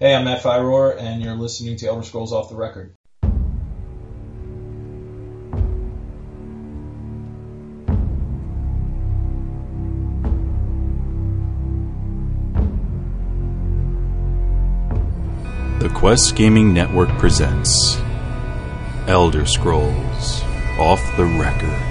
Hey, I'm Matt Firor, and you're listening to Elder Scrolls Off the Record. The Quest Gaming Network presents Elder Scrolls Off the Record.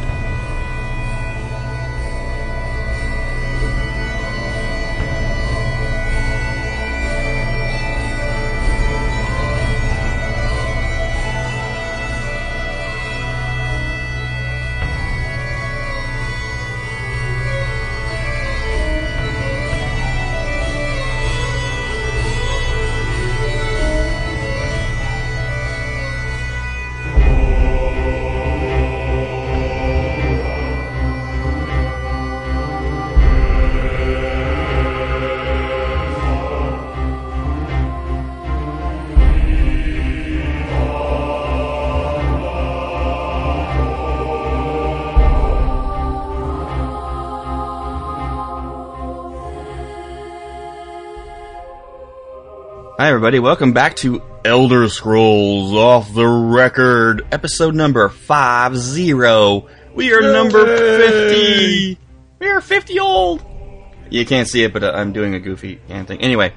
Everybody. Welcome back to Elder Scrolls Off the Record, episode number 50. We are number 50. We are 50 old. You can't see it, but uh, I'm doing a goofy thing. Anyway,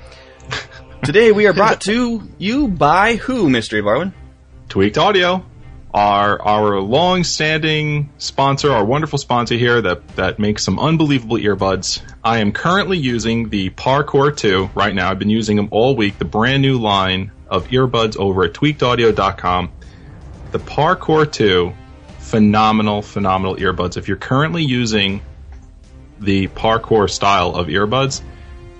today we are brought to you by who, Mystery Barwin? Tweaked Audio, our our long-standing sponsor, our wonderful sponsor here that that makes some unbelievable earbuds. I am currently using the Parkour 2 right now. I've been using them all week. The brand new line of earbuds over at tweakedaudio.com. The Parkour 2, phenomenal, phenomenal earbuds. If you're currently using the Parkour style of earbuds,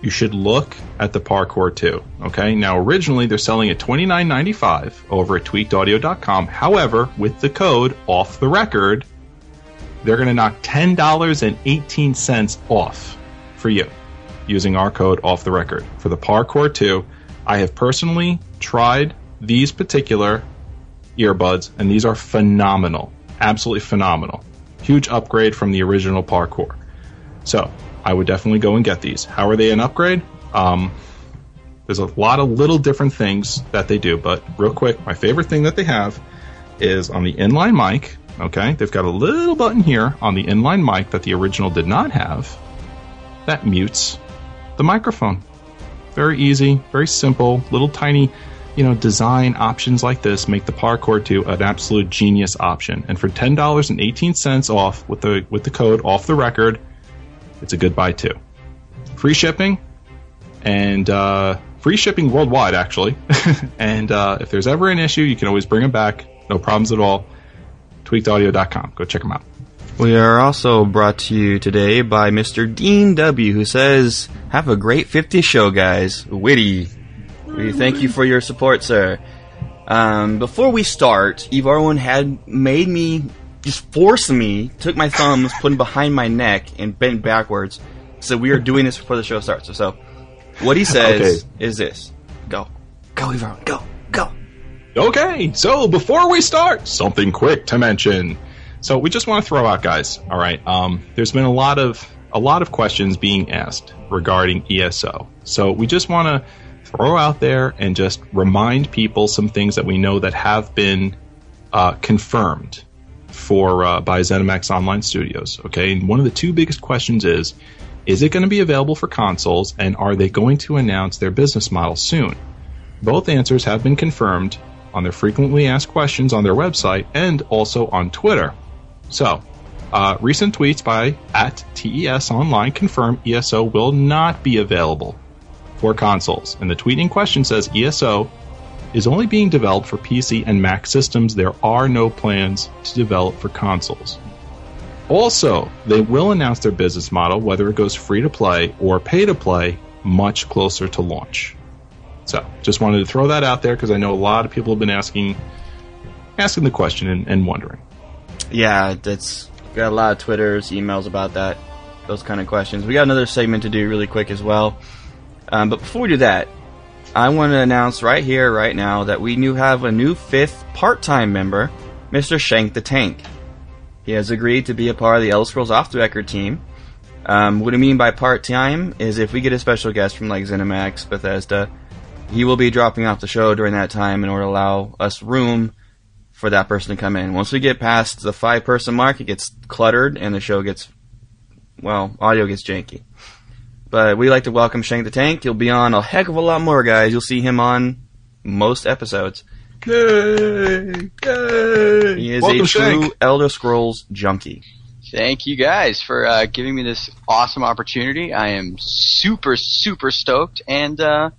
you should look at the Parkour 2. Okay, now originally they're selling at $29.95 over at tweakedaudio.com. However, with the code off the record, they're going to knock $10.18 off for you using our code off the record. For the Parkour 2, I have personally tried these particular earbuds, and these are phenomenal. Absolutely phenomenal. Huge upgrade from the original Parkour. So, I would definitely go and get these. How are they an upgrade? Um, there's a lot of little different things that they do, but real quick, my favorite thing that they have is on the inline mic. Okay, they've got a little button here on the inline mic that the original did not have that mutes the microphone. Very easy, very simple, little tiny, you know, design options like this make the Parkour 2 an absolute genius option. And for ten dollars and eighteen cents off with the with the code off the record, it's a good buy too. Free shipping and uh, free shipping worldwide actually. and uh, if there's ever an issue, you can always bring them back. No problems at all. Tweakedaudio.com. Go check them out. We are also brought to you today by Mr. Dean W., who says, Have a great 50 show, guys. Witty. We thank you for your support, sir. Um, before we start, Eve had made me, just forced me, took my thumbs, put them behind my neck, and bent backwards. So we are doing this before the show starts. So, what he says Okay. is this Go. Go, Eve Arwen. Go. Go. Okay, so before we start, something quick to mention. So we just want to throw out, guys. All right, um, there's been a lot of a lot of questions being asked regarding ESO. So we just want to throw out there and just remind people some things that we know that have been uh, confirmed for uh, by ZeniMax Online Studios. Okay, and one of the two biggest questions is: Is it going to be available for consoles, and are they going to announce their business model soon? Both answers have been confirmed on their frequently asked questions on their website and also on Twitter. So, uh, recent tweets by at TES Online confirm ESO will not be available for consoles. And the tweet in question says ESO is only being developed for PC and Mac systems. There are no plans to develop for consoles. Also, they will announce their business model, whether it goes free to play or pay to play, much closer to launch. So, just wanted to throw that out there because I know a lot of people have been asking asking the question and, and wondering. Yeah, that's got a lot of Twitters, emails about that, those kind of questions. We got another segment to do really quick as well. Um, but before we do that, I want to announce right here, right now, that we new have a new fifth part-time member, Mr. Shank the Tank. He has agreed to be a part of the Elder Scrolls Off the Record team. Um, what I mean by part-time is if we get a special guest from like ZeniMax, Bethesda, he will be dropping off the show during that time in order to allow us room for that person to come in. Once we get past the five person mark, it gets cluttered and the show gets, well, audio gets janky. But we like to welcome Shank the Tank. He'll be on a heck of a lot more, guys. You'll see him on most episodes. Yay! Yay! He is Welcome, a true Shank. Elder Scrolls junkie. Thank you guys for uh, giving me this awesome opportunity. I am super, super stoked and uh,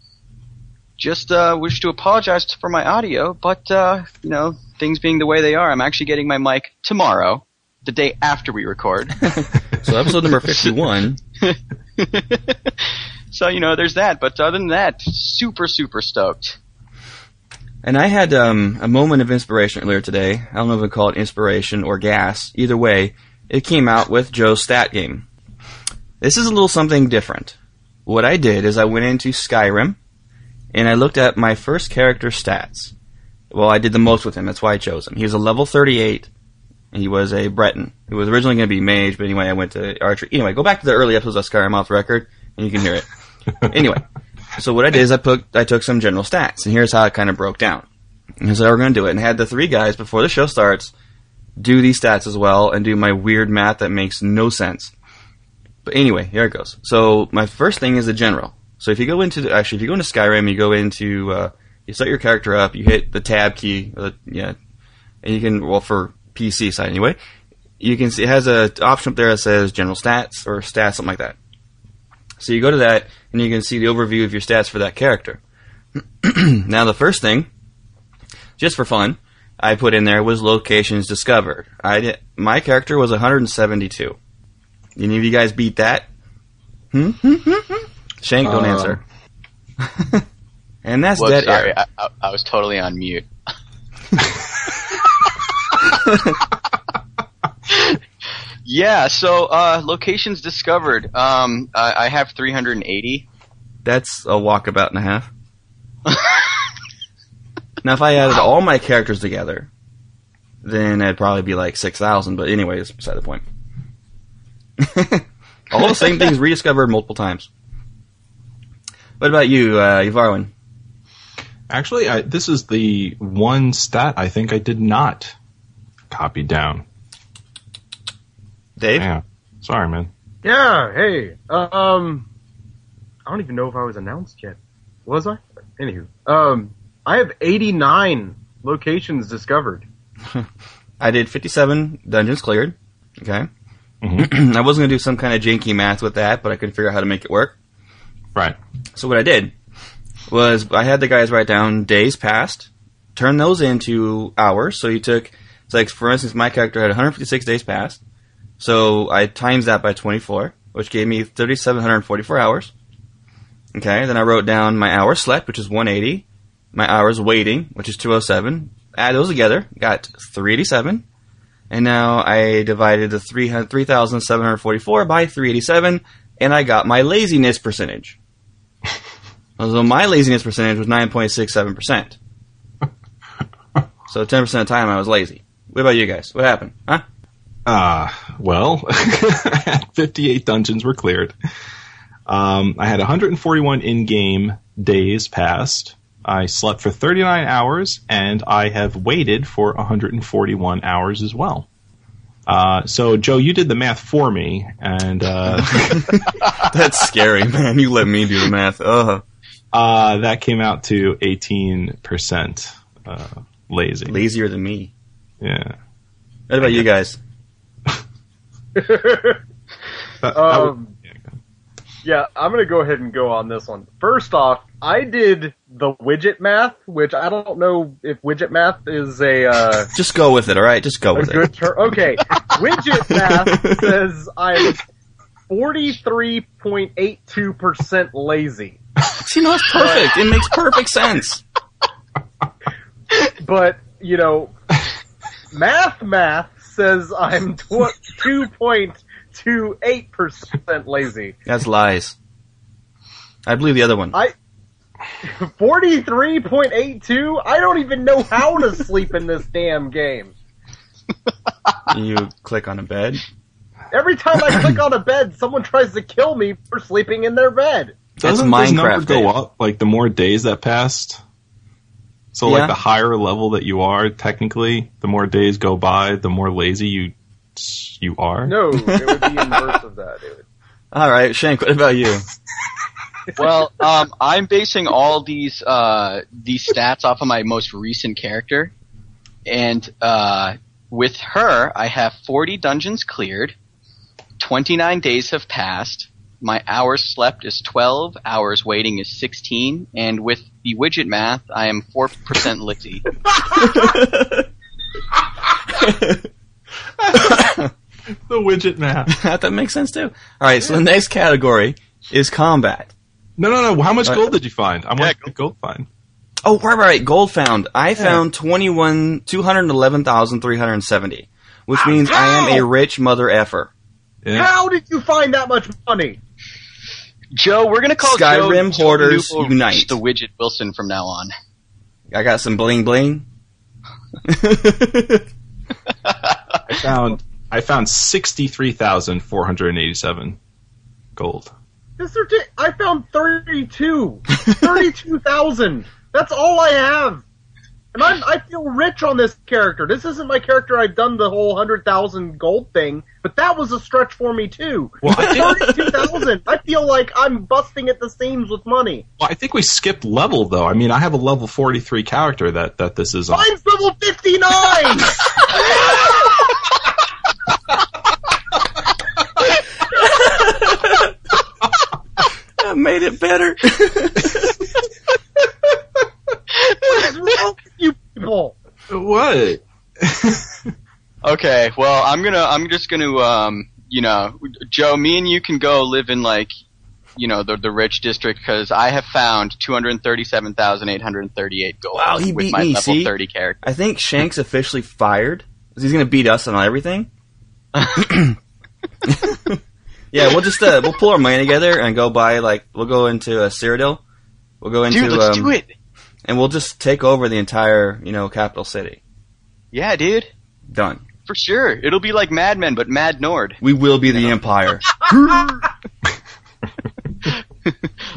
just uh, wish to apologize for my audio, but, uh, you know, things being the way they are, I'm actually getting my mic tomorrow, the day after we record. So episode number 51. so, you know, there's that, but other than that, super, super stoked. And I had um, a moment of inspiration earlier today. I don't know if I call it inspiration or gas. Either way, it came out with Joe's stat game. This is a little something different. What I did is I went into Skyrim and I looked at my first character stats. Well, I did the most with him. That's why I chose him. He was a level 38. He was a Breton. He was originally going to be mage, but anyway, I went to archery. Anyway, go back to the early episodes of Skyrim off the record, and you can hear it. anyway, so what I did is I put I took some general stats, and here's how it kind of broke down. And so we're going to do it, and I had the three guys before the show starts do these stats as well, and do my weird math that makes no sense. But anyway, here it goes. So my first thing is the general. So if you go into the, actually if you go into Skyrim, you go into uh, you set your character up, you hit the tab key, or the, yeah, and you can well for PC side anyway. You can see it has a option up there that says general stats or stats something like that. So you go to that and you can see the overview of your stats for that character. now the first thing, just for fun, I put in there was locations discovered. I did, my character was 172. Any of you guys beat that? Hmm? Shank, don't Um, answer. and that's Whoops, dead sorry. I, I, I was totally on mute. yeah, so uh, locations discovered. Um, I, I have 380. That's a walkabout and a half. now, if I added all my characters together, then it'd probably be like 6,000, but anyway, it's beside the point. all the same things rediscovered multiple times. What about you, uh, Yvarwin? Actually, I, this is the one stat I think I did not copy down. Dave? Yeah. Sorry, man. Yeah, hey. Um I don't even know if I was announced yet. Was I? Anywho. Um I have 89 locations discovered. I did 57 dungeons cleared. Okay. Mhm. I wasn't going to do some kind of janky math with that, but I couldn't figure out how to make it work. Right. So what I did was I had the guys write down days past, turn those into hours. So you took, it's like for instance, my character had 156 days past, so I times that by 24, which gave me 3,744 hours. Okay, then I wrote down my hours slept, which is 180, my hours waiting, which is 207. Add those together, got 387. And now I divided the 3,744 by 387, and I got my laziness percentage. So my laziness percentage was 9.67%. so 10% of the time I was lazy. What about you guys? What happened? Huh? Uh, well, 58 dungeons were cleared. Um, I had 141 in-game days passed. I slept for 39 hours, and I have waited for 141 hours as well. Uh, so, Joe, you did the math for me, and uh, That's scary, man. You let me do the math. Uh, that came out to 18% uh, lazy. Lazier than me. Yeah. What about you guys? That- that would- Um Yeah, I'm gonna go ahead and go on this one. First off, I did the widget math, which I don't know if widget math is a uh, Just go with it, alright? Just go with good it. term. Okay, widget math says I'm 43.82 percent lazy, See, no, it's perfect. It makes perfect sense. but you know, math math says I'm 2.28 percent lazy. That's lies. I believe the other one. I 43.82? I don't even know how to sleep in this damn game. You click on a bed. Every time I click on a bed, someone tries to kill me for sleeping in their bed. Doesn't Minecraft this number go data. up like the more days that passed? So Yeah. like the higher level that you are, technically, the more days go by, the more lazy you you are. No, it would be inverse of that. It would- All right, Shank. What about you? well, um, I'm basing all these uh, these stats off of my most recent character, and uh, with her, I have 40 dungeons cleared, 29 days have passed, my hours slept is 12, hours waiting is 16, and with the widget math, I am 4% lazy. The widget math. that makes sense too. All right, so the next category is combat. No, no, no. How much gold did you find? I want Yeah, the gold find. Oh, right, right, right. Gold found. I found twenty-one, two hundred eleven thousand three hundred seventy, which means I am a rich mother effer. Yeah. How did you find that much money? Joe, we're gonna call Skyrim Joe hoarders Joe unite. the widget Wilson from now on. I got some bling bling. I found I found sixty three thousand four hundred and eighty seven gold. This are t- I found 32. 32,000. That's all I have. And I'm, I feel rich on this character. This isn't my character I've done the whole 100,000 gold thing, but that was a stretch for me too. Well, I think, 32,000. I feel like I'm busting at the seams with money. well, I think we skipped level though. I mean, I have a level forty three character that that this is on. Mine's level 59! I made it better. what is wrong with you people? What? Okay, well, I'm gonna, I'm just gonna, um, you know, Joe, me and you can go live in like, you know, the the rich district because I have found 237,838 gold Wow, he with beat my me, level see? 30 character. I think Shank's officially fired. He's gonna beat us on everything. yeah, we'll just uh, we'll pull our money together and go buy like we'll go into a Cyrodiil. We'll go into Dude, let's um, do it. And we'll just take over the entire you know capital city. Yeah, dude, Done. for sure. It'll be like Mad Men, but Mad Nord. We will be the empire.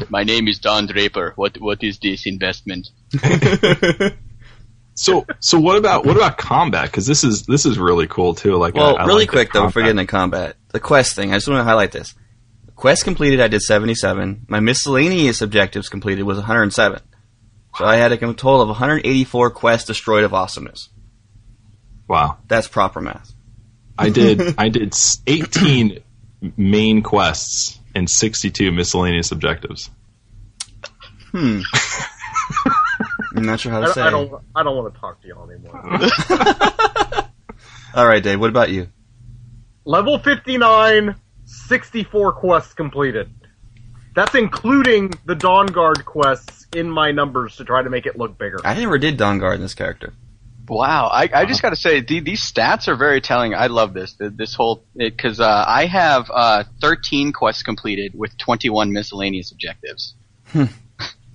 My name is Don Draper. What what is this investment? So so what about what about combat? Because this is this is really cool too. Like Well, I- I really like quick though, combat. before getting to combat, the quest thing. I just want to highlight this. Quest completed, I did seventy-seven. My miscellaneous objectives completed was one hundred and seven. So I had a total of one hundred eighty-four quests destroyed of awesomeness. Wow. That's proper math. I did I did 18 main quests and 62 miscellaneous objectives. Hmm. I'm not sure how I, to don't- say. I don't, I don't want to talk to y'all anymore. All right, Dave. What about you? Level 59, 64 quests completed. That's including the Dawnguard quests in my numbers to try to make it look bigger. I never did Dawnguard in this character. Wow, I, I just got to say the, these stats are very telling. I love this th- this whole because uh, I have uh, 13 quests completed with 21 miscellaneous objectives.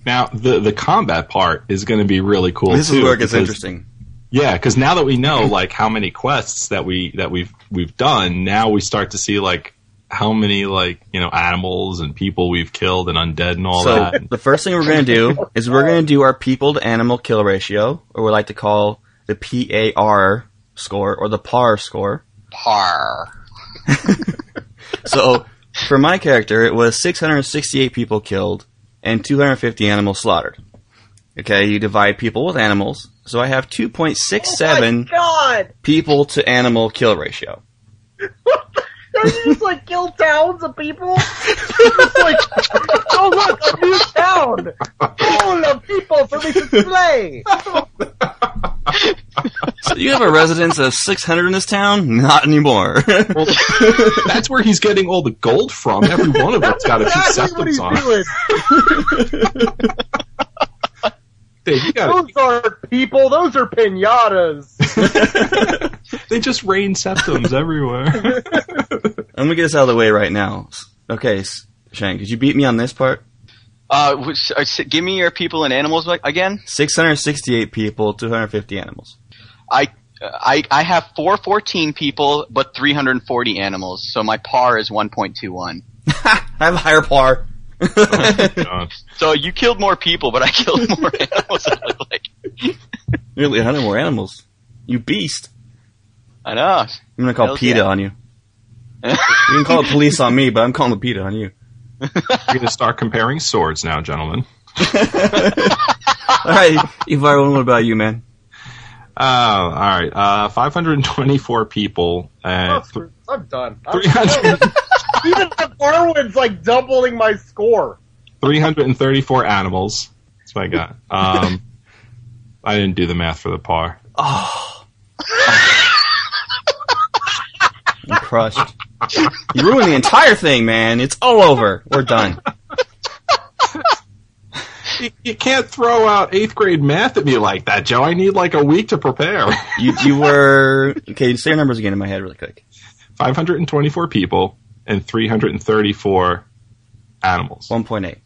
Now the the combat part is going to be really cool. this too, is where it gets because- interesting. Yeah, because now that we know like how many quests that we that we've we've done, now we start to see like how many like you know animals and people we've killed and undead and all so that. the first thing we're going to do is we're going to do our people to animal kill ratio, or we like to call the PAR score or the PAR score. Par. So for my character, it was 668 people killed and 250 animals slaughtered. Okay, you divide people with animals, so I have 2.67 God! people to animal kill ratio. Are you just like kill towns of people? It's like, oh look, a new town! Full of people for me to slay! So you have a residence of 600 in this town? Not anymore. Well, that's where he's getting all the gold from. Every one of it's got a few Exactly what septims he's on doing! Dave, you got Those aren't people, those are pinatas! they just rain septims everywhere. I'm gonna get this out of the way right now. Okay, S- Shank, did you beat me on this part? Uh, which- uh, give me your people and animals again. 668 people, 250 animals. I I I have 414 people, but 340 animals. So my par is 1.21. I have a higher par. God. So you killed more people, but I killed more animals. It looked like. Nearly 100 more animals. You beast. I know. I'm gonna call Hells PETA yeah. on you. You can call the police on me, but I'm calling the PETA on you. We're going to start comparing swords now, gentlemen. Alright, Ivar, what about you, man? Uh, all right. Uh, 524 people. Oh, Uh, screw- I'm done. I'm 300, Even the Darwin's like doubling my score. 334 animals. That's what I got. Um, I didn't do the math for the par. Oh. I'm crushed. You ruined the entire thing, man. It's all over. We're done. You, you can't throw out eighth grade math at me like that, Joe. I need like a week to prepare. You you were okay. Say your numbers again in my head, really quick. 524 people and 334 animals. One point eight.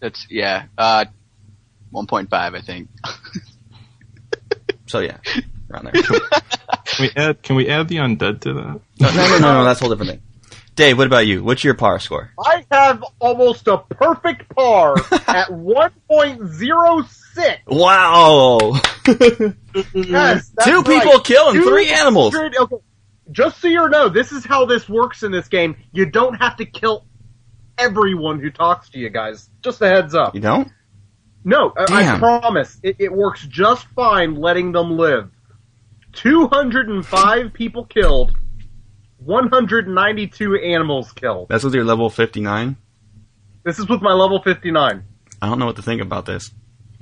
That's yeah. Uh, one point five, I think. So yeah, around there. Can we add? Can we add the undead to that? No, no, no, no, no. That's a whole different thing. Dave, what about you? What's your par score? I have almost a perfect par at 1.06. Wow. Yes, Two right. people killing Two three animals. Okay. Just so you know, this is how this works in this game. You don't have to kill everyone who talks to you guys. Just a heads up. You don't? No, I- I promise. It, it works just fine letting them live. 205 people killed, 192 animals killed. That's with your level fifty nine. This is with my level 59. I don't know what to think about this.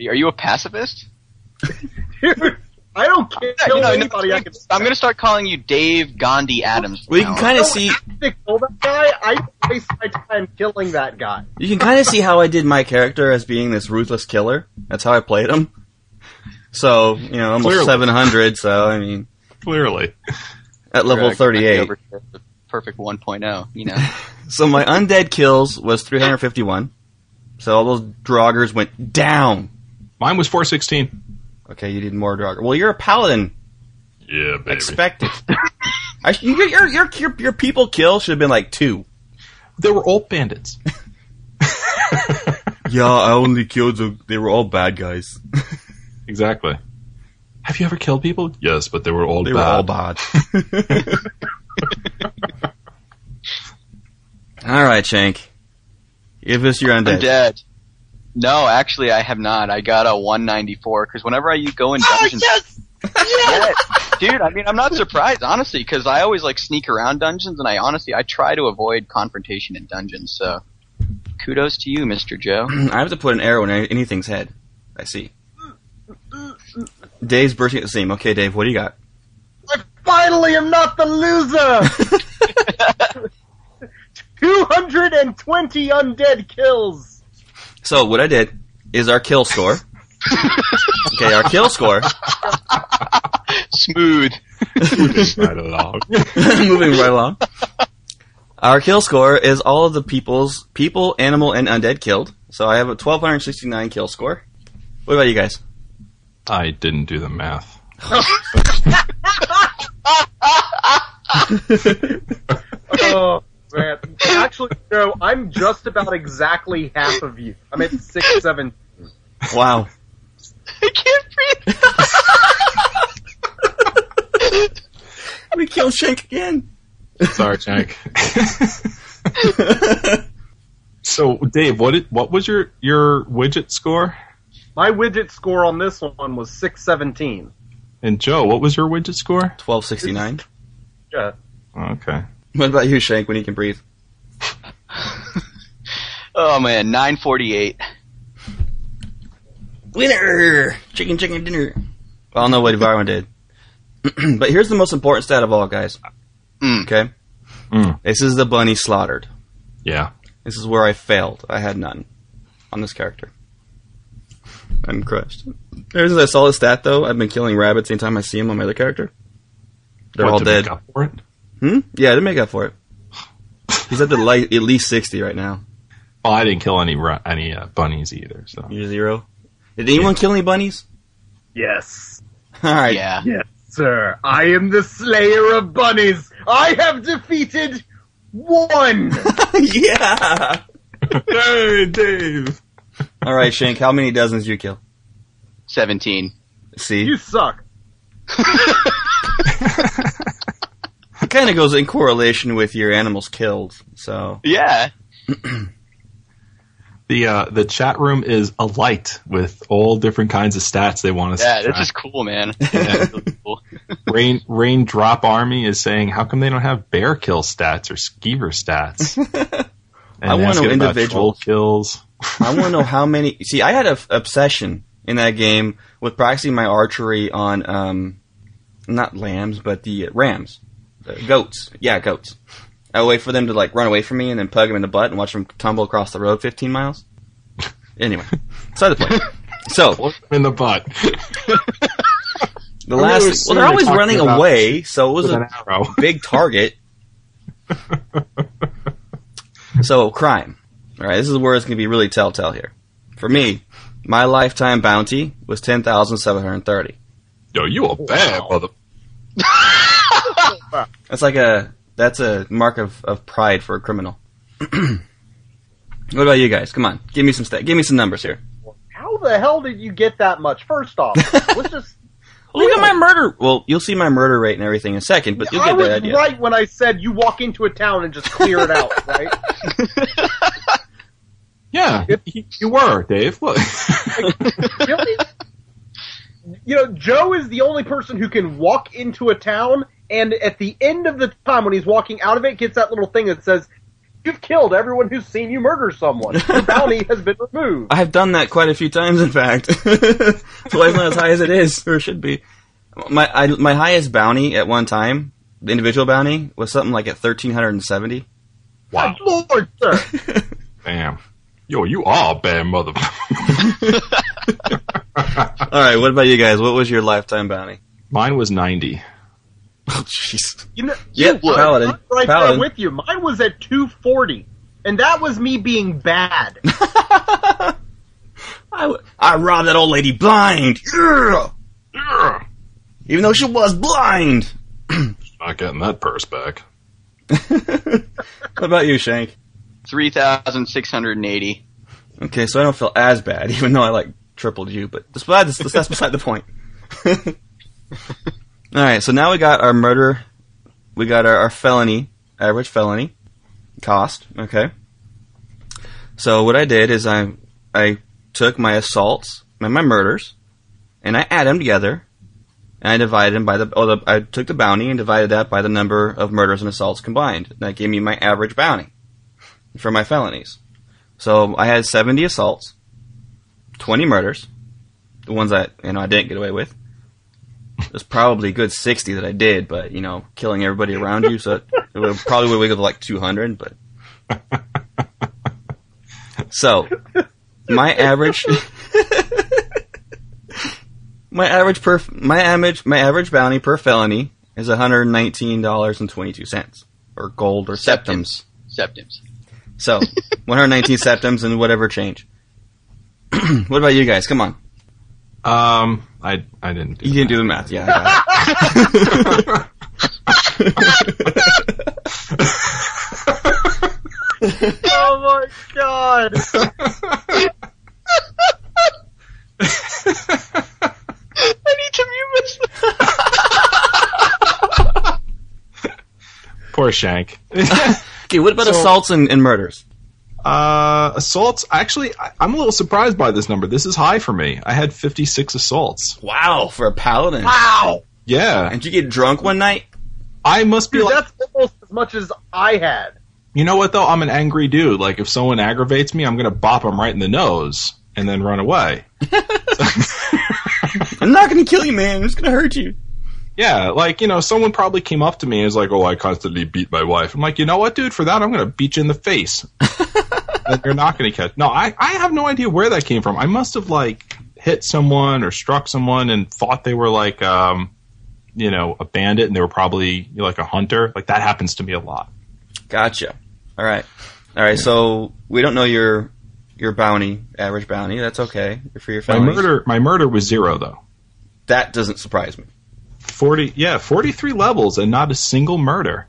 Are you a pacifist? Dude, I don't kill Yeah, you know, no, anybody. I can I'm gonna start calling you Dave Gandhi Adams. from Well, you can kind of see. to kill that guy. I waste my time killing that guy. You can kind of see how I did my character as being this ruthless killer. That's how I played him. So you know, almost Clearly. seven hundred. So I mean, Clearly. at level thirty eight. Over to the Perfect 1.0. You know. So my undead kills was 351. So all those draugrs went down. Mine was 416. Okay, you did more draugr. Well, you're a paladin. Yeah, baby. Expect it. I, sh- your, your, your, your, your people kill should have been like two. They were all bandits. Yeah, I only killed the. They were all bad guys. exactly. Have you ever killed people? Yes, but they were all They bad. were all bad. all right, Shank. Give us your I'm undead. dead. No, actually, I have not. I got a 194 because whenever I go in oh, dungeons, Yeah, dude. I mean, I'm not surprised, honestly, because I always like sneak around dungeons, and I honestly I try to avoid confrontation in dungeons. So, kudos to you, Mister Joe. I have to put an arrow in anything's head. I see. Dave's bursting at the seam. Okay, Dave, what do you got? I finally am not the loser. 220 undead kills. So what I did is our kill score. okay, our kill score. Smooth. Moving right along. moving right along. Our kill score is all of the people's people, animal, and undead killed. So I have a 1269 kill score. What about you guys? I didn't do the math. Oh man! Actually, no. I'm just about exactly half of you. I'm at six, seven. Wow. I can't breathe. We kill Shank again. Sorry, Shank. so, Dave, what did, what was your your widget score? My widget score on this one was six seventeen. And Joe, what was your widget score? 1269. Yeah. Okay. What about you, Shank, when you can breathe? Oh man, 948. Winner! Chicken, chicken dinner. Well, I'll know what Varwin did. but here's the most important stat of all, guys. Mm. Okay? Mm. This is the bunny slaughtered. Yeah. This is where I failed. I had none on this character. I'm crushed. There's a solid stat though. I've been killing rabbits anytime I see them on my other character. They're What, all to dead. Make up for it? Hmm? Yeah, they make up for it. He's at the like, at least sixty right now. Well, I didn't kill any ra- any uh, bunnies either. So You're zero. Did anyone kill any bunnies? Yes. All right. Yeah. Yes, sir. I am the slayer of bunnies. I have defeated one. yeah. hey, Dave. All right, Shank. How many dozens did you kill? Seventeen. See, You suck. it kind of goes in correlation with your animals killed. So Yeah. The uh, the chat room is alight with all different kinds of stats they want us Yeah, to this is cool, man. That's really cool. Rain Raindrop Army is saying, how come they don't have bear kill stats or skeever stats? And I wanna asking know about kills. I want to know how many. See, I had an obsession in that game with practicing my archery on, um, not lambs, but the rams, the goats. Yeah, goats. I would wait for them to like run away from me and then pug them in the butt and watch them tumble across the road 15 miles. Anyway, side of the point. So in the butt the last, really well, they're always running away, so it was with a arrow. big target. so crime. All right, this is where it's going to be really telltale here. For me, my lifetime bounty was ten thousand seven hundred thirty. Yo, you a bad mother. That's like a that's a mark of, of pride for a criminal. what about you guys? Come on, give me some sta- give me some numbers here. How the hell did you get that much? First off, let's just. Look at my murder. Well, you'll see my murder rate and everything in a second, but you'll I get was the idea. right when I said you walk into a town and just clear it out, right? Yeah, you, you were, Dave. Look. really? You know, Joe is the only person who can walk into a town, and at the end of the time when he's walking out of it, gets that little thing that says, "You've killed everyone who's seen you murder someone. Your bounty has been removed." I've done that quite a few times, in fact. That's why it's not as high as it is, or should be. My I, my highest bounty at one time, the individual bounty, was something like at thirteen hundred and seventy. wow. Lord, sir. Damn. Yo, you are a bad mother. All right, what about you guys? What was your lifetime bounty? Mine was 90. Oh, jeez. You know, Yeah, you would. Paladin. I'm right Paladin. there with you. Mine was at 240, and that was me being bad. I, w- I robbed that old lady blind. Yeah! Yeah. Even though she was blind. Not getting that purse back. what about you, Shank? Three thousand six hundred and eighty. Okay, so I don't feel as bad, even though I like tripled you, but that's, that's, that's beside the point. Alright, so now we got our murder, we got our, our felony, average felony cost, okay? So what I did is I, I took my assaults and my murders, and I added them together, and I divided them by the, oh, the, I took the bounty and divided that by the number of murders and assaults combined. That gave me my average bounty for my felonies. So I had 70 assaults, 20 murders, the ones that you know I didn't get away with. There's probably a good 60 that I did, but you know, killing everybody around you, so it, would probably would wiggle to like 200. But so my average, my average per my average my average bounty per felony is 119 dollars and 22 cents, or gold or septims. Septims. So, 119 septims and whatever change. what about you guys? Come on. Um, I I didn't. Do You didn't do the math. Yeah. Oh my god! I need to mute myself. Poor Shank. okay, what about So- assaults and, and murders? Uh, assaults. Actually, I, I'm a little surprised by this number. This is high for me. I had 56 assaults. Wow, for a paladin. Wow! Yeah, And you get drunk one night? I must be Dude, like. that's almost as much as I had. You know what though? I'm an angry dude. Like if someone aggravates me, I'm gonna bop them right in the nose and then run away. I'm not gonna kill you, man. I'm just gonna hurt you. Yeah, like, you know, someone probably came up to me and was like, oh, I constantly beat my wife. I'm like, you know what, dude? For that, I'm going to beat you in the face. and you're not going to catch. No, I, I have no idea where that came from. I must have, like, hit someone or struck someone and thought they were, like, um, you know, a bandit and they were probably like a hunter. Like, that happens to me a lot. Gotcha. All right. All right. So we don't know your your bounty, average bounty. That's okay You're for your family. My murder, my murder was zero, though. That doesn't surprise me. 40, yeah, 43 levels and not a single murder.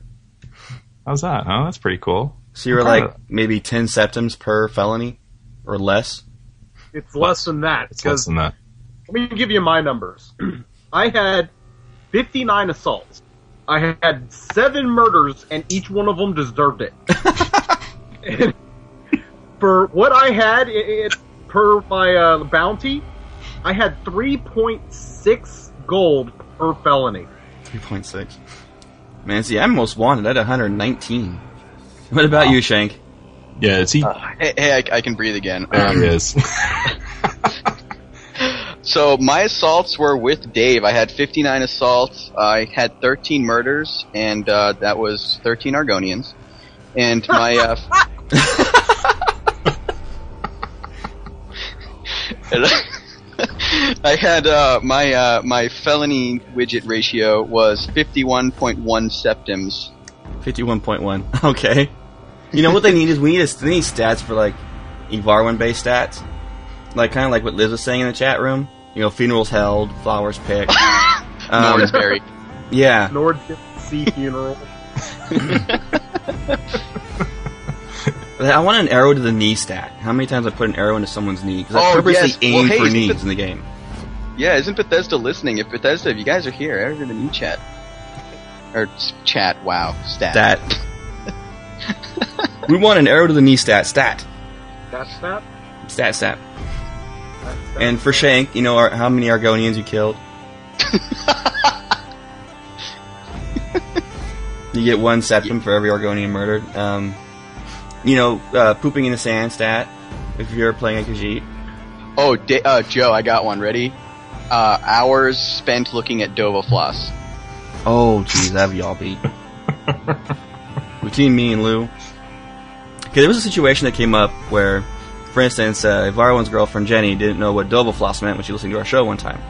How's that, huh? That's pretty cool. So you were like maybe ten septims per felony, or less. It's less than that It's less than that. let me give you my numbers. I had 59 assaults. I had seven murders, and each one of them deserved it. For what I had, it, it, per my uh, bounty, I had 3.6 gold per felony. Three point six. Man, see, I'm most wanted at 119. What about you, Shank? Yeah, is he? Hey, hey I, I can breathe again. there Um, he is. So my assaults were with Dave. I had 59 assaults. I had 13 murders, and uh, that was 13 Argonians. And my uh, I had uh, my uh, my felony widget ratio was 51.1 septims. 51.1. Okay. You know what they need is we need, a, they need stats for like Evarwin based stats. Like kind of like what Liz was saying in the chat room. You know, funerals held, flowers picked. Um, Nordsberry. yeah. Nord Sea Funeral. I want an arrow to the knee stat. How many times I put an arrow into someone's knee? Because I Oh, purposely yes. aim Well, hey, for knees it- in the game. Yeah, isn't Bethesda listening? If Bethesda, if you guys are here, enter the new chat. Or chat, wow, stat. Stat. We want an arrow to the knee stat. Stat. Stat that. Stat stat. And for Shank, you know our, how many Argonians you killed? you get one septim for every Argonian murdered. Um, you know, uh, pooping in the sand stat. If you're playing a Khajiit. Oh, da- uh, Joe, I got one. Ready? Uh, hours spent looking at Dova Floss. Oh, jeez, that'd be all beat. Between me and Lou. Okay, there was a situation that came up where, for instance, uh, Varwan's girlfriend Jenny didn't know what Dovafloss meant when she listened to our show one time.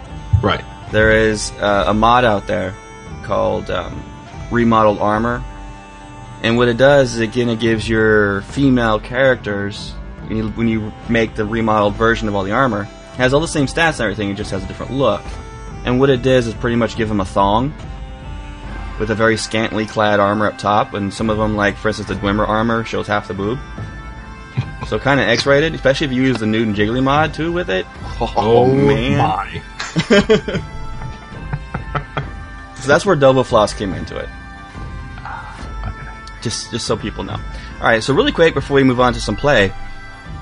right. There is uh, a mod out there called um, Remodeled Armor, and what it does is again it kind of gives your female characters when you, when you make the remodeled version of all the armor, it has all the same stats and everything. It just has a different look. And what it does is pretty much give them a thong with a very scantily clad armor up top, and some of them, like for instance, the Dwemer armor shows half the boob. So kind of X-rated, especially if you use the Nude and Jiggly mod too with it. Oh, man. my. So that's where Double Floss came into it. Just, just so people know. All right, so really quick before we move on to some play,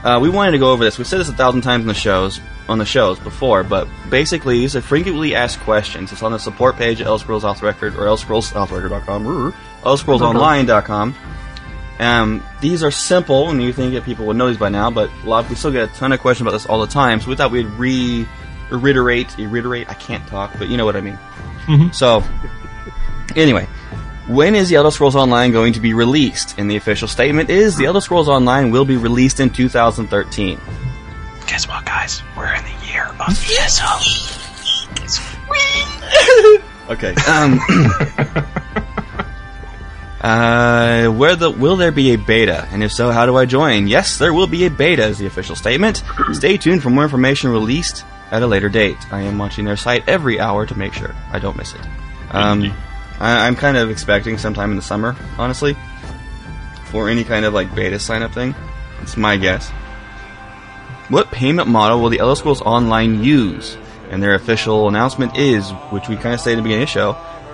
uh, we wanted to go over this. We've said this a thousand times in the shows, on the shows before, but basically, these are frequently asked questions. It's on the support page at Elder Scrolls Off Record or ElderScrollsOffTheRecord.com, or ElderScrollsOnline.com. Um, these are simple, and you think that people would know these by now, but a lot of, we still get a ton of questions about this all the time. So we thought we'd re reiterate, reiterate. I can't talk, but you know what I mean. So, anyway, when is the Elder Scrolls Online going to be released? And the official statement is the Elder Scrolls Online will be released in 2013. Guess what, guys? We're in the year of Okay. Um, uh, where the will there be a beta? And if so, how do I join? Yes, there will be a beta, is the official statement. Stay tuned for more information released at a later date. I am watching their site every hour to make sure I don't miss it. Um, I, I'm kind of expecting sometime in the summer, honestly, for any kind of like beta sign up thing. It's my guess. What payment model will the Elder Scrolls Online use? And their official announcement is, which we kind of say at the beginning of the show,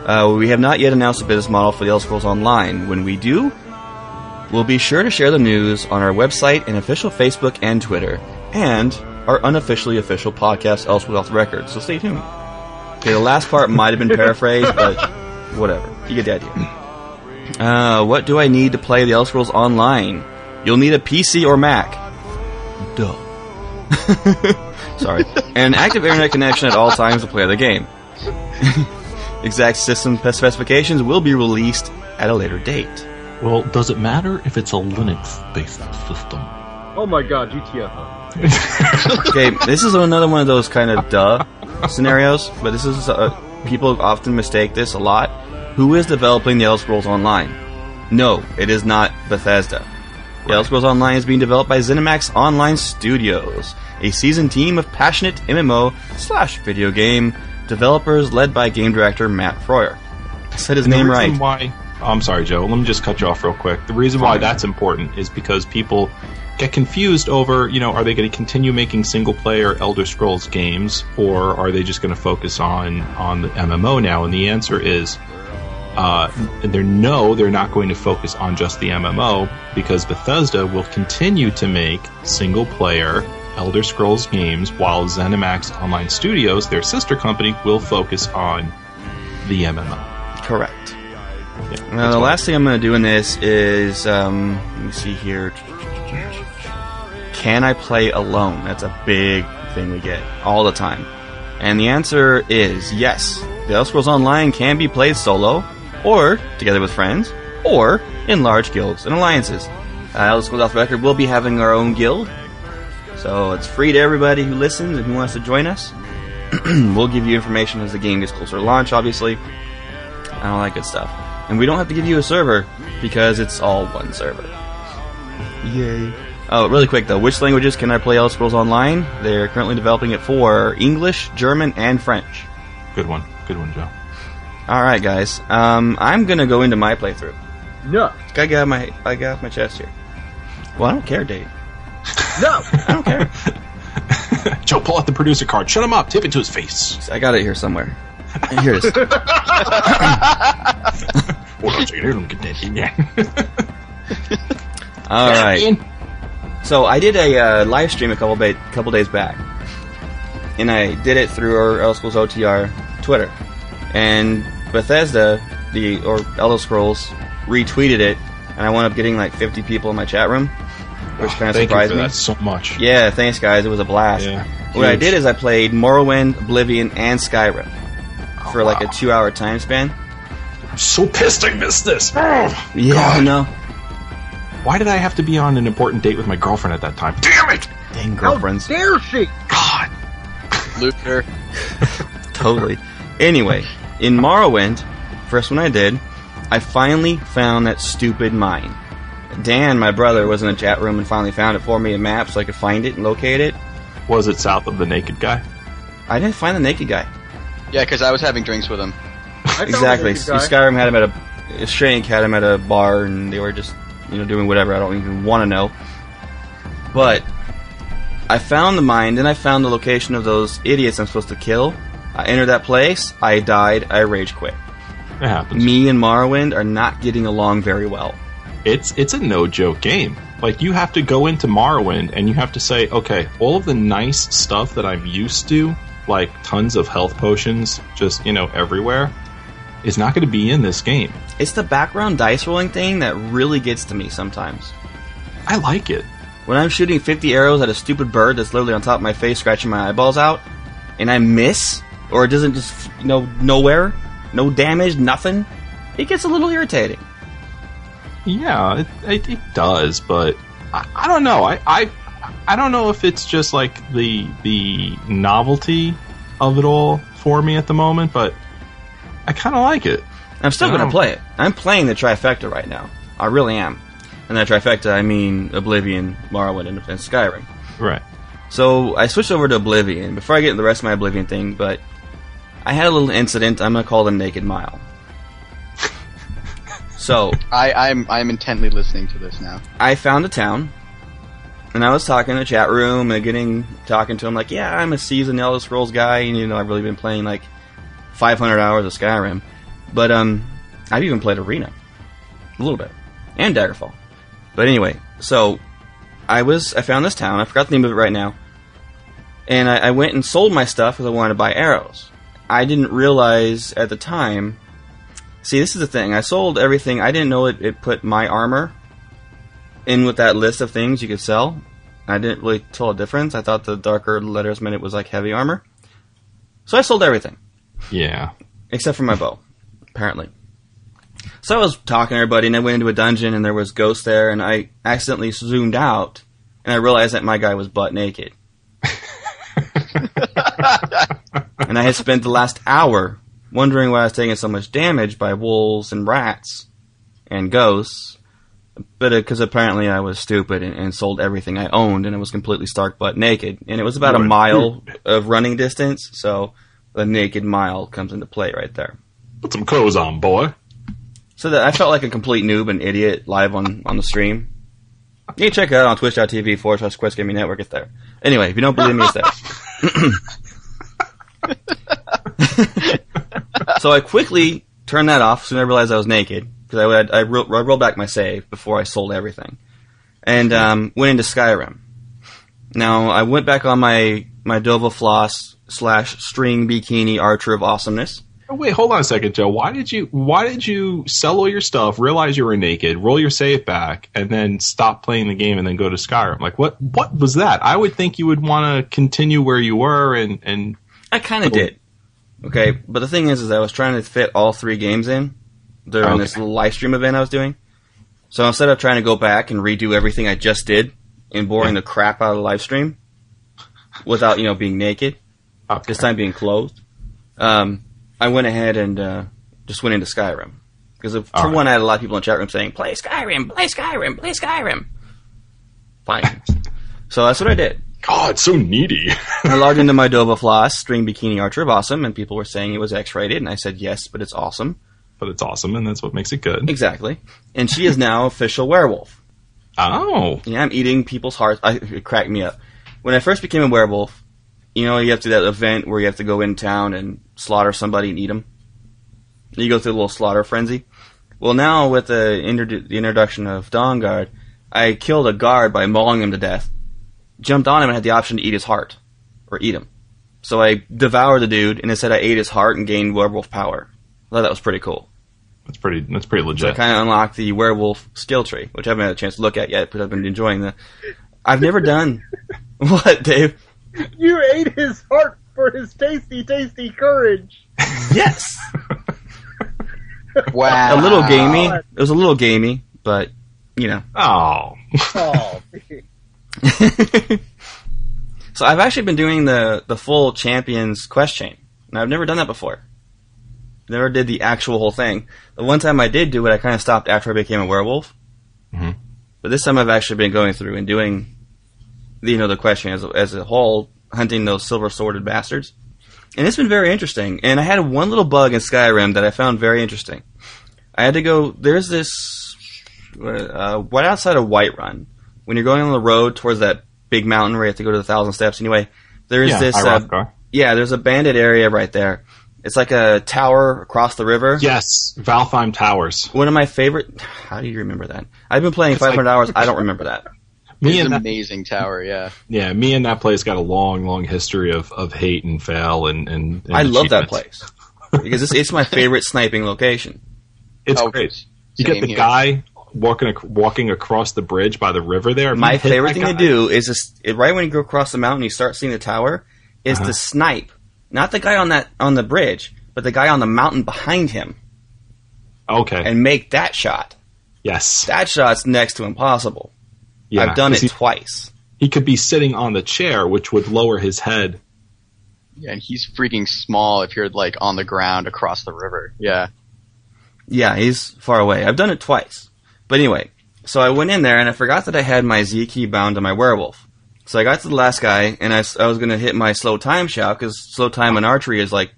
uh, we have not yet announced a business model for the Elder Scrolls Online. When we do, we'll be sure to share the news on our website and official Facebook and Twitter, and our unofficially official podcast, Elder Scrolls Off the Record. So stay tuned. Okay, the last part might have been paraphrased, but whatever. You get the idea. Uh, what do I need to play the Elder Scrolls Online? You'll need a PC or Mac. Duh. Sorry. And an active internet connection at all times to play the game. exact system specifications will be released at a later date. Well, does it matter if it's a Linux-based system? Oh my god, GTFO. Okay, this is another one of those kind of duh scenarios, but this is uh, people often mistake this a lot. Who is developing the Elder Scrolls Online? No, it is not Bethesda. Elder Scrolls Online is being developed by ZeniMax Online Studios, a seasoned team of passionate MMO slash video game developers led by game director Matt Firor. I said his And name right. Why oh, I'm sorry, Joe. Let me just cut you off real quick. The reason why that's important is because people get confused over, you know, are they going to continue making single player Elder Scrolls games or are they just going to focus on on the MMO now? And the answer is uh, they're no, they're not going to focus on just the MMO because Bethesda will continue to make single player Elder Scrolls games while ZeniMax Online Studios, their sister company, will focus on the MMO. Correct. Yeah, Now, the last thing I'm going to do in this is, um, let me see here. Can I play alone? That's a big thing we get all the time. And the answer is yes. The Elder Scrolls Online can be played solo, or together with friends, or in large guilds and alliances. Uh, Elder Scrolls Off the Record will be having our own guild, so it's free to everybody who listens and who wants to join us. we'll give you information as the game gets closer to launch, obviously and all that good stuff. And we don't have to give you a server because it's all one server. Yay. Oh, really quick though, which languages can I play Elder Scrolls Online? They're currently developing it for English, German, and French. Good one. Good one, Joe. Alright guys, um, I'm gonna go into my playthrough. No. I got my, I got off my chest here. Well, I don't care, Dave. No. I don't care. Joe, pull out the producer card. Shut him up. Tip it to his face. I got it here somewhere. Here it is. Alright. So I did a uh, live stream a couple ba- couple days back, and I did it through our Elder Scrolls OTR Twitter, and Bethesda, the or Elder Scrolls, retweeted it, and I wound up getting like 50 people in my chat room, which kind of Thank you surprised for me. that so much. Yeah, thanks guys, it was a blast. Yeah, What I did is I played Morrowind, Oblivion, and Skyrim oh, for like a two-hour time span. I'm so pissed I missed this. Oh, yeah, I God. know. Why did I have to be on an important date with my girlfriend at that time? Damn it! Dang How girlfriends. dare she? God. Luther. totally. Anyway, in Morrowind, first one I did, I finally found that stupid mine. Dan, my brother, was in the chat room and finally found it for me a map so I could find it and locate it. Was it south of the naked guy? I didn't find the naked guy. Yeah, because I was having drinks with him. Exactly. the. Skyrim had him at a Shank had him at a bar and they were just you know doing whatever. I don't even want to know. But I found the mine, then I found the location of those idiots I'm supposed to kill. I entered that place. I died. I rage quit. It happens. Me and Morrowind are not getting along very well. It's it's a no joke game. Like you have to go into Morrowind and you have to say, okay, all of the nice stuff that I'm used to, like tons of health potions, just you know everywhere, is not going to be in this game. It's the background dice rolling thing that really gets to me sometimes. I like it. When I'm shooting 50 arrows at a stupid bird that's literally on top of my face, scratching my eyeballs out, and I miss, or it doesn't just, you know, nowhere, no damage, nothing, it gets a little irritating. Yeah, it, it, it does, but I, I don't know. I, I I don't know if it's just like the the novelty of it all for me at the moment, but I kind of like it. I'm still going to play it. I'm playing the trifecta right now. I really am. And that trifecta, I mean Oblivion, Morrowind, and, and Skyrim. Right. So I switched over to Oblivion before I get into the rest of my Oblivion thing, but I had a little incident. I'm to call the Naked Mile. so I, I'm I'm intently listening to this now. I found a town, and I was talking in the chat room and getting talking to him like, yeah, I'm a seasoned Elder Scrolls guy, and you know I've really been playing like 500 hours of Skyrim, but um, I've even played Arena a little bit and Daggerfall. But anyway, so I was I found this town. I forgot the name of it right now, and I, I went and sold my stuff because I wanted to buy arrows. I didn't realize at the time. See, this is the thing. I sold everything. I didn't know it, it put my armor in with that list of things you could sell. I didn't really tell a difference. I thought the darker letters meant it was like heavy armor. So I sold everything Yeah. except for my bow, apparently. So I was talking to everybody, and I went into a dungeon, and there was ghosts there, and I accidentally zoomed out, and I realized that my guy was butt naked. and I had spent the last hour wondering why I was taking so much damage by wolves and rats and ghosts. But uh, because apparently I was stupid and, and sold everything I owned, and it was completely stark butt naked, and it was about a mile of running distance, so the naked mile comes into play right there. Put some clothes on, boy. So that I felt like a complete noob and idiot live on, on the stream. You can check it out on twitch.tv forward slash Quest Gaming Network. It's there. Anyway, if you don't believe me, it's there. so I quickly turned that off soon as I realized I was naked because I, would- I, ro- I rolled back my save before I sold everything, and um, went into Skyrim. Now I went back on my my Dova Floss slash String Bikini Archer of Awesomeness. Oh, wait, hold on a second, Joe. Why did you why did you sell all your stuff, realize you were naked, roll your save back, and then stop playing the game and then go to Skyrim? Like what what was that? I would think you would want to continue where you were and and I kind of did. Okay, but the thing is, is I was trying to fit all three games in during Okay. this little live stream event I was doing. So instead of trying to go back and redo everything I just did and boring the crap out of the live stream without you know being naked, okay. this time being clothed, um, I went ahead and uh, just went into Skyrim because for right. one, I had a lot of people in the chat room saying, "Play Skyrim, play Skyrim, play Skyrim." Fine. so that's what I did. God, so needy. I logged into my Dova Floss String Bikini Archer of Awesome, and people were saying it was X-rated, and I said yes, but it's awesome. but it's awesome, and that's what makes it good. Exactly. And she is now official werewolf. Oh, Yeah, I'm eating people's hearts. I, it cracked me up. When I first became a werewolf, you know, you have to do that event where you have to go in town and slaughter somebody and eat them. You go through a little slaughter frenzy. Well, now with the, introdu- the introduction of Dawnguard, I killed a guard by mauling him to death. Jumped on him and had the option to eat his heart or eat him. So I devoured the dude, and instead I ate his heart and gained werewolf power. I thought that was pretty cool. that's pretty. That's pretty So I kind of unlocked the werewolf skill tree, which I haven't had a chance to look at yet, but I've been enjoying the. I've never done. what, Dave? You ate his heart for his tasty, tasty courage. Yes. Wow. A little gamey. It was a little gamey, but you know. oh, Oh, so I've actually been doing the the full champions quest chain, and I've never done that before. Never did the actual whole thing. The one time I did do it, I kind of stopped after I became a werewolf. Mhm. But this time I've actually been going through and doing, the, you know, the question as a, as a whole, hunting those silver sworded bastards, and it's been very interesting. And I had one little bug in Skyrim that I found very interesting. I had to go. There's this uh, right outside of Whiterun. When you're going on the road towards that big mountain where you have to go to the thousand steps. Anyway, there's yeah, this. Uh, yeah, there's a bandit area right there. It's like a tower across the river. Yes, Valtheim Towers. One of my favorite. How do you remember that? I've been playing It's like- 500 hours. I don't remember that. Me It's and an that, amazing tower, yeah. yeah, me and that place got a long, long history of, of hate and fail and and, and I love that place because it's, it's my favorite sniping location. It's Oh, great. You get the here. guy walking walking across the bridge by the river there. My favorite that thing to do is just, right when you go across the mountain, you start seeing the tower, is Uh-huh. to snipe not the guy on that on the bridge, but the guy on the mountain behind him, Okay. and make that shot. yes. That shot's next to impossible. Yeah, I've done it He, twice. he could be sitting on the chair, which would lower his head. Yeah, and he's freaking small if you're like on the ground across the river. Yeah. Yeah, he's far away. I've done it twice. But anyway, so I went in there and I forgot that I had my Z key bound to my werewolf. So I got to the last guy and I was going to hit my slow time shot because slow time in archery is like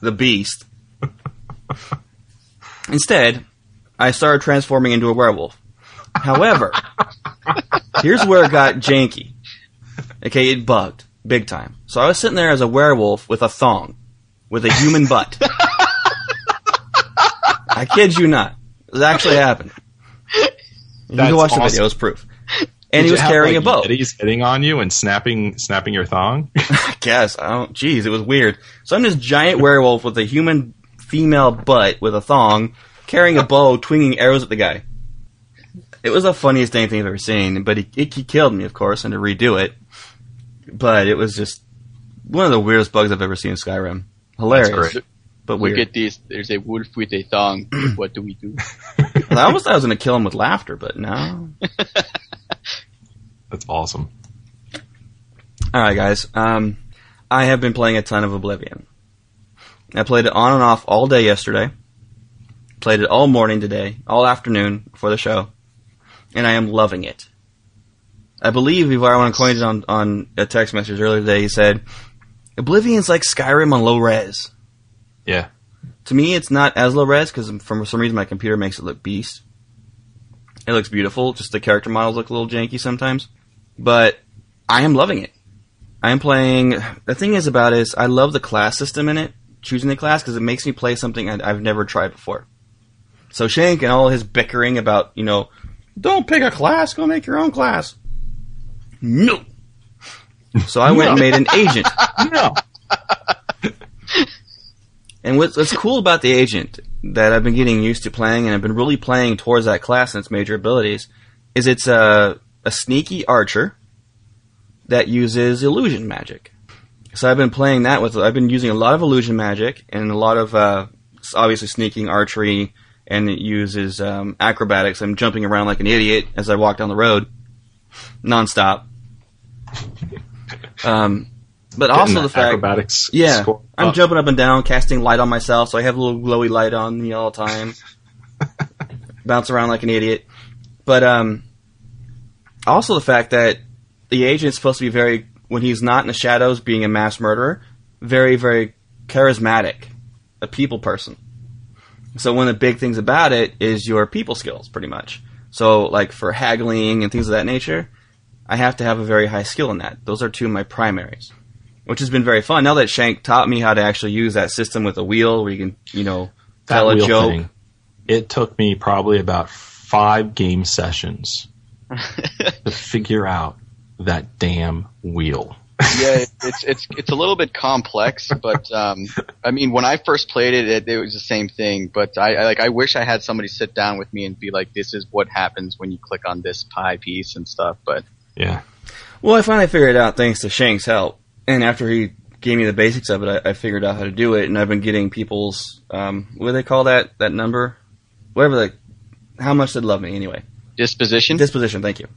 the beast. Instead, I started transforming into a werewolf. However, here's where it got janky. Okay, it bugged big time. So I was sitting there as a werewolf with a thong, with a human butt. I kid you not. This actually happened. You can That's go watch the awesome. video. It's proof. And Did he was have, carrying like, a bow. He's hitting on you and snapping snapping your thong. I guess. I don't. Jeez, it was weird. So I'm this giant werewolf with a human female butt with a thong, carrying a bow, twinging arrows at the guy. It was the funniest dang thing I've ever seen. But he, it, he killed me, of course, and to redo it. But it was just one of the weirdest bugs I've ever seen in Skyrim. Hilarious, great. but Look weird. at this. There's a wolf with a thong. what do we do? I almost thought I was going to kill him with laughter, but no. That's awesome. All right, guys. Um, I have been playing a ton of Oblivion. I played it on and off all day yesterday. Played it all morning today, all afternoon for the show, and I am loving it. I believe Ivarwan coined it on on a text message earlier today. He said, "Oblivion's like Skyrim on low res." Yeah. to me, it's not as low res because for some reason my computer makes it look beast. It looks beautiful. Just the character models look a little janky sometimes, but I am loving it. I am playing. The thing is about it is I love the class system in it, choosing the class because it makes me play something I- I've never tried before. So Shank and all his bickering about you know, don't pick a class, go make your own class. No. So I went and made an agent. No. And what's, what's cool about the agent that I've been getting used to playing, and I've been really playing towards that class and its major abilities, is it's a, a sneaky archer that uses illusion magic. So I've been playing that with. I've been using a lot of illusion magic and a lot of uh, obviously sneaking archery, and it uses um, acrobatics. I'm jumping around like an idiot as I walk down the road, nonstop. Um, but also the fact acrobatics. yeah, score I'm up. jumping up and down, casting light on myself, so I have a little glowy light on me all the time. Bounce around like an idiot. But um, also the fact that the agent's supposed to be very, when he's not in the shadows, being a mass murderer, very, very charismatic, a people person. So one of the big things about it is your people skills, pretty much. So like for haggling and things of that nature, I have to have a very high skill in that. Those are two of my primaries which has been very fun. Now that Shank taught me how to actually use that system with a wheel, where you can, you know, That tell a joke. thing, it took me probably about five game sessions to figure out that damn wheel. Yeah, it's it's it's a little bit complex, but um, I mean, when I first played it, it, it was the same thing. But I, I like I wish I had somebody sit down with me and be like, "This is what happens when you click on this pie piece and stuff." But Yeah. Well, I finally figured it out thanks to Shank's help, and after he gave me the basics of it, I, I figured out how to do it, and I've been getting people's um, what do they call that that number, whatever the how much they love me anyway. disposition. Disposition, thank you.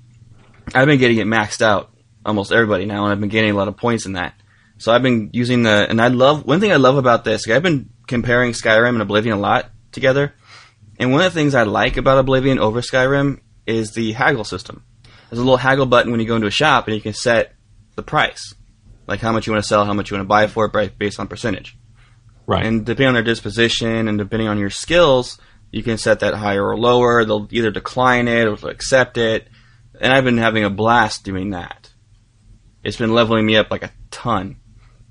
I've been getting it maxed out, almost everybody now, and I've been gaining a lot of points in that. So I've been using the, and I love, one thing I love about this, I've been comparing Skyrim and Oblivion a lot together, and one of the things I like about Oblivion over Skyrim is the haggle system. There's a little haggle button when you go into a shop, and you can set the price. Like how much you want to sell, how much you want to buy for it, based on percentage. Right. And depending on their disposition and depending on your skills, you can set that higher or lower. They'll either decline it or accept it. And I've been having a blast doing that. It's been leveling me up like a ton.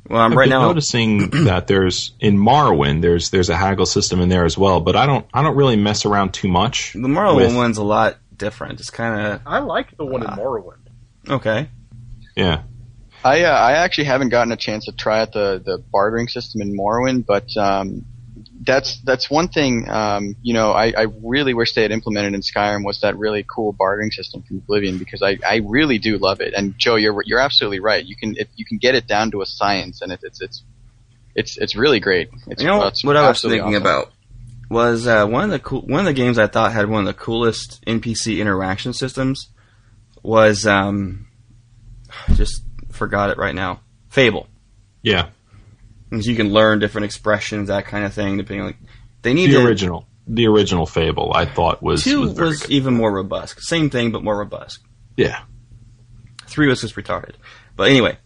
Well, I'm I've right been now. noticing that there's in Morrowind there's there's a haggle system in there as well, but I don't I don't really mess around too much. The Morrowind with- one's a lot different. It's kind of I like the one in Ah. Morrowind. okay. Yeah. I uh, I actually haven't gotten a chance to try out the the bartering system in Morrowind, but um, that's that's one thing. Um, you know, I, I really wish they had implemented in Skyrim was that really cool bartering system from Oblivion because I, I really do love it. And Joe, you're you're absolutely right. You can it, you can get it down to a science, and it, it's it's it's it's really great. It's, You know it's what I was thinking awesome. about was uh, one of the cool, one of the games I thought had one of the coolest NPC interaction systems was um, just forgot it right now. Fable. Yeah. Because you can learn different expressions, that kind of thing. Depending, on like they need The to, original the original Fable I thought was Two was, was, even more robust. Same thing, but more robust. Yeah. Three was just retarded. But anyway,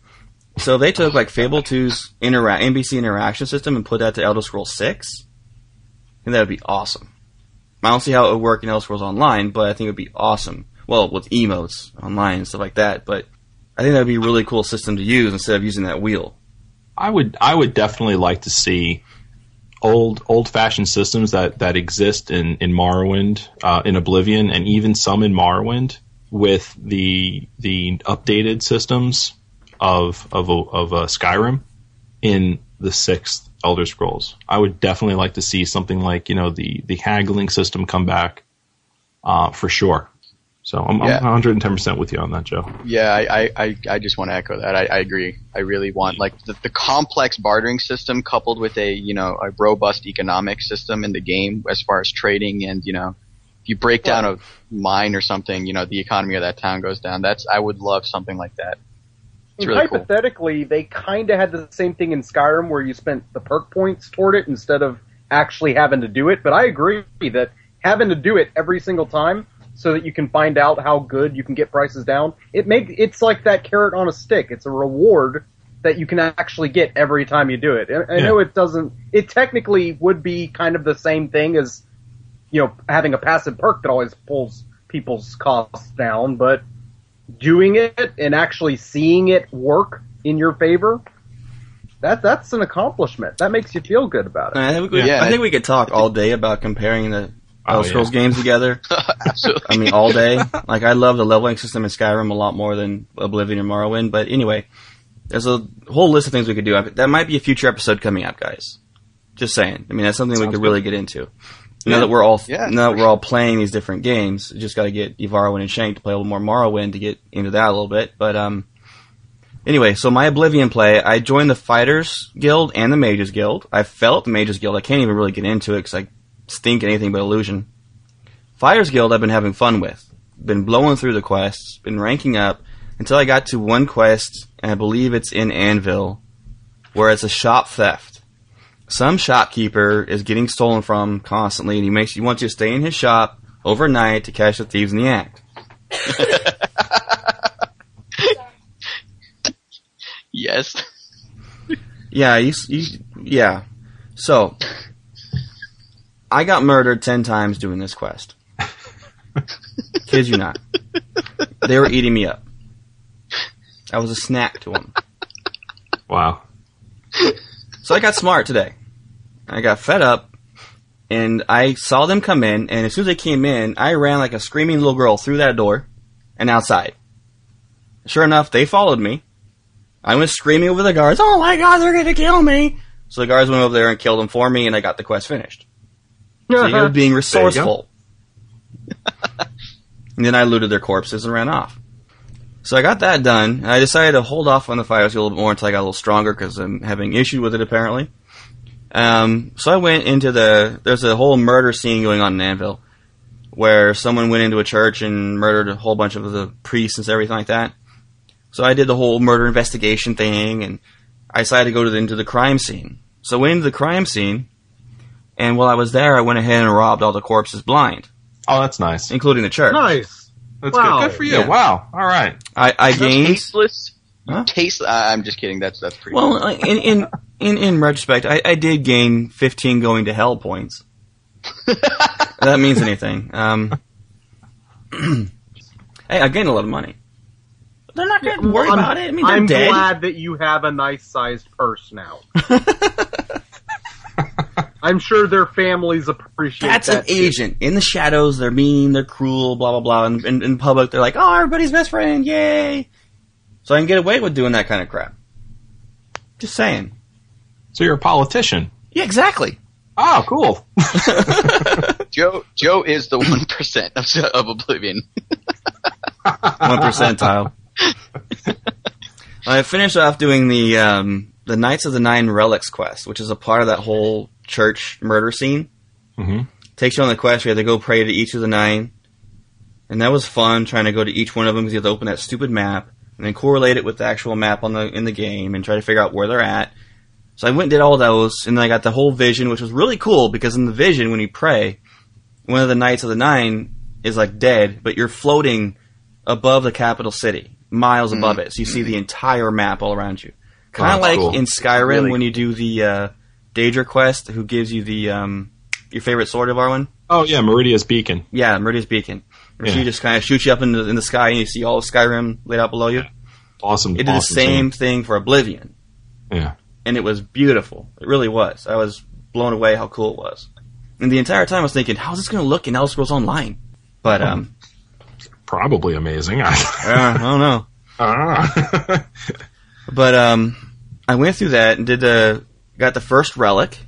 so they took like Fable 2's intera- NPC interaction system and put that to Elder Scrolls 6. And that would be awesome. I don't see how it would work in Elder Scrolls Online, but I think it would be awesome. Well, with emotes online and stuff like that, but I think that would be a really cool system to use instead of using that wheel. I would I would definitely like to see old old fashioned systems that, that exist in in Morrowind, uh, in Oblivion, and even some in Morrowind with the the updated systems of of of uh, Skyrim in the sixth Elder Scrolls. I would definitely like to see something like you know the the haggling system come back uh, for sure. So I'm, Yeah. I'm 110 percent with you on that, Joe. Yeah, I, I, I, I just want to echo that. I, I agree. I really want like the, the complex bartering system coupled with a you know a robust economic system in the game as far as trading and you know if you break down a mine or something, you know the economy of that town goes down. That's I would love something like that. It's And really cool. hypothetically, they kind of had the same thing in Skyrim where you spent the perk points toward it instead of actually having to do it. But I agree that having to do it every single time so that you can find out how good you can get prices down, it make it's like that carrot on a stick. It's a reward that you can actually get every time you do it. I, I Yeah. know it doesn't. It technically would be kind of the same thing as you know having a passive perk that always pulls people's costs down, but doing it and actually seeing it work in your favor. That that's an accomplishment. That makes you feel good about it. I think, we, Yeah. I think we could talk all day about comparing the Oh, Elder Scrolls yeah. games together. Absolutely. I mean, all day. Like, I love the leveling system in Skyrim a lot more than Oblivion or Morrowind. But anyway, there's a whole list of things we could do. That might be a future episode coming up, guys. Just saying. I mean, that's something we could good. really get into. Now that we're all Yeah, now that we're all playing these different games, just got to get Evarwyn and Shank to play a little more Morrowind to get into that a little bit. But um, anyway, so my Oblivion play, I joined the Fighters Guild and the Mages Guild. I fell at the Mages Guild. I can't even really get into it because I stink anything but illusion. Fighters Guild, I've been having fun with. Been blowing through the quests, been ranking up until I got to one quest, and I believe it's in Anvil, where it's a shop theft. Some shopkeeper is getting stolen from constantly, and he makes he wants you to stay in his shop overnight to catch the thieves in the act. yes. Yeah, you, you, yeah. So, I got murdered ten times doing this quest. Kid you not. They were eating me up. I was a snack to them. Wow. So I got smart today. I got fed up, and I saw them come in, and as soon as they came in, I ran like a screaming little girl through that door and outside. Sure enough, they followed me. I went screaming over the guards, oh my god, they're gonna kill me! So the guards went over there and killed them for me, and I got the quest finished. So you know, being resourceful. and then I looted their corpses and ran off. So I got that done. and I decided to hold off on the fires a little bit more until I got a little stronger because I'm having issue with it apparently. Um, so I went into the. There's a whole murder scene going on in Anvil, where someone went into a church and murdered a whole bunch of the priests and everything like that. So I did the whole murder investigation thing, and I decided to go to the, into the crime scene. So I went into the crime scene, and while I was there, I went ahead and robbed all the corpses blind, Oh, that's nice. including the church. Nice. That's Wow. good. Good for you. Yeah. Wow. All right. I, I That's gained. tasteless. Huh? Taste. I- I'm just kidding. That's that's pretty. Well, uh, in in in, in retrospect, I, I did gain 15 going to hell points. If that means anything. Um, hey, I gained a lot of money. They're not going to worry I'm, about it. I mean, they're I'm dead. glad that you have a nice sized purse now. I'm sure their families appreciate That's that. an too. agent. In the shadows, they're mean, they're cruel, blah blah blah. And in, in public, they're like, "Oh, everybody's best friend, yay!" So I can get away with doing that kind of crap. Just saying. So you're a politician. Yeah, exactly. Oh, cool. Joe Joe is the one percent of of Oblivion. one percentile. I finished off doing the um, the Knights of the Nine Relics quest, which is a part of that whole church murder scene. Mhm. Takes you on the quest. Where you have to go pray to each of the nine, and that was fun trying to go to each one of them because you have to open that stupid map and then correlate it with the actual map on the in the game and try to figure out where they're at. So I went and did all those, and then I got the whole vision, which was really cool because in the vision when you pray, one of the Knights of the Nine is like dead, but you're floating above the capital city, miles above it, so you see the entire map all around you. Kind of Oh, like cool. in Skyrim Really when you do the uh, Daedra quest, who gives you the um, your favorite sword of Arwen. Oh yeah, Meridia's Beacon. Yeah, Meridia's Beacon. Where she just kind of shoots you up in the, in the sky and you see all of Skyrim laid out below you. Awesome. It did awesome the same thing for Oblivion. Yeah. and it was beautiful. It really was. I was blown away how cool it was. And the entire time I was thinking, how's this going to look in Elder Scrolls Online? But um, Probably amazing. uh, I don't know. Ah. But um, I went through that and did the got the first relic,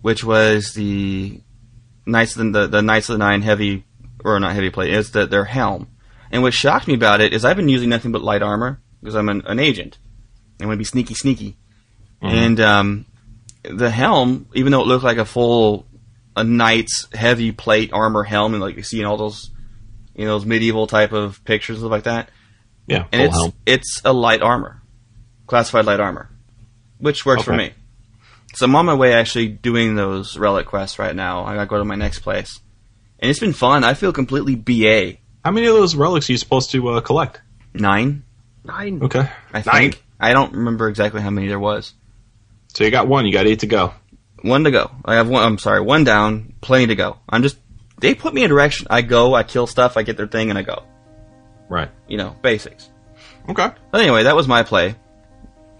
which was the Knights of the, the, the Knights of the Nine heavy or not heavy plate. It's the, their helm. And what shocked me about it is I've been using nothing but light armor because I'm an, an agent. I want to be sneaky, sneaky. And um, the helm, even though it looked like a full a knight's heavy plate armor helm, and like you see in all those you know those medieval type of pictures and stuff like that, yeah. and it's helm. it's a light armor, classified light armor, which works for me. So I'm on my way actually doing those relic quests right now. I gotta go to my next place, and it's been fun. I feel completely ba How many of those relics are you supposed to uh, collect? nine, Nine. Okay. I Nine. think. I don't remember exactly how many there was. So you got one. You got eight to go. One to go. I have one. I'm sorry, one down. Plenty to go. I'm just. They put me in a direction. I go. I kill stuff. I get their thing, and I go. Right. You know, basics. Okay. But anyway, that was my play.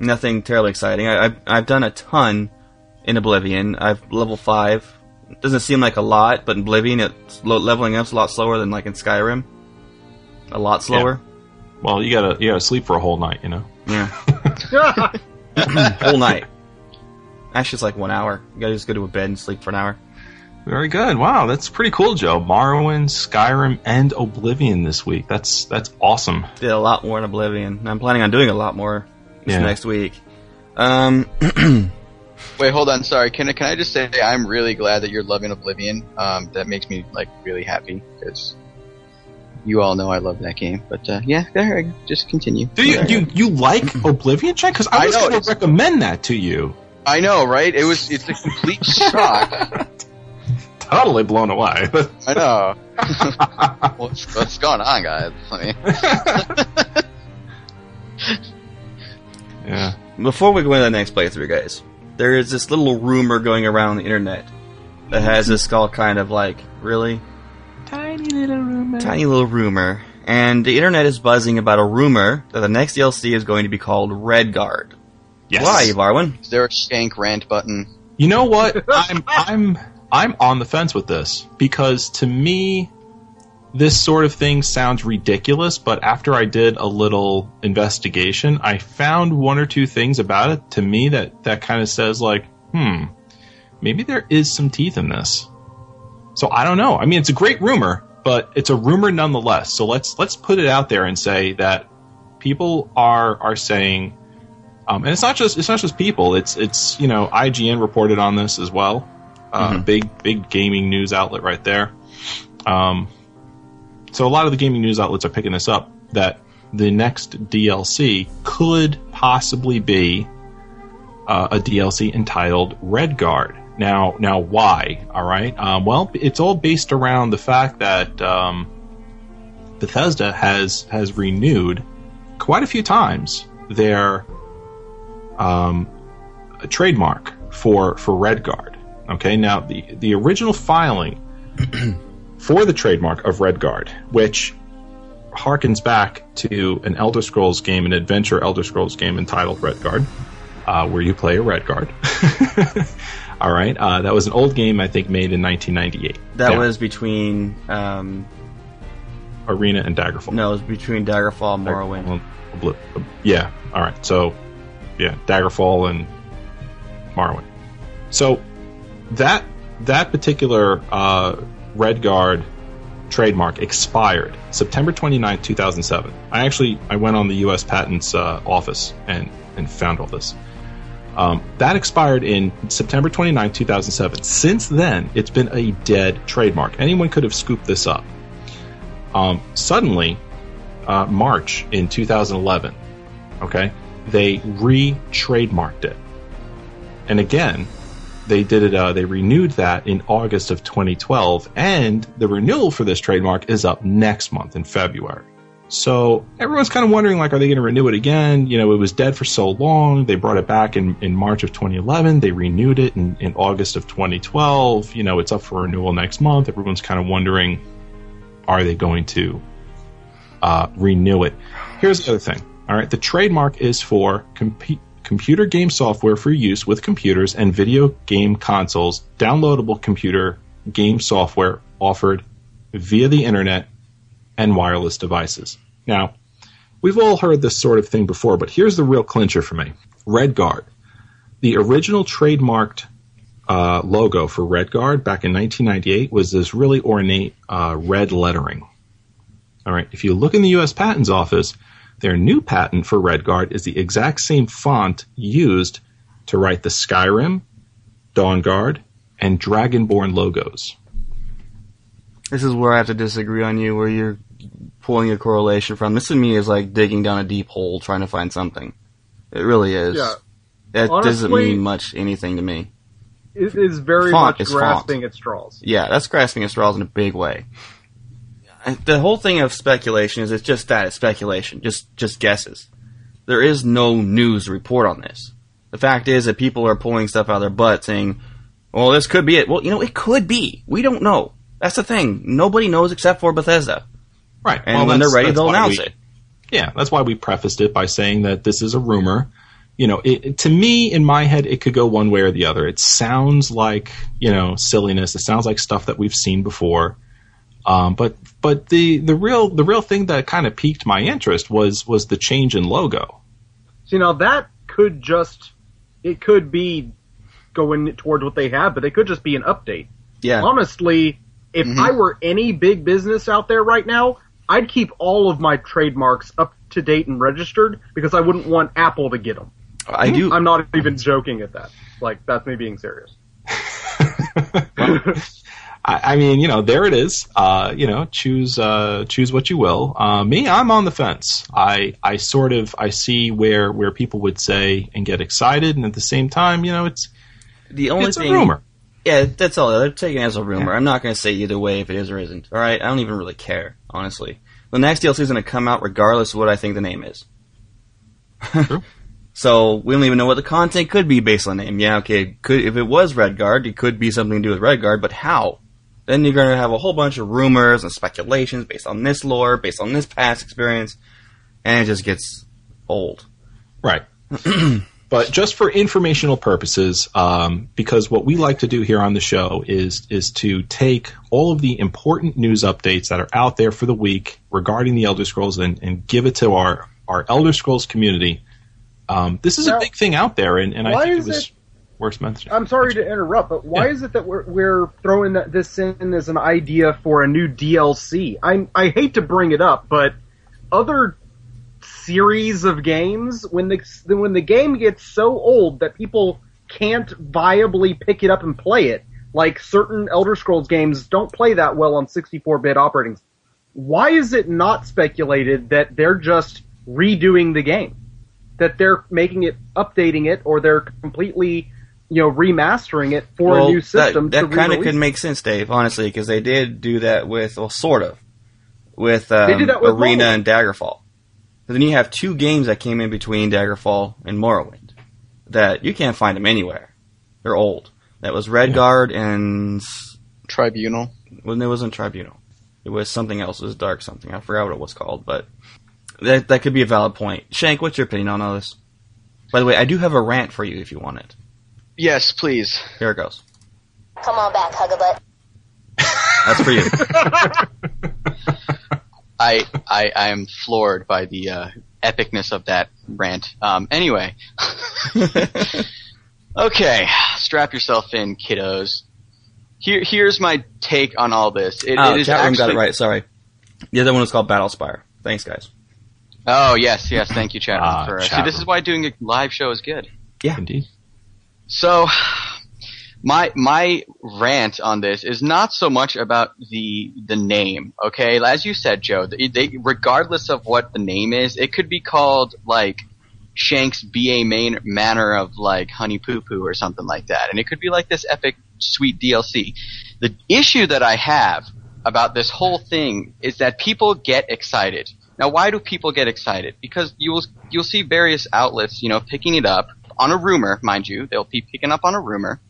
Nothing terribly exciting. I, I've I've done a ton in Oblivion. I've level five. Doesn't seem like a lot, but in Oblivion, it's lo- leveling up's a lot slower than like in Skyrim. A lot slower. Well, you gotta you gotta sleep for a whole night. You know. Yeah. Whole night. Actually, it's like one hour. You gotta just go to a bed and sleep for an hour. Very good. Wow, that's pretty cool, Joe. Morrowind, Skyrim, and Oblivion this week. That's that's awesome. Did a lot more in Oblivion. I'm planning on doing a lot more this Yeah. next week. Um, Wait, hold on. Sorry. Can I, can I just say I'm really glad that you're loving Oblivion. Um, that makes me like really happy because you all know I love that game. But uh, yeah, there. Just continue. Do you you, you like Oblivion, Jack? Because I I was going to recommend that to you. I know, right? It was. It's a complete shock. Totally blown away. I know. what's, what's going on, guys? I mean, yeah. before we go into the next playthrough, guys, there is this little rumor going around the internet that has this called kind of like, really? Tiny little rumor. Tiny little rumor. And the internet is buzzing about a rumor that the next DLC is going to be called Redguard. Yes. Why, Barwin? is there a shank rant button? You know what? I'm I'm I'm on the fence with this because to me this sort of thing sounds ridiculous, but after I did a little investigation, I found one or two things about it to me that that kind of says like, hmm, maybe there is some teeth in this. So I don't know. I mean, it's a great rumor, but it's a rumor nonetheless. So let's let's put it out there and say that people are are saying um, and it's not just it's not just people. It's it's you know IGN reported on this as well. Uh, Big big gaming news outlet right there. Um, so a lot of the gaming news outlets are picking this up that the next DLC could possibly be uh, a DLC entitled Redguard. Now now why? All right. Um, well, it's all based around the fact that um, Bethesda has has renewed quite a few times their um, trademark for for Redguard. Okay, now the the original filing for the trademark of Redguard, which harkens back to an Elder Scrolls game, an adventure Elder Scrolls game entitled Redguard, uh, where you play a Redguard. All right, uh, that was an old game I think made in 1998. That Yeah, was between, um, Arena and Daggerfall. no, it was between Daggerfall and Morrowind. Obli- ob- Yeah. All right. So, yeah, Daggerfall and Morrowind. So that that particular uh, Redguard trademark expired September 29, 2007. I actually I went on the U.S. Patents uh, office and and found all this. Um, that expired in September 29, 2007. Since then, it's been a dead trademark. Anyone could have scooped this up. Um, suddenly, uh, March in 2011, okay, they re-trademarked it, and again, they did it. Uh, they renewed that in August of 2012, and the renewal for this trademark is up next month in February. So everyone's kind of wondering, like, are they going to renew it again? You know, it was dead for so long. They brought it back in, in March of 2011. They renewed it in, in August of 2012. You know, it's up for renewal next month. Everyone's kind of wondering, are they going to uh, renew it? Here's the other thing. All right, the trademark is for compu- computer game software for use with computers and video game consoles, downloadable computer game software offered via the internet and wireless devices. Now, we've all heard this sort of thing before, but here's the real clincher for me Redguard. The original trademarked uh, logo for Redguard back in 1998 was this really ornate uh, red lettering. All right, if you look in the U.S. Patents Office, their new patent for Redguard is the exact same font used to write the Skyrim, Dawnguard, and Dragonborn logos. This is where I have to disagree on you, where you're pulling a correlation from. This to me is like digging down a deep hole trying to find something. It really is. Yeah. It doesn't mean much anything to me. It is very Font much is font. grasping at straws. Yeah, that's grasping at straws in a big way. The whole thing of speculation is it's just that, it's speculation, just just guesses. there is no news report on this. The fact is that people are pulling stuff out of their butt saying, well, this could be it. Well, you know, it could be. We don't know. That's the thing. Nobody knows except for Bethesda. Right. And Well, when they're ready, they'll announce we- it. Yeah, that's why we prefaced it by saying that this is a rumor. You know, it- to me, in my head, it could go one way or the other. It sounds like you know silliness. It sounds like stuff that we've seen before. Um, but but the the real the real thing that kind of piqued my interest was was the change in logo. See, now that could just, it could be going towards what they have, but it could just be an update. Yeah. Honestly, if Mhm. I were any big business out there right now, I'd keep all of my trademarks up to date and registered because I wouldn't want Apple to get them. I do. I'm not even joking at that. Like, that's me being serious. I, I mean, you know, there it is. Uh, you know, choose uh, choose what you will. Uh, me, I'm on the fence. I I sort of I see where where people would say and get excited, and at the same time, you know, it's The only it's thing, a rumor. Yeah, that's all. They're taking it as a rumor. I'm not going to say either way if it is or isn't. All right, I don't even really care, honestly. The next DLC is going to come out regardless of what I think the name is. True. so we don't even know what the content could be based on the name. Yeah, okay, could if it was Redguard, it could be something to do with Redguard, but how? Then you're going to have a whole bunch of rumors and speculations based on this lore, based on this past experience, and it just gets old. Right. but just for informational purposes, um, because what we like to do here on the show is is to take all of the important news updates that are out there for the week regarding the Elder Scrolls and, and give it to our our Elder Scrolls community. Um, this is Now, a big thing out there, and, and I why think it is was it- I'm sorry to interrupt, but why Yeah. is it that we're we're throwing that, this in as an idea for a new DLC? I I hate to bring it up, but other series of games when the when the game gets so old that people can't viably pick it up and play it, like certain Elder Scrolls games don't play that well on 64-bit operating. Why is it not speculated that they're just redoing the game? That they're making it, updating it, or they're completely, you know, remastering it for well, a new system. That, that kind of could make sense, Dave. Honestly, because they did do that with, well, sort of, with um, They did that with Arena Morrowind. and Daggerfall. But then you have two games that came in between Daggerfall and Morrowind that you can't find them anywhere. They're old. That was Redguard and Tribunal. when it wasn't Tribunal. It was something else. It was Dark something. I forgot what it was called, but that that could be a valid point. Shank, what's your opinion on all this? By the way, I do have a rant for you if you want it. Yes, please. Here it goes. Come on back, Hugabutt. That's for you. I I I am floored by the uh, epicness of that rant. Um, anyway, okay, strap yourself in, kiddos. Here here's my take on all this. It, oh, it is chat room got it right. Sorry. The other one was called Battlespire. Thanks, guys. Oh yes, yes. Thank you, chat room. Ah, for, chat see, this room. is why doing a live show is good. Yeah, indeed. So, my my rant on this is not so much about the the name. Okay, as you said, Joe, they, they, regardless of what the name is, it could be called like Shank's BA main manner of like Honey Poo Poo or something like that, and it could be like this epic sweet DLC. The issue that I have about this whole thing is that people get excited. Now, why do people get excited? Because you'll you'll see various outlets, you know, picking it up on a rumor, mind you. They'll be picking up on a rumor,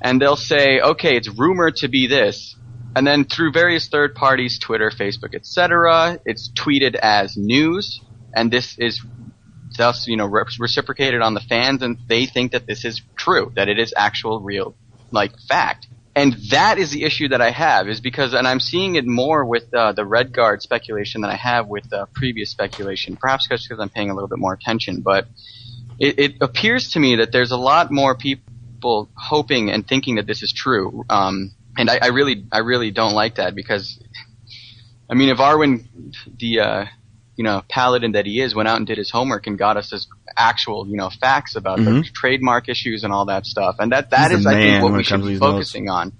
and they'll say, "Okay, it's rumored to be this," and then through various third parties, Twitter, Facebook, etc., it's tweeted as news, and this is thus, you know, re- reciprocated on the fans, and they think that this is true, that it is actual, real, like fact. And that is the issue that I have, is because, and I'm seeing it more with uh, the Redguard speculation than I have with uh, previous speculation. Perhaps because I'm paying a little bit more attention, but it, it appears to me that there's a lot more people hoping and thinking that this is true. Um, and I, I really, I really don't like that because, I mean, if Arwen, the, uh, you know, paladin that he is, went out and did his homework and got us his actual, you know, facts about the Mhm. trademark issues and all that stuff. And that, that He's is, I think, what we should be these notes. focusing on.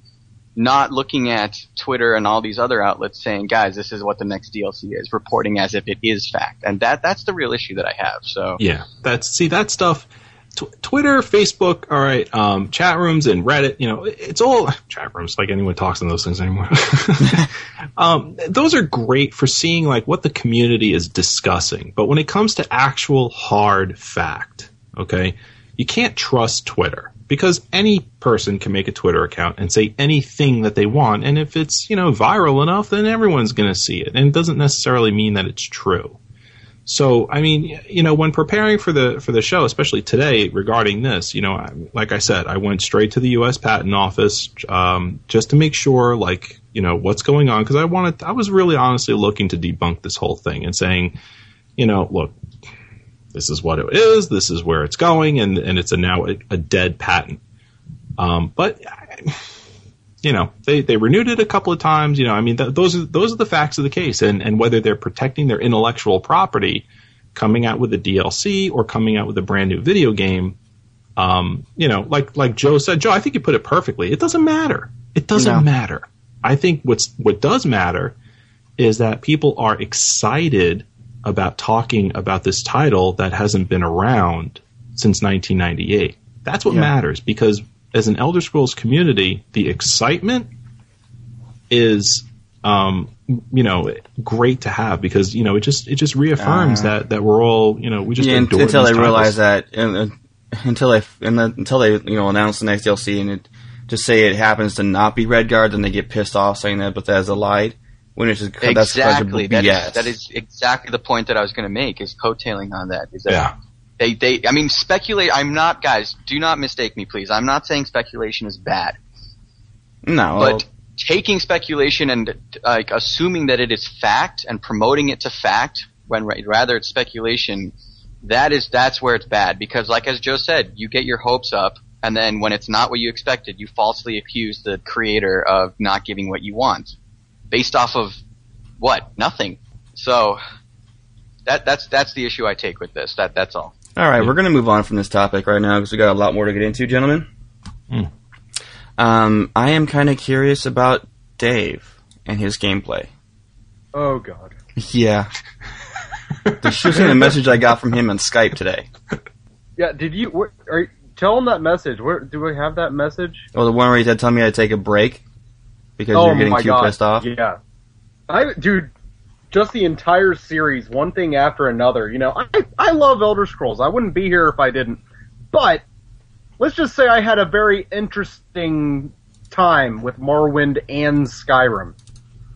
Not looking at Twitter and all these other outlets saying, guys, this is what the next DLC is, reporting as if it is fact. And that, that's the real issue that I have. So, Yeah, that's see that stuff. tw- Twitter, Facebook, all right, um, chat rooms and Reddit, you know, it's all chat rooms. Like anyone talks on those things anymore. um, those are great for seeing like what the community is discussing. But when it comes to actual hard fact, okay, you can't trust Twitter because any person can make a Twitter account and say anything that they want, and if it's you know viral enough, then everyone's going to see it, and it doesn't necessarily mean that it's true. So, I mean, you know, when preparing for the for the show, especially today regarding this, you know, I, like I said, I went straight to the U.S. Patent Office um, just to make sure, like, you know, what's going on because I wanted, I was really honestly looking to debunk this whole thing and saying, you know, look, this is what it is, this is where it's going, and and it's a now a, a dead patent. Um, but you know, they, they renewed it a couple of times. You know, I mean, th- those are those are the facts of the case, and and whether they're protecting their intellectual property, coming out with a DLC or coming out with a brand new video game, um, you know, like like Joe said, Joe, I think you put it perfectly. It doesn't matter. It doesn't No. matter. I think what's what does matter is that people are excited about talking about this title that hasn't been around since 1998. That's what Yeah. matters because as an Elder Scrolls community, the excitement is um, you know great to have because you know it just it just reaffirms Uh, that that we're all you know we just yeah, until they realize that, and, uh, until they and then, until they you know announce the next DLC and it just say it happens to not be Redguard, then they get pissed off saying that Bethesda lied. When it's exactly. That is, that is exactly the point that I was going to make. Is coattailing on that. Is that yeah they they I mean speculate. I'm not guys. Do not mistake me, please. I'm not saying speculation is bad, no. but taking speculation and like assuming that it is fact and promoting it to fact when rather it's speculation. That is that's where it's bad because, like as Joe said, you get your hopes up, and then when it's not what you expected, you falsely accuse the creator of not giving what you want, based off of what nothing. So that that's that's the issue I take with this. That that's all. All right, we're going to move on from this topic right now because we got a lot more to get into, gentlemen. Hmm. Um, I am kind of curious about Dave and his gameplay. Oh god. Yeah. There's just a message I got from him on Skype today. Yeah, did you? Where, are, you- tell him that message. Where do we have that message? Oh, the one where he said, "Tell me I take a break because oh you're getting my too god. pissed off. Yeah. I dude, just the entire series, one thing after another. You know, I I love Elder Scrolls. I wouldn't be here if I didn't. But let's just say I had a very interesting time with Morrowind and Skyrim.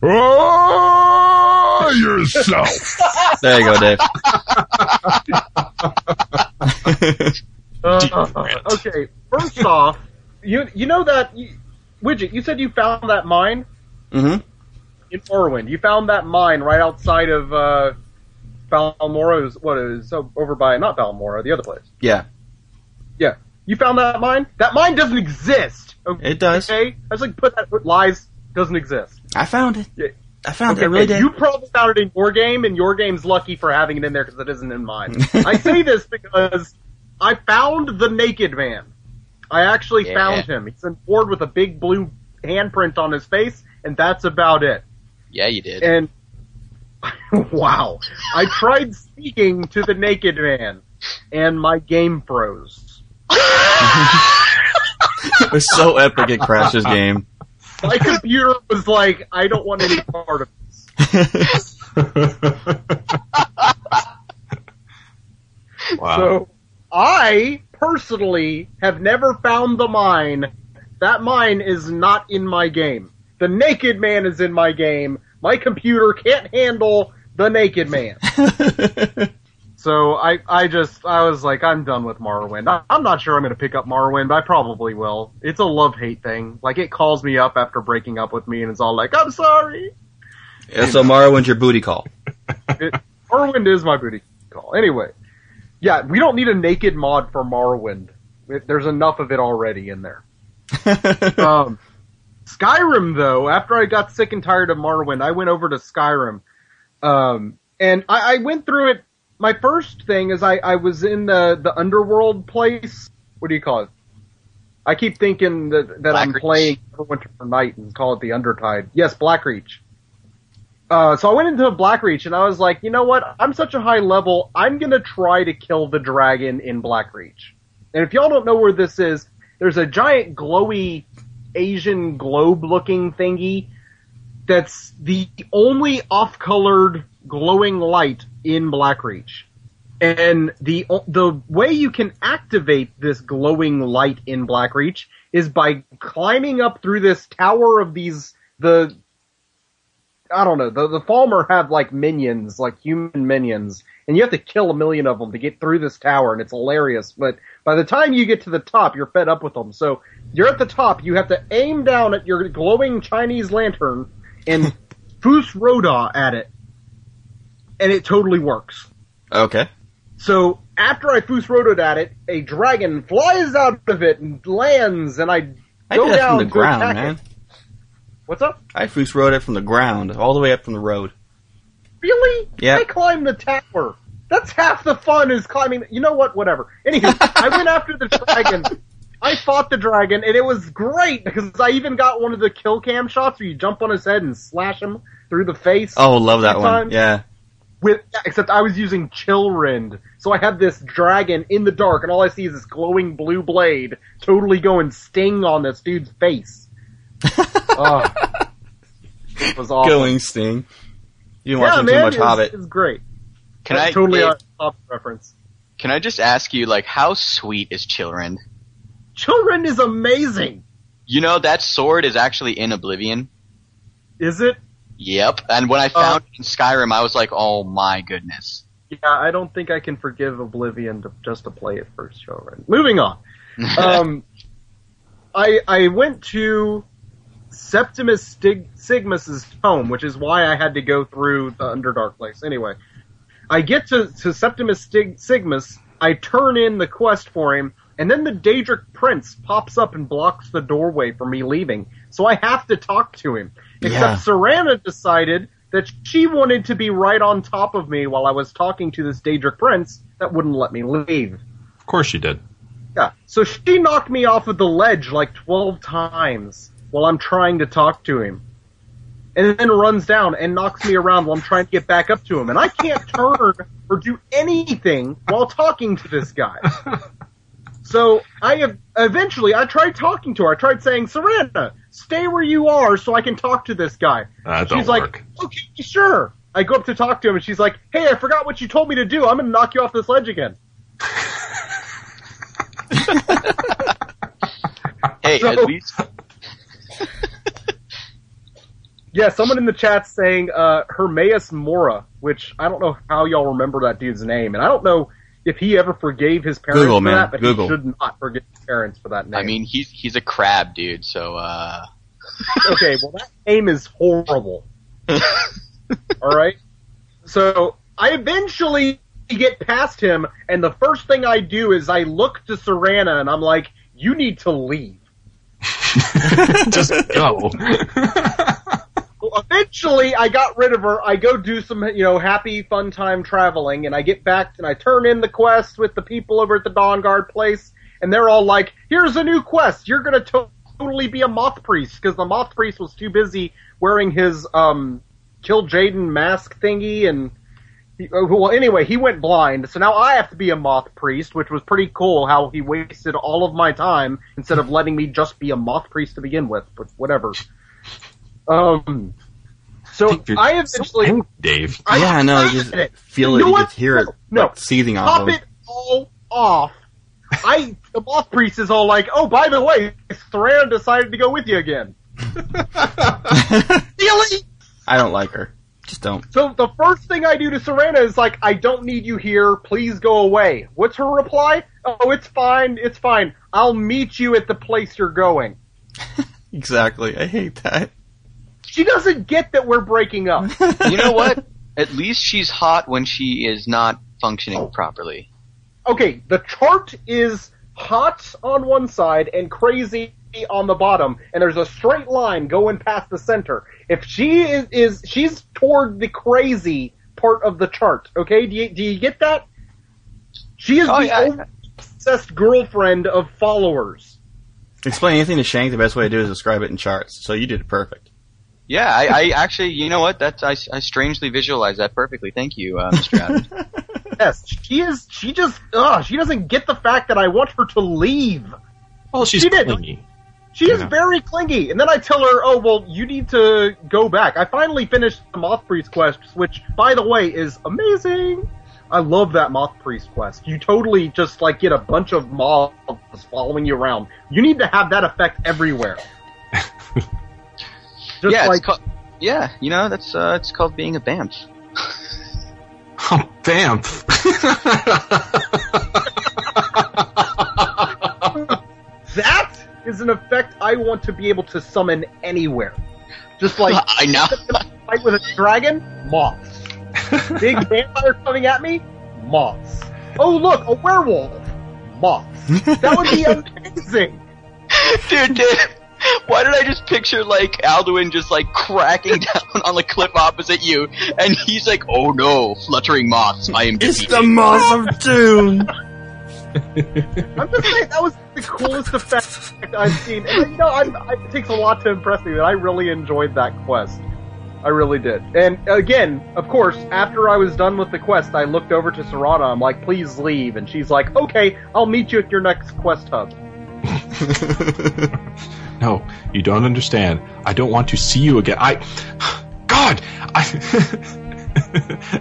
Oh, yourself. There you go, Dave. Uh, okay, first off, you you know that you, widget. You said you found that mine hmm in Morrowind. You found that mine right outside of uh, Balmora's. What is over by not Balmora, the other place. Yeah, Yeah, you found that mine. That mine doesn't exist. Okay, it does. Okay, I was like, put that lies doesn't exist. I found it. Yeah. I found it. I really did. You probably found it in your game, and your game's lucky for having it in there because it isn't in mine. I say this because I found the Naked Man. I actually Yeah. found him. He's on board with a big blue handprint on his face, and that's about it. Yeah, you did. And wow, I tried speaking to the Naked Man, and my game froze. it was so epic it crashed his game. My computer was like, I don't want any part of this. wow So I personally have never found the mine. That mine is not in my game. The Naked Man is in my game. My computer can't handle the Naked Man. So I, I just, I was like, I'm done with Morrowind. I, I'm not sure I'm going to pick up Morrowind, but I probably will. It's a love-hate thing. Like, it calls me up after breaking up with me and it's all like, I'm sorry. Yeah, so Morrowind's your booty call. It, Morrowind is my booty call. Anyway, yeah, we don't need a naked mod for Morrowind. There's enough of it already in there. um, Skyrim, though, after I got sick and tired of Morrowind, I went over to Skyrim. Um, and I, I went through it. My first thing is I, I was in the, the underworld place. What do you call it? I keep thinking that, that I'm playing Winter Night and call it the Undertide. Yes, Blackreach. Uh, so I went into Blackreach and I was like, you know what? I'm such a high level. I'm gonna try to kill the dragon in Blackreach. And if y'all don't know where this is, there's a giant glowy Asian globe looking thingy that's the only off colored glowing light in Blackreach. And the the way you can activate this glowing light in Blackreach is by climbing up through this tower of these the I don't know the the Falmer have like minions like human minions and you have to kill a million of them to get through this tower and it's hilarious but by the time you get to the top you're fed up with them so you're at the top you have to aim down at your glowing Chinese lantern and Fus Ro Dah at it and it totally works. Okay. So after I Foos Rotoed at it, a dragon flies out of it and lands, and I I go down the to ground, attack man. it. What's up? I Foos rode it from the ground, all the way up from the road. Really? Yeah. I climbed the tower. That's half the fun is climbing. You know what? Whatever. Anywho, I went after the dragon. I fought the dragon, and it was great because I even got one of the kill cam shots where you jump on his head and slash him through the face. Oh, love that one. Yeah. with except I was using Chillrend, so I had this dragon in the dark, and all I see is this glowing blue blade totally going sting on this dude's face. Oh, it was awesome. Going Sting. You yeah, watch man, too much it's, Hobbit. it's great. Can That's I totally a top reference. can I just ask you like how sweet is Chillrend? Chillrend is amazing. You know that sword is actually in Oblivion. Is it? Yep. And when I found it in Skyrim, I was like, oh my goodness. Yeah, I don't think I can forgive Oblivion to, just to play it for Chillrend. Moving on. um, I I went to Septimus Stig- Signus's home, which is why I had to go through the Underdark place. Anyway, I get to, to Septimus Stig- Signus, I turn in the quest for him, and then the Daedric Prince pops up and blocks the doorway for me leaving. So I have to talk to him. Except Yeah. Serana decided that she wanted to be right on top of me while I was talking to this Daedric Prince that wouldn't let me leave. Of course she did. Yeah. So she knocked me off of the ledge like 12 times while I'm trying to talk to him. And then runs down and knocks me around while I'm trying to get back up to him. And I can't turn or do anything while talking to this guy. So I have, eventually I tried talking to her. I tried saying, Serana, stay where you are so I can talk to this guy. That don't she's like, work. okay, sure. I go up to talk to him and she's like, hey, I forgot what you told me to do. I'm gonna knock you off this ledge again. Hey, So- at least Yeah, someone in the chat saying uh, Hermaeus Mora, which I don't know how y'all remember that dude's name, and I don't know if he ever forgave his parents Google, for man. that, but Google. he should not forgive his parents for that name. I mean he's he's a crab, dude. So uh, okay, well that name is horrible. All right, so I eventually get past him, and the first thing I do is I look to Serana, and I'm like, "You need to leave." Just go. Well, eventually, I got rid of her. I go do some, you know, happy, fun time traveling, and I get back and I turn in the quest with the people over at the Dawnguard place, and they're all like, "Here's a new quest. You're gonna to- totally be a Moth Priest because the Moth Priest was too busy wearing his um, Kill Jaden mask thingy, and well, anyway, he went blind, so now I have to be a Moth Priest, which was pretty cool. How he wasted all of my time instead of letting me just be a Moth Priest to begin with, but whatever. Um, so You're I so eventually angry, Dave. I yeah, no, you tried just it. feel You it, know you just hear it No, like, seething off pop of it all off. I the moth priest is all like, oh, by the way, Thran decided to go with you again. really? I don't like her. Just don't. So the first thing I do to Serana is like, I don't need you here. Please go away. What's her reply? Oh, it's fine. It's fine. I'll meet you at the place you're going. Exactly. I hate that. She doesn't get that we're breaking up. you know what? At least she's hot when she is not functioning oh. properly. okay, the chart is hot on one side and crazy on the bottom, and there's a straight line going past the center. If she is, is she's toward the crazy part of the chart, okay? Do you, do you get that? She is Oh, the yeah. obsessed girlfriend of followers. Explain anything to Shank. The best way to do is describe it in charts. So you did it perfect. Yeah, I, I actually, you know what? That's I, I strangely visualized that perfectly. Thank you, uh, Mr. Adams. Yes, she is. She just. Ugh, she doesn't get the fact that I want her to leave. Well, she's She did. clingy. She is Yeah. very clingy, and then I tell her, "Oh well, you need to go back." I finally finished the Moth Priest quest, which, by the way, is amazing. I love that Moth Priest quest. You totally just like get a bunch of moths following you around. You need to have that effect everywhere. just yeah, like it's called, yeah, you know that's uh, it's called being a BAMF. Oh, bam. that is an effect I want to be able to summon anywhere. Just like I know. fight with a dragon, moths. Big vampire coming at me, moths. Oh look, a werewolf, moths. That would be amazing. dude, dude. Why did I just picture like Alduin just like cracking down on the cliff opposite you, and he's like, "Oh no, fluttering moths! I am It's defeated." the Moth of Doom. I'm just saying that was the coolest effect I've seen. And you know, I'm, I, it takes a lot to impress me but I really enjoyed that quest. I really did. And again, of course, after I was done with the quest, I looked over to Serana. I'm like, "Please leave," and she's like, "Okay, I'll meet you at your next quest hub." no, you don't understand. I don't want to see you again. I. God! I.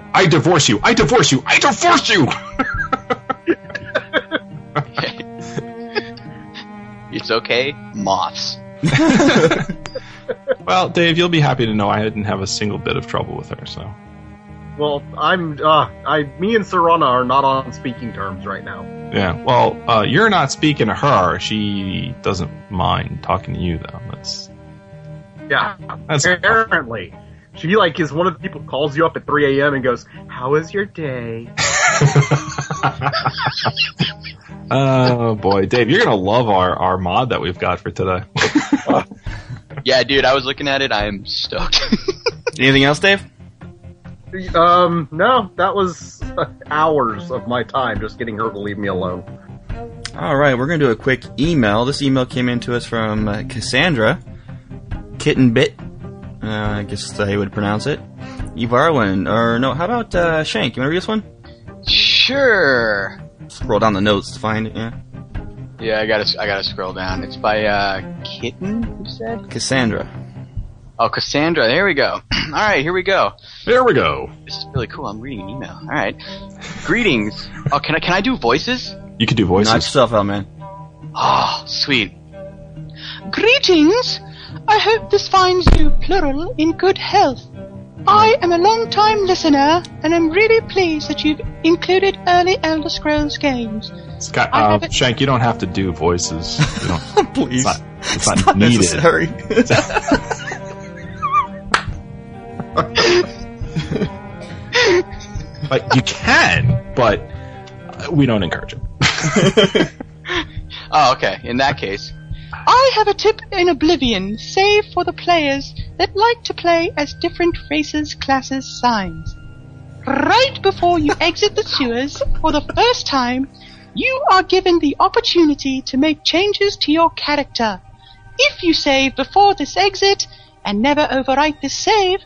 I divorce you! I divorce you! I divorce you! It's okay, moths. well, Dave, you'll be happy to know I didn't have a single bit of trouble with her, so. Well, I'm. Uh, I, me and Serana are not on speaking terms right now. Yeah, well, uh, you're not speaking to her. She doesn't mind talking to you, though. That's. Yeah, That's- apparently. She like is one of the people who calls you up at 3 a.m. and goes, "How was your day?" Oh, boy. Dave, you're going to love our, our mod that we've got for today. Yeah, dude, I was looking at it. I am stoked. Anything else, Dave? Um, no, that was uh, hours of my time just getting her to leave me alone. All right, we're going to do a quick email. This email came in to us from uh, Cassandra, Kittenbit. Uh, I guess they would pronounce it. Evarwin, or no, how about uh, Shank? You want to read this one? Sure. Scroll down the notes to find it. Yeah, Yeah, I gotta, I gotta scroll down. It's by uh, Kitten. Who said? Cassandra. Oh, Cassandra. There we go. All right, here we go. There we go. This is really cool. I'm reading an email. All right. Greetings. Oh, can I can I do voices? You can do voices. Knock yourself out, man. Oh, sweet. Greetings. I hope this finds you, plural, in good health. I am a long-time listener, and I'm really pleased that you've included early Elder Scrolls games. Scott, uh, it- Shank, you don't have to do voices. You don't, Please. it's not, it's It's not not necessary. Like, you can, but uh, we don't encourage it. Oh, okay. In that case, I have a tip in Oblivion, save for the players that like to play as different races, classes, signs. Right before you exit the sewers for the first time, you are given the opportunity to make changes to your character. If you save before this exit and never overwrite this save,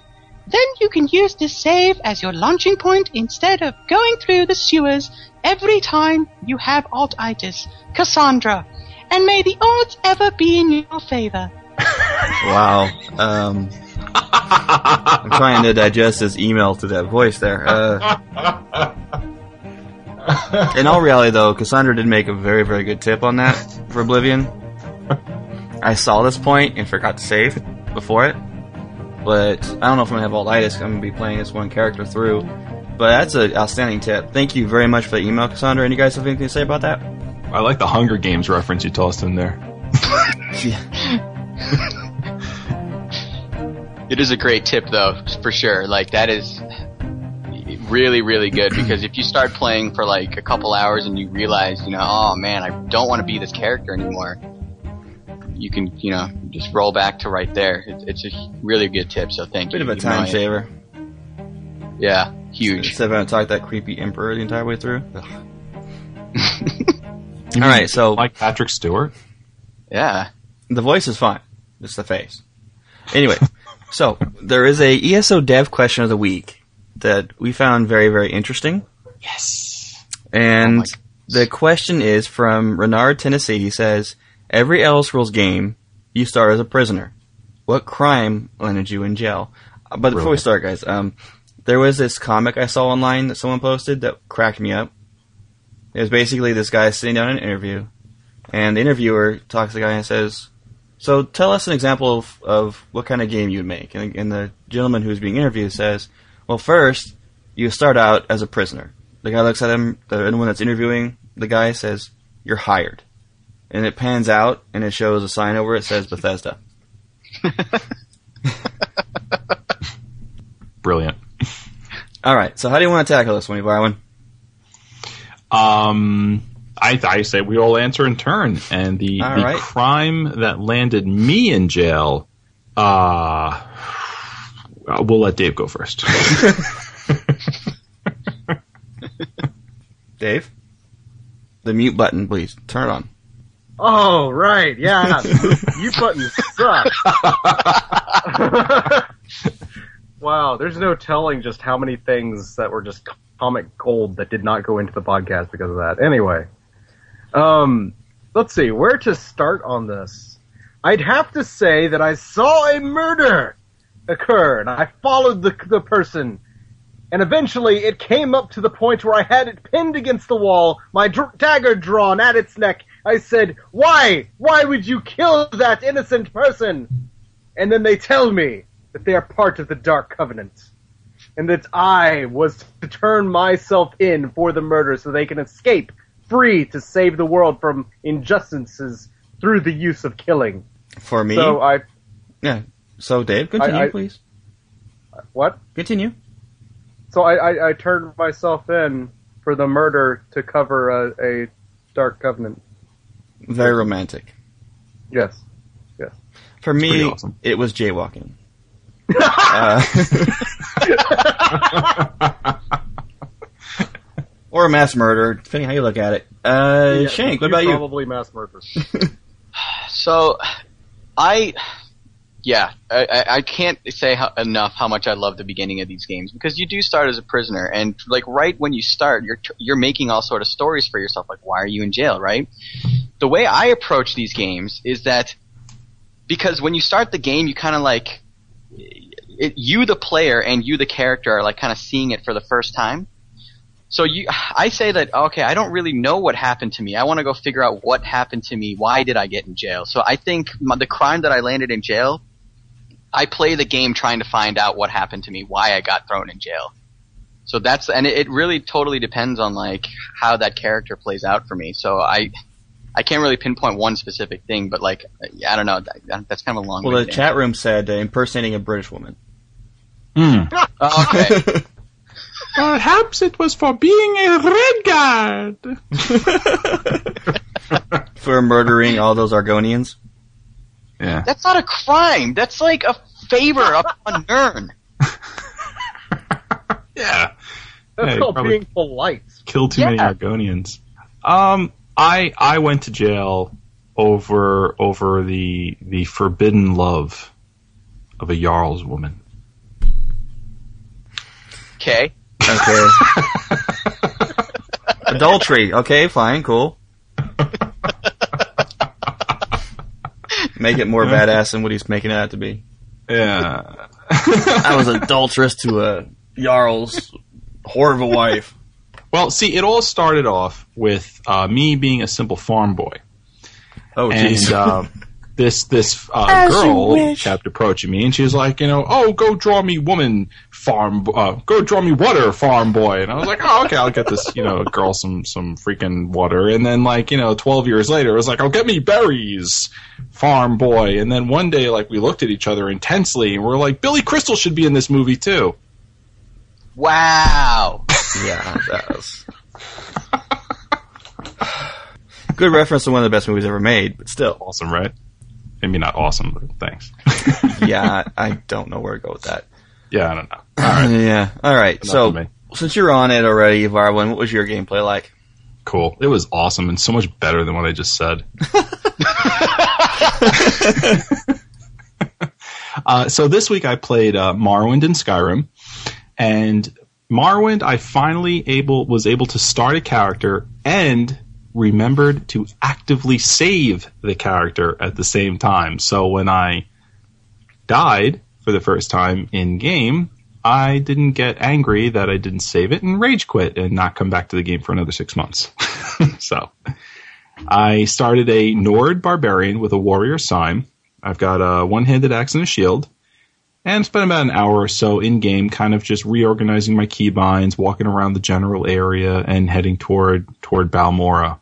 then you can use this save as your launching point instead of going through the sewers every time you have alt-itis. Cassandra. And may the odds ever be in your favor. Wow. Um, I'm trying to digest this email to that voice there. Uh, in all reality, though, Cassandra did make a very, very good tip on that for Oblivion. I saw this point and forgot to save before it. But I don't know if I'm gonna have altitis. I'm gonna be playing this one character through. But that's an outstanding tip. Thank you very much for the email, Cassandra. And you guys have anything to say about that? I like the Hunger Games reference you tossed in there. It is a great tip though, for sure. Like that is really, really good because if you start playing for like a couple hours and you realize, you know, oh man, I don't want to be this character anymore, you can, you know, just roll back to right there. It's, it's a really good tip, so thank Bit you. of a time saver. Yeah, huge. Instead of having to talk that creepy emperor the entire way through. All right, so Like Patrick Stewart? Yeah. The voice is fine. It's the face. Anyway, so there is a ESO dev question of the week that we found very, very interesting. Yes. And Oh the question is from Renard, Tennessee. He says, Every Elder Scrolls game, you start as a prisoner. What crime landed you in jail? Uh, But before we start, guys, um, there was this comic I saw online that someone posted that cracked me up. It was basically this guy sitting down in an interview, and the interviewer talks to the guy and says, "So tell us an example of, of what kind of game you'd make." And, and the gentleman who's being interviewed says, "Well, first you start out as a prisoner." The guy looks at him. The one that's interviewing the guy says, "You're hired," and it pans out and it shows a sign over it says Bethesda. Brilliant. All right, so how do you want to tackle this one, Barwin? Um, I, I say we all answer in turn, and the All the right. crime that landed me in jail, uh, we'll let Dave go first. Dave, the mute button, please turn it on. Oh, right, yeah. you buttons suck. wow, there's no telling just how many things that were just comic gold that did not go into the podcast because of that. Anyway, um, let's see, where to start on this? I'd have to say that I saw a murder occur, and I followed the, the person, and eventually it came up to the point where I had it pinned against the wall, my dr- dagger drawn at its neck. I said, why? Why would you kill that innocent person? And then they tell me that they are part of the Dark Covenant. And that I was to turn myself in for the murder so they can escape free to save the world from injustices through the use of killing. For me, So I, yeah. So Dave, continue, I- please. what? Continue. So I, I, I turned myself in for the murder to cover a, a Dark Covenant. Very romantic. Yes. Yes. For me, awesome. it was jaywalking. uh, or a mass murder, depending how you look at it. Uh, Yeah, Shank, what about you? Probably mass murder. So, I, yeah, I, I- I can't say how, enough how much I love the beginning of these games because you do start as a prisoner, and like right when you start, you're you're making all sort of stories for yourself, like why are you in jail, right? The way I approach these games is that because when you start the game, you kind of like it, you, the player, and you, the character, are like kind of seeing it for the first time. So you, I say that okay, I don't really know what happened to me. I want to go figure out what happened to me. Why did I get in jail? So I think my, the crime that I landed in jail, I play the game trying to find out what happened to me, why I got thrown in jail. So that's and it, it really totally depends on like how that character plays out for me. So I, I can't really pinpoint one specific thing, but like I don't know. That, that's kind of a long. Well, the way chat room said uh, impersonating a British woman. Hmm. Oh, okay. Perhaps it was for being a Redguard. For murdering all those Argonians. Yeah. That's not a crime. That's like a favor upon Nirn. Yeah. That's Yeah, called being polite. Kill too many Argonians. Um, I I went to jail over over the the forbidden love of a Jarl's woman. Okay. Okay. Adultery. Okay, fine, cool. Make it more badass than what he's making it out to be. Yeah. I was adulterous to a Jarl's whore of a wife. Well, see, it all started off with uh, me being a simple farm boy, Oh, and jeez. uh, this this uh, girl kept approaching me, and she was like, you know, oh, go draw me woman farm, uh, go draw me water farm boy, and I was like, oh, okay, I'll get this, you know, girl some some freaking water, and then like you know, twelve years later, it was like, oh, get me berries farm boy, and then one day, like we looked at each other intensely, and we're like, Billy Crystal should be in this movie too. Wow. yeah, that was. Good reference to one of the best movies ever made, but still. Awesome, right? Maybe not awesome, but thanks. Yeah, I don't know where to go with that. yeah, I don't know. All right, Yeah, alright, enough so since you're on it already, Varwin, what was your gameplay like? Cool. It was awesome and so much better than what I just said. uh, so this week I played uh, Morrowind and Skyrim, and Morrowind, I finally able was able to start a character and remembered to actively save the character at the same time. So when I died for the first time in game, I didn't get angry that I didn't save it and rage quit and not come back to the game for another six months. so I started a Nord barbarian with a warrior sign. I've got a one-handed axe and a shield and spent about an hour or so in game, kind of just reorganizing my keybinds, walking around the general area, and heading toward toward Balmora.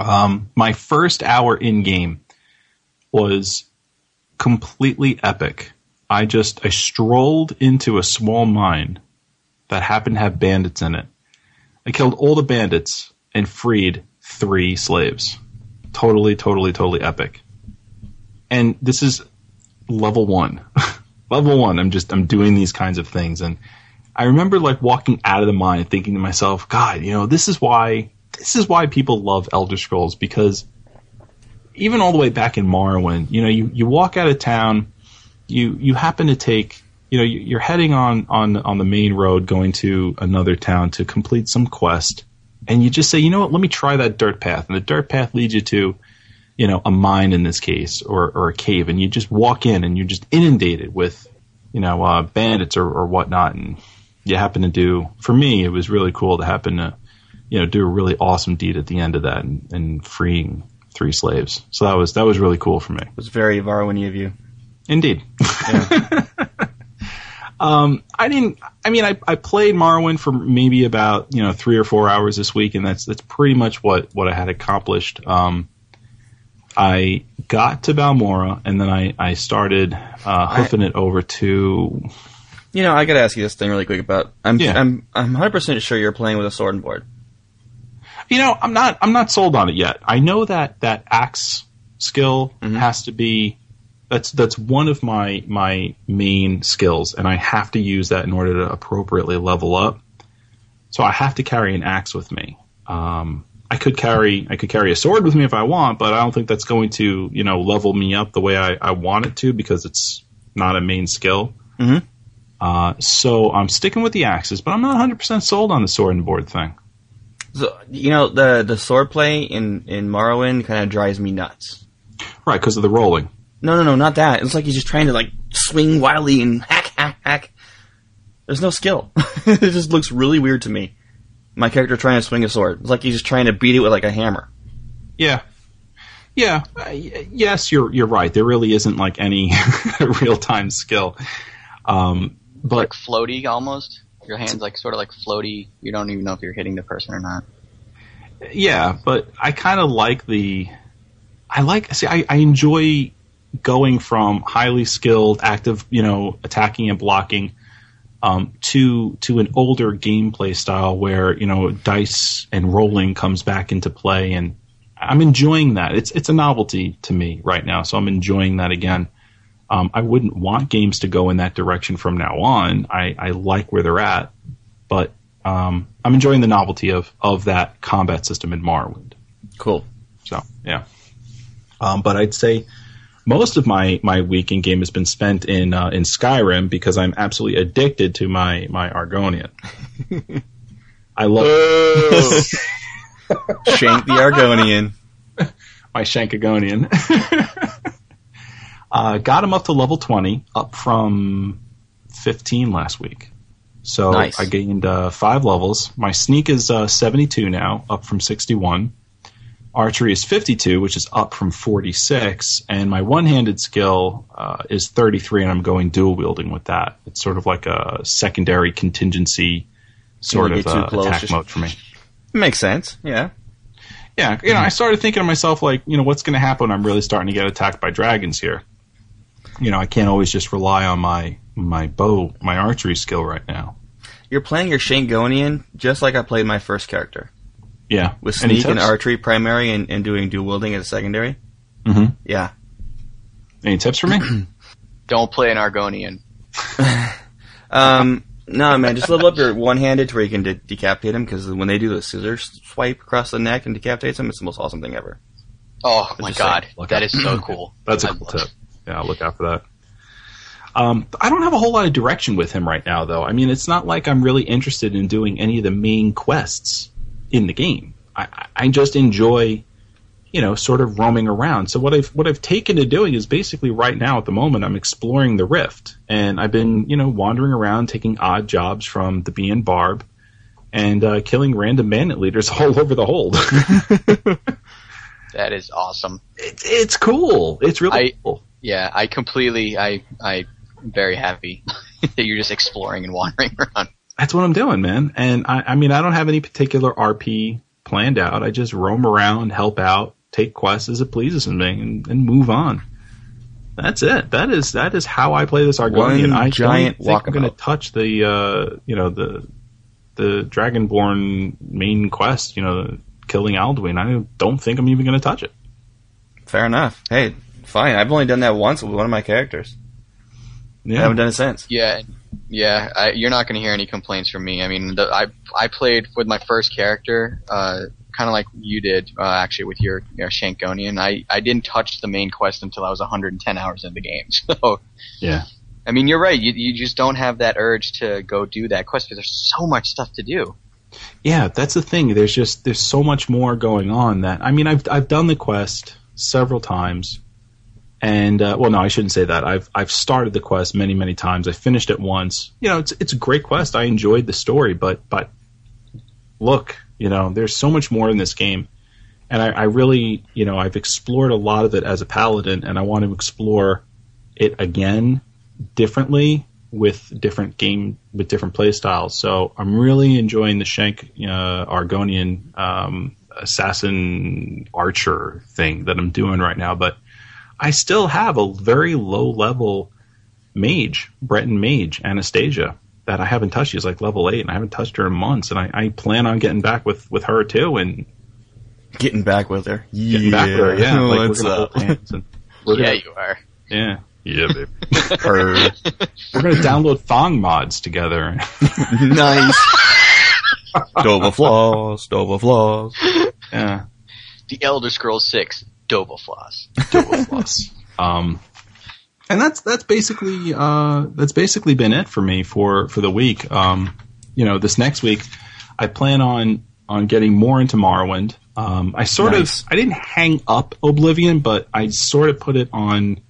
Um, my first hour in game was completely epic. I just I strolled into a small mine that happened to have bandits in it. I killed all the bandits and freed three slaves. Totally, totally, totally epic. And this is level one. level one. I'm just I'm doing these kinds of things, and I remember like walking out of the mine thinking to myself, God, you know, this is why this is why people love Elder Scrolls because even all the way back in Morrowind, you know, you, you walk out of town, you you happen to take, you know, you're heading on on on the main road going to another town to complete some quest, and you just say, you know what, let me try that dirt path, and the dirt path leads you to, you know, a mine in this case or or a cave, and you just walk in and you're just inundated with, you know, uh, bandits or or whatnot, and you happen to do. For me, it was really cool to happen to, you know, do a really awesome deed at the end of that and, and freeing three slaves. So that was that was really cool for me. It was very Varwini of you. Indeed. um, I didn't. I mean, I, I played Morrowind for maybe about you know three or four hours this week, and that's that's pretty much what what I had accomplished. Um, I got to Balmora, and then I I started uh, hoofing it over to. You know, I gotta ask you this thing really quick about. I'm Yeah. I'm I'm 100 percent sure you're playing with a sword and board. You know, I'm not I'm not sold on it yet. I know that that axe skill has to be that's that's one of my my main skills, and I have to use that in order to appropriately level up. So I have to carry an axe with me. Um, I could carry I could carry a sword with me if I want, but I don't think that's going to you know level me up the way I, I want it to because it's not a main skill. Mhm. Uh, so I'm sticking with the axes, but I'm not 100% sold on the sword and board thing. So you know the the sword play in in Morrowind kind of drives me nuts. Right, because of the rolling. No, no, no, not that. It's like he's just trying to like swing wildly and hack, hack, hack. There's no skill. it just looks really weird to me. My character trying to swing a sword. It's like he's just trying to beat it with like a hammer. Yeah. Yeah. Uh, y- yes, you're you're right. There really isn't like any real time skill. Um, but like floaty almost. Your hands like sort of like floaty. You don't even know if you're hitting the person or not. yeah, but I kind of like the. I like. See, I, I enjoy going from highly skilled, active, you know, attacking and blocking, um, to to an older gameplay style where you know dice and rolling comes back into play, and I'm enjoying that. It's it's a novelty to me right now, so I'm enjoying that again. Um, I wouldn't want games to go in that direction from now on. I, I like where they're at, but um, I'm enjoying the novelty of of that combat system in Morrowind. Cool. So yeah. Um, but I'd say most of my, my week in game has been spent in uh, in Skyrim because I'm absolutely addicted to my my Argonian. I love Shank the Argonian. my Shankagonian. Uh, got him up to level 20, up from 15 last week. So Nice. I gained uh, five levels. My sneak is uh, 72 now, up from 61. Archery is 52, which is up from 46. And my one handed skill uh, is 33, and I'm going dual wielding with that. It's sort of like a secondary contingency sort of uh, attack just- mode for me. Makes sense. Yeah. Yeah, you know, I started thinking to myself, like, you know, what's going to happen when I'm really starting to get attacked by dragons here? You know, I can't always just rely on my my bow, my archery skill right now. You're playing your Shangonian just like I played my first character. Yeah, With sneak and tips? archery primary and, and doing dual wielding as a secondary. Mm-hmm. Yeah. Any tips for me? Don't play an Argonian. Um, no, man, just level up your one-handed to where you can de- decapitate him because when they do the scissor swipe across the neck and decapitates him, it's the most awesome thing ever. Oh my god, saying, look that out. is so cool. That's a cool tip. Yeah, I'll look out for that. Um, I don't have a whole lot of direction with him right now, though. I mean, it's not like I'm really interested in doing any of the main quests in the game. I, I- I just enjoy, you know, sort of roaming around. So what I've what I've taken to doing is basically right now at the moment I'm exploring the Rift, and I've been you know wandering around taking odd jobs from the Bee and Barb, and uh, killing random bandit leaders all over the hold. That is awesome. it's it's cool. It's really I- cool. Yeah, I completely, I, I, am very happy that you're just exploring and wandering around. That's what I'm doing, man. And I, I mean, I don't have any particular RP planned out. I just roam around, help out, take quests as it pleases me, and, and move on. That's it. That is that is how I play this Argonian. One I giant don't think I'm going to touch the uh, you know the the Dragonborn main quest. You know, killing Alduin. I don't think I'm even going to touch it. Fair enough. Hey, fine. I've only done that once with one of my characters. Yeah. I Yeah, haven't done it since. Yeah, yeah. I, you're not going to hear any complaints from me. I mean, the, I I played with my first character, uh, kind of like you did, uh, actually with your, your Shankonian. I I didn't touch the main quest until I was 110 hours in the game. So, yeah. I mean, you're right. You you just don't have that urge to go do that quest because there's so much stuff to do. Yeah, that's the thing. There's just there's so much more going on that I mean I've I've done the quest several times, and uh, well no I shouldn't say that I've I've started the quest many many times. I finished it once. You know it's it's a great quest. I enjoyed the story, but but look, you know there's so much more in this game, and I, I really you know I've explored a lot of it as a paladin, and I want to explore it again differently with different game with different play styles. So I'm really enjoying the Shank uh, Argonian um, assassin archer thing that I'm doing right now. But I still have a very low level mage, Breton mage, Anastasia, that I haven't touched. She's like level eight, and I haven't touched her in months. And I, I plan on getting back with with her too, and Getting back with her. getting back with her. Yeah, like What's up? and yeah, gonna, you are. yeah. Yeah, baby. Her. We're gonna download Thong mods together. nice. Dova flaws. Dova flaws. yeah. The Elder Scrolls Six, Dobofloss. plus. Um, and that's that's basically uh, that's basically been it for me for for the week. Um, you know, this next week, I plan on on getting more into Morrowind. Um, I sort Nice. of I didn't hang up Oblivion, but I sort of put it on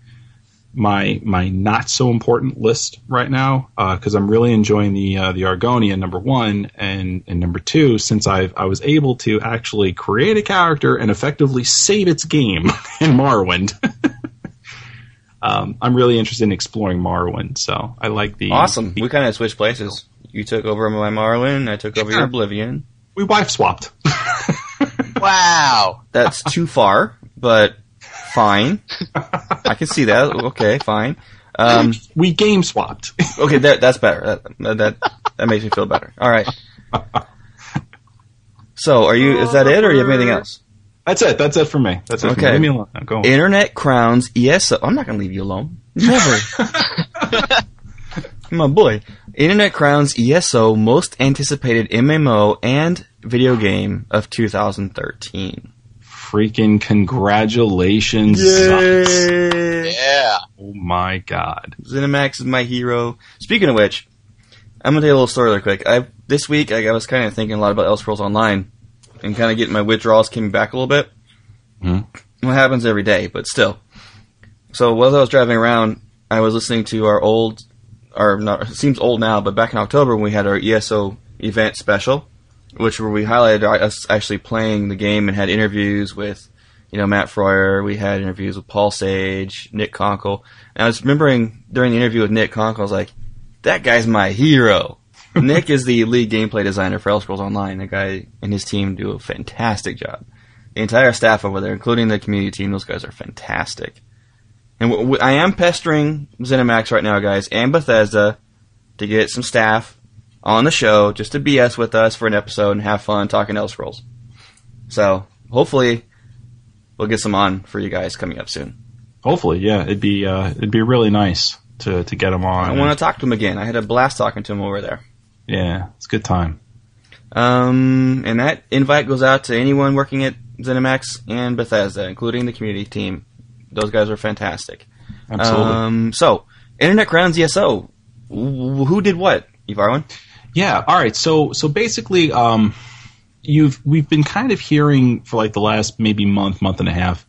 my my not so important list right now because I'm really enjoying the uh, the Argonian number one and and number two since I I was able to actually create a character and effectively save its game in Morrowind. um, I'm really interested in exploring Morrowind, so I like the Awesome. We kind of switched places. You took over my Marlin. I took over your Oblivion. we wife swapped. wow. That's too far, but fine. I can see that. Okay, fine. Um, we game swapped. okay, that that's better. That, that that makes me feel better. All right. So, are you? Is that it, or you have anything else? that's it. That's it for me. That's it. For me. Okay. Leave me alone. Now, Go. on. Internet crowns ESO. I'm not going to leave you alone. Never. My boy. Internet crowns ESO most anticipated MMO and video game of 2013. Freaking congratulations! Zucks. Yeah. Oh my god. ZeniMax is my hero. Speaking of which, I'm gonna tell you a little story real quick. I this week I, I was kind of thinking a lot about Elder Scrolls Online, and kind of getting my withdrawals coming back a little bit. Mhm. What happens every day, but still. So while I was driving around, I was listening to our old, or not, it seems old now, but back in October when we had our ESO event special, which where we highlighted us actually playing the game and had interviews with, you know, Matt Firor. We had interviews with Paul Sage, Nick Konkle. And I was remembering during the interview with Nick Konkle, I was like, that guy's my hero. Nick is the lead gameplay designer for Elder Scrolls Online. The guy and his team do a fantastic job. The entire staff over there, including the community team, those guys are fantastic. And w- w- I am pestering ZeniMax right now, guys, and Bethesda to get some staff on the show just to BS with us for an episode and have fun talking Elder Scrolls. So hopefully we'll get some on for you guys coming up soon. Hopefully, yeah, it'd be uh, it'd be really nice to to get them on. I want to talk to him again. I had a blast talking to him over there. Yeah, it's a good time. Um, and that invite goes out to anyone working at ZeniMax and Bethesda, including the community team. Those guys are fantastic. Absolutely. Um, so, Internet Crowns ESO. Who did what, Evarwin? Yeah. All right. So so basically, um, you've we've been kind of hearing for like the last maybe month, month and a half.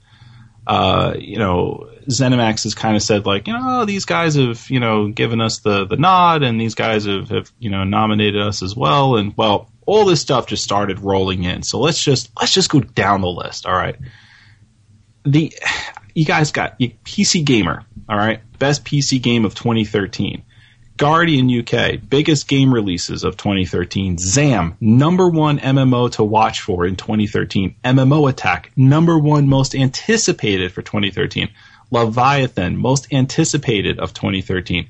Uh, you know, ZeniMax has kind of said like, you know, oh, these guys have you know given us the the nod, and these guys have have you know nominated us as well, and well, all this stuff just started rolling in. So let's just let's just go down the list. All right. The you guys got you, PC Gamer. All right, best PC game of 2013. Guardian UK, biggest game releases of 2013. ZAM, number one MMO to watch for in 2013. MMO Attack, number one most anticipated for 2013. Leviathan, most anticipated of 2013.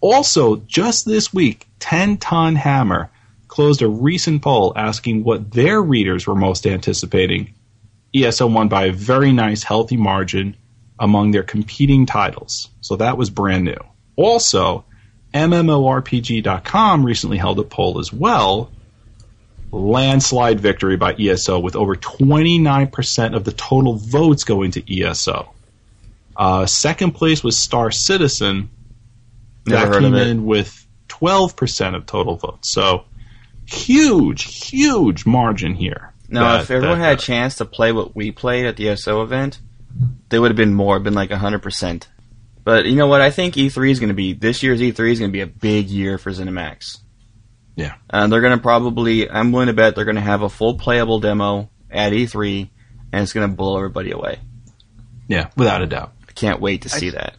Also, just this week, 10 Ton Hammer closed a recent poll asking what their readers were most anticipating. ESO won by a very nice, healthy margin among their competing titles. So that was brand new. Also, MMORPG.com recently held a poll as well. Landslide victory by ESO with over 29% of the total votes going to ESO. Uh, second place was Star Citizen. Never that came in with 12% of total votes. So huge, huge margin here. Now, that- if everyone that- had a chance to play what we played at the ESO event, they would have been more, been like 100%. But you know what? I think E3 is going to be, this year's E3 is going to be a big year for ZeniMax. Yeah. And they're going to probably, I'm willing to bet they're going to have a full playable demo at E3, and it's going to blow everybody away. Yeah, without a doubt. I can't wait to I see th- that.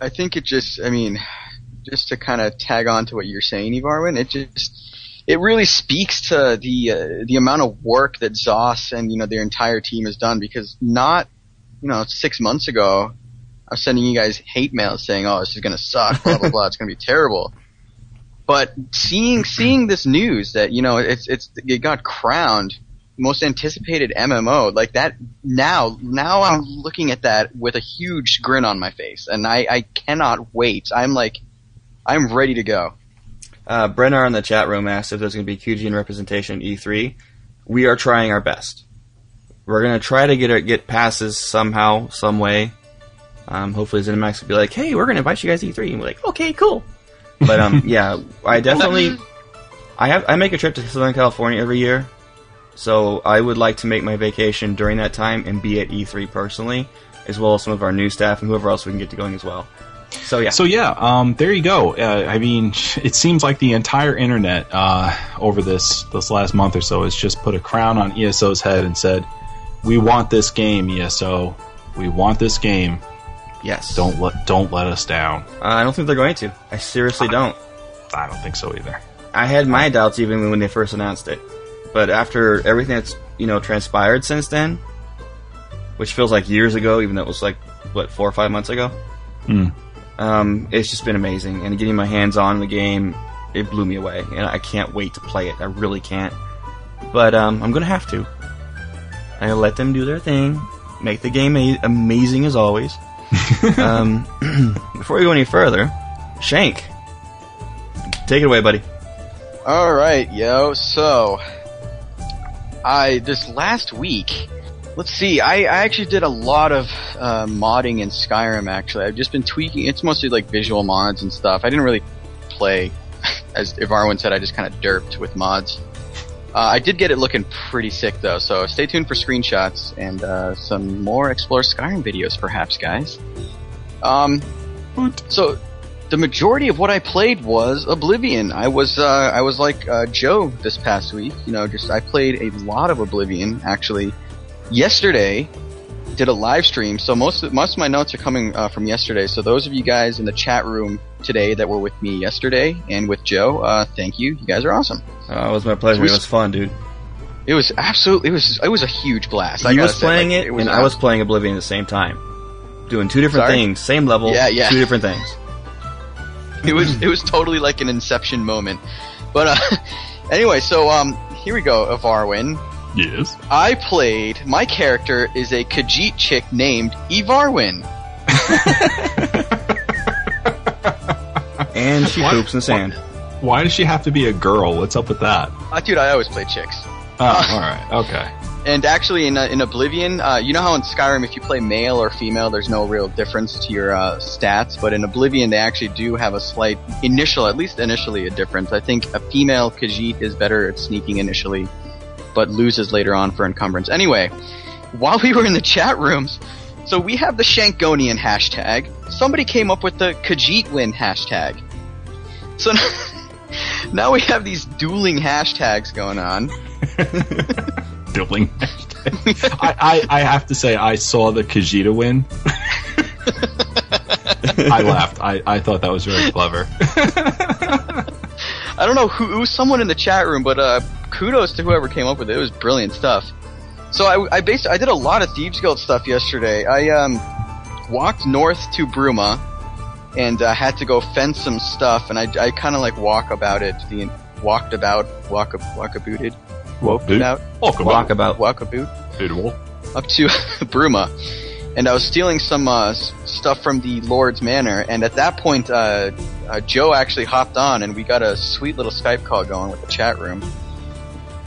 I think it just, I mean, just to kind of tag on to what you're saying, Evarwin, it just, it really speaks to the uh, the amount of work that ZOS and you know their entire team has done. Because not, you know, six months ago, Was sending you guys hate mail saying, "Oh, this is gonna suck," blah blah blah, it's gonna be terrible. But seeing seeing this news that you know it's it's it got crowned most anticipated MMO like that now now I'm looking at that with a huge grin on my face and I I cannot wait. I'm like I'm ready to go. Uh, Brennar in the chat room asked if there's going to be QGN representation at E3. We are trying our best. We're going to try to get our, get passes somehow, some way. Um, hopefully ZeniMax will be like, "Hey, we're going to invite you guys to E3," and we're like, "Okay, cool." But um, yeah, I definitely, I have I make a trip to Southern California every year, so I would like to make my vacation during that time and be at E3 personally, as well as some of our new staff and whoever else we can get to going as well. So yeah, So yeah, um, there you go. Uh, I mean, it seems like the entire internet uh, over this this last month or so has just put a crown on ESO's head and said, "We want this game, ESO. We want this game. Yes. Don't let don't let us down." Uh, I don't think they're going to. I seriously don't. I don't think so either. I had my doubts even when they first announced it, but after everything that's you know transpired since then, which feels like years ago, even though it was like what four or five months ago, Hmm. um, it's just been amazing. And getting my hands on the game, it blew me away, and I can't wait to play it. I really can't, but um, I'm gonna have to. I'm let them do their thing, make the game a- amazing as always. um, before we go any further, Shank, take it away, buddy. All right, yo. So, I this last week, let's see. I, I actually did a lot of uh, modding in Skyrim. Actually, I've just been tweaking. It's mostly like visual mods and stuff. I didn't really play, as if Arwen said. I just kind of derped with mods. Uh, I did get it looking pretty sick though. So stay tuned for screenshots and uh, some more Explore Skyrim videos, perhaps, guys. Um, so the majority of what I played was Oblivion. I was uh, I was like uh, Joe this past week. You know, just I played a lot of Oblivion. Actually, yesterday did a live stream. So most of, most of my notes are coming uh, from yesterday. So those of you guys in the chat room today that were with me yesterday and with Joe, uh, thank you. You guys are awesome. Uh, it was my pleasure. We It was fun, dude. It was absolutely it was it was a huge blast. I He gotta was say, playing like, it, was and I was playing Oblivion at the same time, doing two different Sorry? things, same level, Yeah, yeah. two different things. it was it was totally like an inception moment. But uh, anyway, so um, here we go, Avarwin. Yes. I played. My character is a Khajiit chick named Evarwin. And she What? poops in the sand. Why does she have to be a girl? What's up with that? Uh, dude, I always play chicks. Oh, all right. Okay. and actually, in uh, in Oblivion, uh, you know how in Skyrim, if you play male or female, there's no real difference to your uh, stats. But in Oblivion, they actually do have a slight initial, at least initially, a difference. I think a female Khajiit is better at sneaking initially, but loses later on for encumbrance. Anyway, while we were in the chat rooms, so we have the Shankonian hashtag. Somebody came up with the Khajiit win hashtag. So now we have these dueling hashtags going on. Dueling. I, I, I have to say, I saw the Khajiita win. I laughed. I, I thought that was very clever. I don't know who it was someone in the chat room, but uh, kudos to whoever came up with it. It was brilliant stuff. So I, I based I did a lot of Thieves Guild stuff yesterday. I um, walked north to Bruma and uh, had to go fence some stuff, and I, I kind of like walk about it. The walked about, walk walkabooted, walked Boot. out, Walkabout. walkaboot Beautiful. up to Bruma, and I was stealing some uh, stuff from the Lord's Manor. And at that point, uh, uh, Joe actually hopped on, and we got a sweet little Skype call going with the chat room.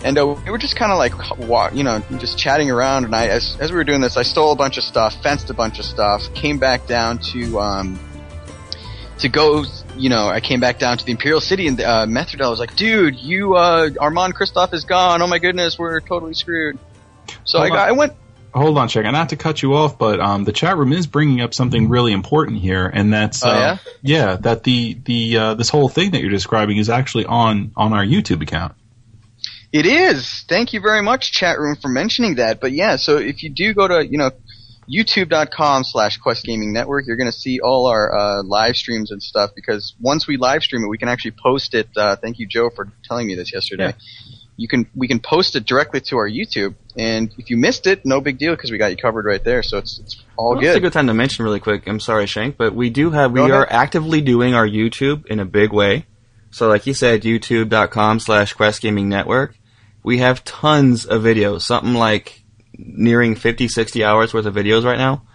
And uh, we were just kind of like, wa- you know, just chatting around. And I, as, as we were doing this, I stole a bunch of stuff, fenced a bunch of stuff, came back down to um, to go. You know, I came back down to the Imperial City, and uh, Methredhel was like, "Dude, you uh, Armand Christophe is gone. Oh my goodness, we're totally screwed." So I, got. I went Hold on, check. Not to cut you off, but um, the chat room is bringing up something really important here, and that's Oh, uh, yeah, that the the uh, this whole thing that you're describing is actually on on our YouTube account. It is. Thank you very much, chat room, for mentioning that. But yeah, so if you do go to, you know, youtube.com slash Quest Gaming Network, you're going to see all our uh, live streams and stuff because once we live stream it, we can actually post it. Uh, thank you, Joe, for telling me this yesterday. You can we can post it directly to our YouTube, and if you missed it, no big deal because we got you covered right there. So it's it's all Well, It's a good. good time to mention really quick. I'm sorry, Shank, but we do have we Go are ahead. actively doing our YouTube in a big way. So, like you said, YouTube.com slash Quest Gaming Network. We have tons of videos, something like nearing 50, 60 hours worth of videos right now,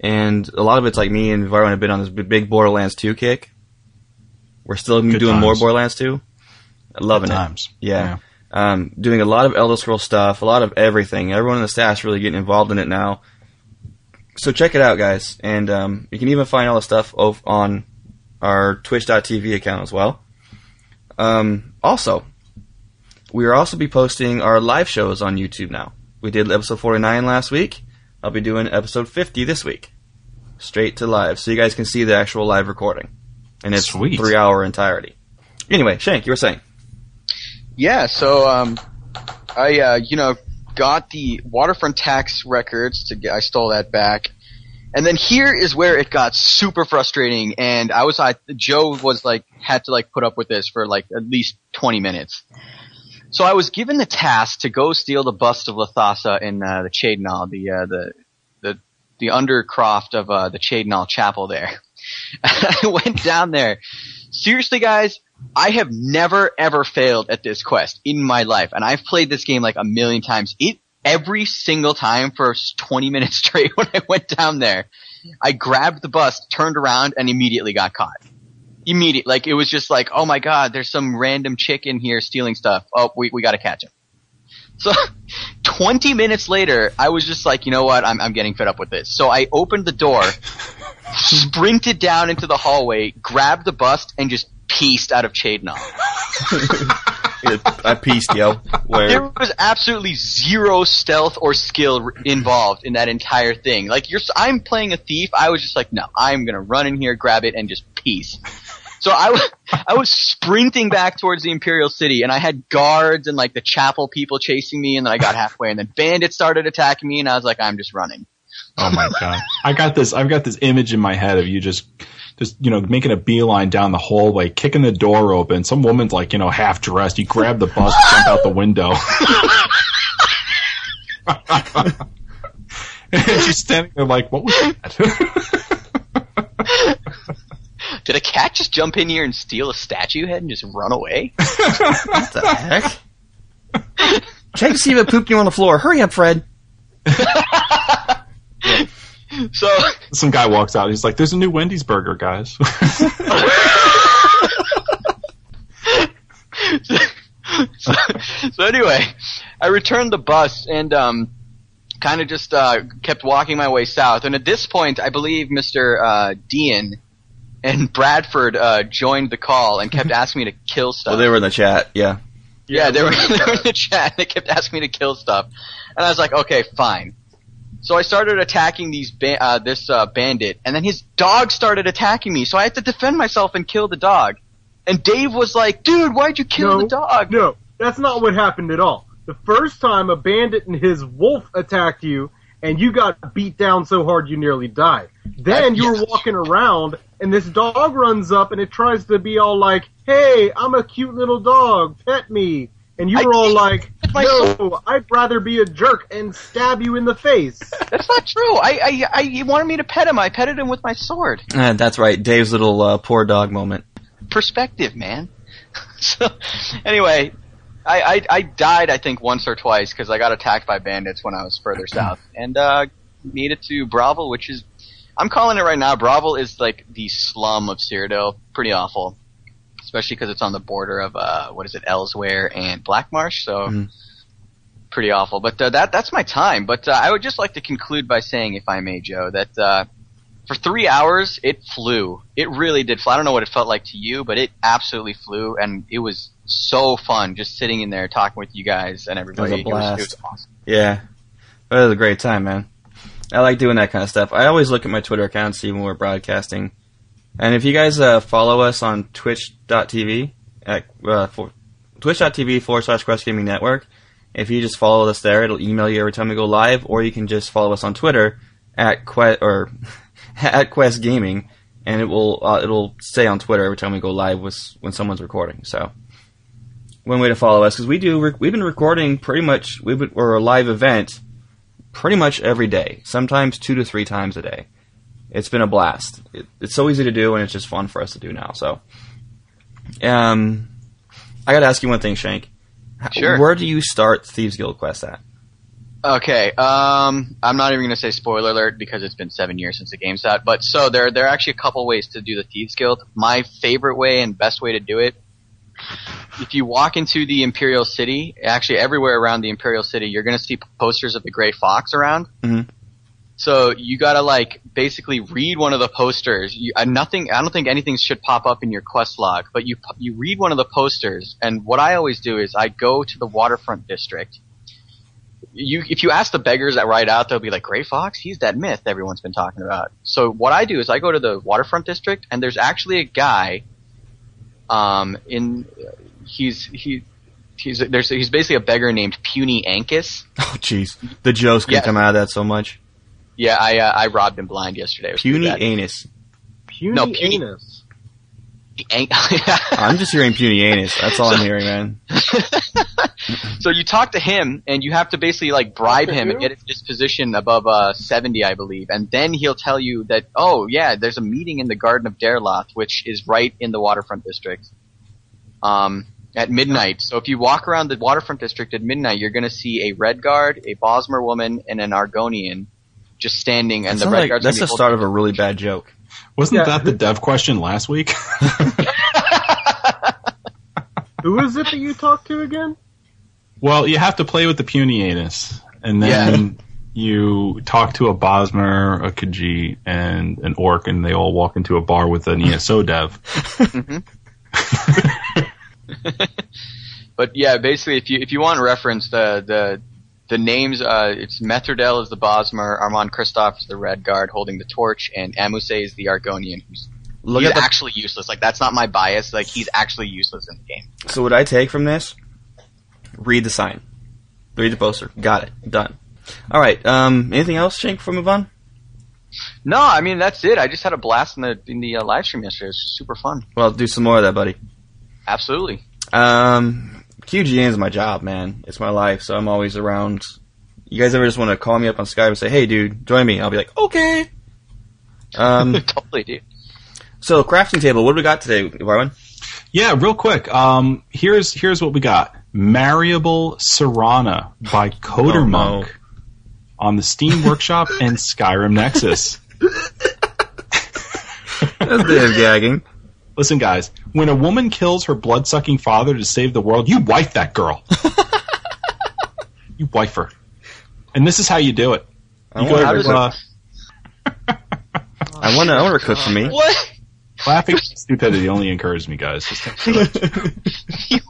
and a lot of it's like me and Varun have been on this big Borderlands 2 kick. We're still Good doing more. Borderlands 2. Loving it. Times. Yeah. Um, doing a lot of Elder Scrolls stuff, a lot of everything. Everyone in the staff's really getting involved in it now. So check it out, guys. And um, you can even find all the stuff on our Twitch.tv account as well. Um, also, we are also be posting our live shows on YouTube now. We did episode 49 last week. I'll be doing episode 50 this week. Straight to live. So you guys can see the actual live recording. And it's Sweet. three hour entirety. Anyway, Shank, you were saying. Yeah, so um, I uh, you know got the waterfront tax records to get. I stole that back, and then here is where it got super frustrating. And I was I Joe was like had to like put up with this for like at least twenty minutes. So I was given the task to go steal the bust of Llathasa in uh, the Cheydinhal, the uh, the the the undercroft of uh, the Cheydinhal Chapel there. I went down there. Seriously, guys, I have never ever failed at this quest in my life, and I've played this game like a million times. It every single time for 20 minutes straight when I went down there, I grabbed the bust, turned around, and immediately got caught. Immediate, like it was just like, oh my god, there's some random chick in here stealing stuff. Oh, we we got to catch him. So, 20 minutes later, I was just like, you know what, I'm I'm getting fed up with this. So I opened the door, sprinted down into the hallway, grabbed the bust, and just pieced out of Cheydinhal. I pieced, yo. Where There was absolutely zero stealth or skill r- involved in that entire thing. Like you're, s- I'm playing a thief. I was just like, no, I'm gonna run in here, grab it, and just piece. So I was, I was sprinting back towards the Imperial City, and I had guards and like the chapel people chasing me, and then I got halfway, and then bandits started attacking me, and I was like, I'm just running. Oh my god! I got this. I've got this image in my head of you just, just you know, making a beeline down the hallway, kicking the door open. Some woman's like, you know, half dressed. You grab the bus, jump out the window. and she's standing there like, what was that? Did a cat just jump in here and steal a statue head and just run away? what the heck? Check to see if it pooped you on the floor. Hurry up, Fred. So Some guy walks out. He's like, "There's a new Wendy's burger, guys." so, so anyway, I returned the bus and um, kind of just uh, kept walking my way south. And at this point, I believe Mr. Uh, Dean and Bradford uh, joined the call and kept asking me to kill stuff. Well, they were in the chat. Yeah. Yeah, they were, they were in the chat. They kept asking me to kill stuff, and I was like, okay, fine. So I started attacking these ba- uh, this uh, bandit, and then his dog started attacking me. So I had to defend myself and kill the dog. And Dave was like, "Dude, why'd you kill No. the dog?" No, that's not what happened at all. The first time a bandit and his wolf attacked you, and you got beat down so hard you nearly died. Then you were walking around, and this dog runs up and it tries to be all like, "Hey, I'm a cute little dog, pet me." And you I were all like, "No, I'd rather be a jerk and stab you in the face." That's not true. I, I, I, he wanted me to pet him. I petted him with my sword. Uh, that's right. Dave's little uh, poor dog moment. Perspective, man. so, anyway, I, I, I died, I think, once or twice because I got attacked by bandits when I was further south, and uh, made it to Bravil, which is, I'm calling it right now. Bravil is like the slum of Cyrodiil. Pretty awful, especially because it's on the border of uh, what is it, Elsweyr and Blackmarsh. So. Mhm. Pretty awful, but uh, that that's my time. But uh, I would just like to conclude by saying, if I may, Joe, that uh, for three hours it flew. It really did fly. I don't know what it felt like to you, but it absolutely flew, and it was so fun just sitting in there talking with you guys and everybody. It was a blast. It was, awesome. Yeah. It was a great time, man. I like doing that kind of stuff. I always look at my Twitter account see when we're broadcasting. And if you guys uh, follow us on twitch.tv, at, uh, for, twitch.tv forward slash Quest Gaming Network, if you just follow us there, it'll email you every time we go live, or you can just follow us on Twitter at Quest, or at Quest Gaming, and it will, uh, it'll say on Twitter every time we go live with, when someone's recording, so. One way to follow us, because we do, we've been recording pretty much, we've been, we're a live event pretty much every day, sometimes two to three times a day. It's been a blast. It, it's so easy to do, and it's just fun for us to do now. So, um, I got to ask you one thing, Shank. Sure. Where do you start Thieves Guild Quest at? Okay, um, I'm not even going to say spoiler alert because it's been seven years since the game's out. But so there, there are actually a couple ways to do the Thieves Guild. My favorite way and best way to do it, if you walk into the Imperial City, actually everywhere around the Imperial City, you're going to see posters of the Grey Fox around. Mhm. So you gotta like basically read one of the posters. You, uh, nothing. I don't think anything should pop up in your quest log, but you you read one of the posters. And what I always do is I go to the waterfront district. You if you ask the beggars that ride out, they'll be like, "Gray Fox, he's that myth everyone's been talking about." So what I do is I go to the waterfront district, and there's actually a guy. Um, in he's he. He's there's he's basically a beggar named Puny Ancus. Oh, jeez. The jokes can Yeah. come out of that so much. Yeah, I uh, I robbed him blind yesterday. It was pretty Puny anus. Puny, No, puny- anus. An- I'm just hearing puny anus. That's all I'm hearing, man. so you talk to him, and you have to basically like bribe Talk to him and get his position above uh, 70, I believe, and then he'll tell you that oh yeah, there's a meeting in the Garden of Dareloth, which is right in the waterfront district. Um, at midnight. So if you walk around the waterfront district at midnight, you're going to see a Redguard, a Bosmer woman, and an Argonian just standing, and That the sounds red like, guard's that's the start of a really bad joke. Wasn't Yeah. that the dev question last week? Who is it that you talked to again? well, you have to play with the puny anus, and then you talk to a Bosmer, a Khajiit, and an orc, and they all walk into a bar with an ESO dev. Mm-hmm. But yeah, basically, if you if you want to reference, the the the names, uh, it's Methredhel is the Bosmer, Armand Christophe is the Redguard holding the torch, and Amuse is the Argonian, who's Look he's at the, actually useless. Like that's not my bias. Like he's actually useless in the game. so what I take from this, read the sign. Read the poster. Got it. Done. All right. Um, anything else, Shank, before we move on? No, I mean that's it. I just had a blast in the in the uh, live stream yesterday. It was super fun. Well, do some more of that, buddy. Absolutely. Um, QGN is my job, man. It's my life, so I'm always around. You guys ever just want to call me up on Skype and say, "Hey, dude, join me"? I'll be like, "Okay." Um, totally, dude. so crafting table. What do we got today, Warren? Yeah, real quick. Um, here's here's what we got: Marriable Serana by Coder Oh, no. Monk on the Steam Workshop and Skyrim Nexus. That's damn gagging. Listen, guys, when a woman kills her blood-sucking father to save the world, you wife that girl. You wife her. And this is how you do it. I You want, go how to, uh, I want to. I want to cook for me. What? laughing stupidity only encourages me, guys. Just don't do it. you,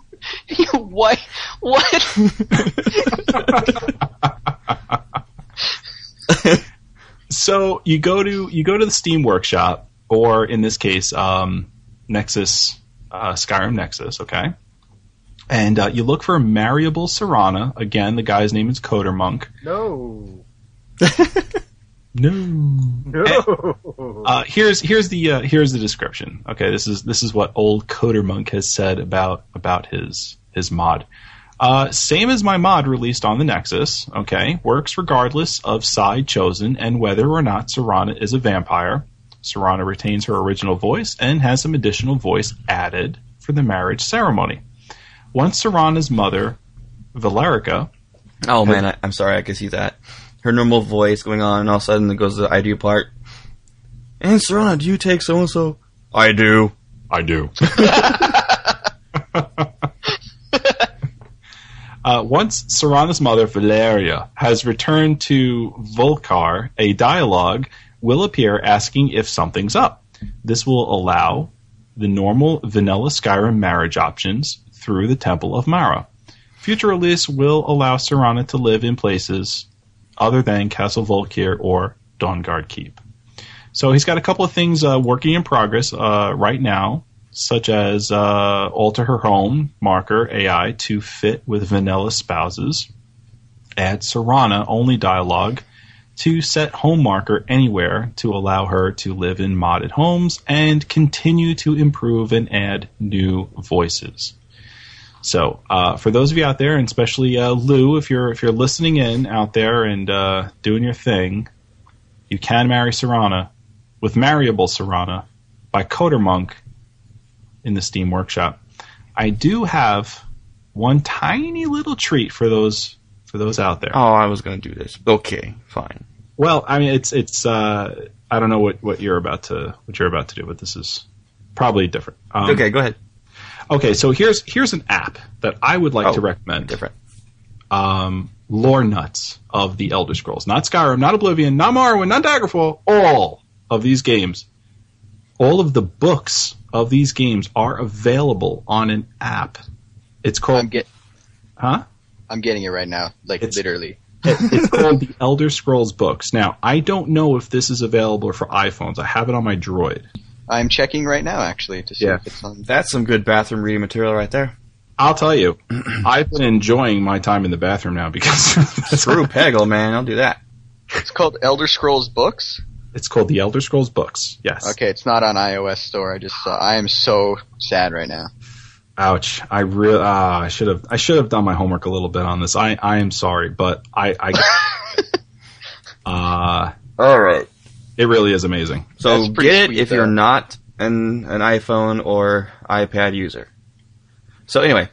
you what? What? so you go to you go to the Steam Workshop, or in this case, um, Nexus, uh, Skyrim Nexus. Okay, and uh, you look for a Marriable Serana. Again, the guy's name is Coder Monk. No. No. No. Uh, here's here's the uh, here's the description. Okay, this is this is what old Coder Monk has said about about his his mod. Uh, same as my mod released on the Nexus. Okay, works regardless of side chosen and whether or not Serana is a vampire. Serana retains her original voice and has some additional voice added for the marriage ceremony. Once Serana's mother, Valerica, Oh man, I, I'm sorry. I can see that. Her normal voice going on, and all of a sudden it goes to the I do part. And Serana, do you take so and so? I do. I do. uh, once Serana's mother, Valerica, has returned to Volkihar, a dialogue will appear asking if something's up. This will allow the normal vanilla Skyrim marriage options through the Temple of Mara. Future release will allow Serana to live in places other than Castle Volkihar or Dawnguard Keep. So he's got a couple of things uh, working in progress uh, right now, such as uh, alter her home marker AI to fit with vanilla spouses, add Serana only dialogue to set home marker anywhere to allow her to live in modded homes, and continue to improve and add new voices. So, uh, for those of you out there, and especially uh, Lou, if you're if you're listening in out there and uh, doing your thing, you can marry Serana with Marriable Serana by Coder Monk in the Steam Workshop. I do have one tiny little treat for those for those out there. Oh, I was gonna do this. Okay, fine. Well, I mean, it's it's. Uh, I don't know what, what you're about to what you're about to do, but this is probably different. Um, okay, go ahead. Okay, so here's here's an app that I would like Oh, to recommend. Different. Um, Lore Nuts of the Elder Scrolls, not Skyrim, not Oblivion, not Morrowind, not Daggerfall. All of these games, all of the books of these games are available on an app. It's called get huh? I'm getting it right now, like It's- literally. It- it's called the Elder Scrolls books. Now, I don't know if this is available for iPhones. I have it on my Droid. I'm checking right now actually to see Yeah. if it's on. That's some good bathroom reading material right there. I'll tell you, I've been enjoying my time in the bathroom now because Screw Peggle, man. I'll do that. It's called Elder Scrolls Books. it's called the Elder Scrolls books. Yes. Okay, it's not on iOS store. I just saw. I am so sad right now. Ouch! I really, uh, I should have, I should have done my homework a little bit on this. I, I am sorry, but I, I, uh, All right. it really is amazing. So get it if though. you're not an an iPhone or iPad user. So anyway,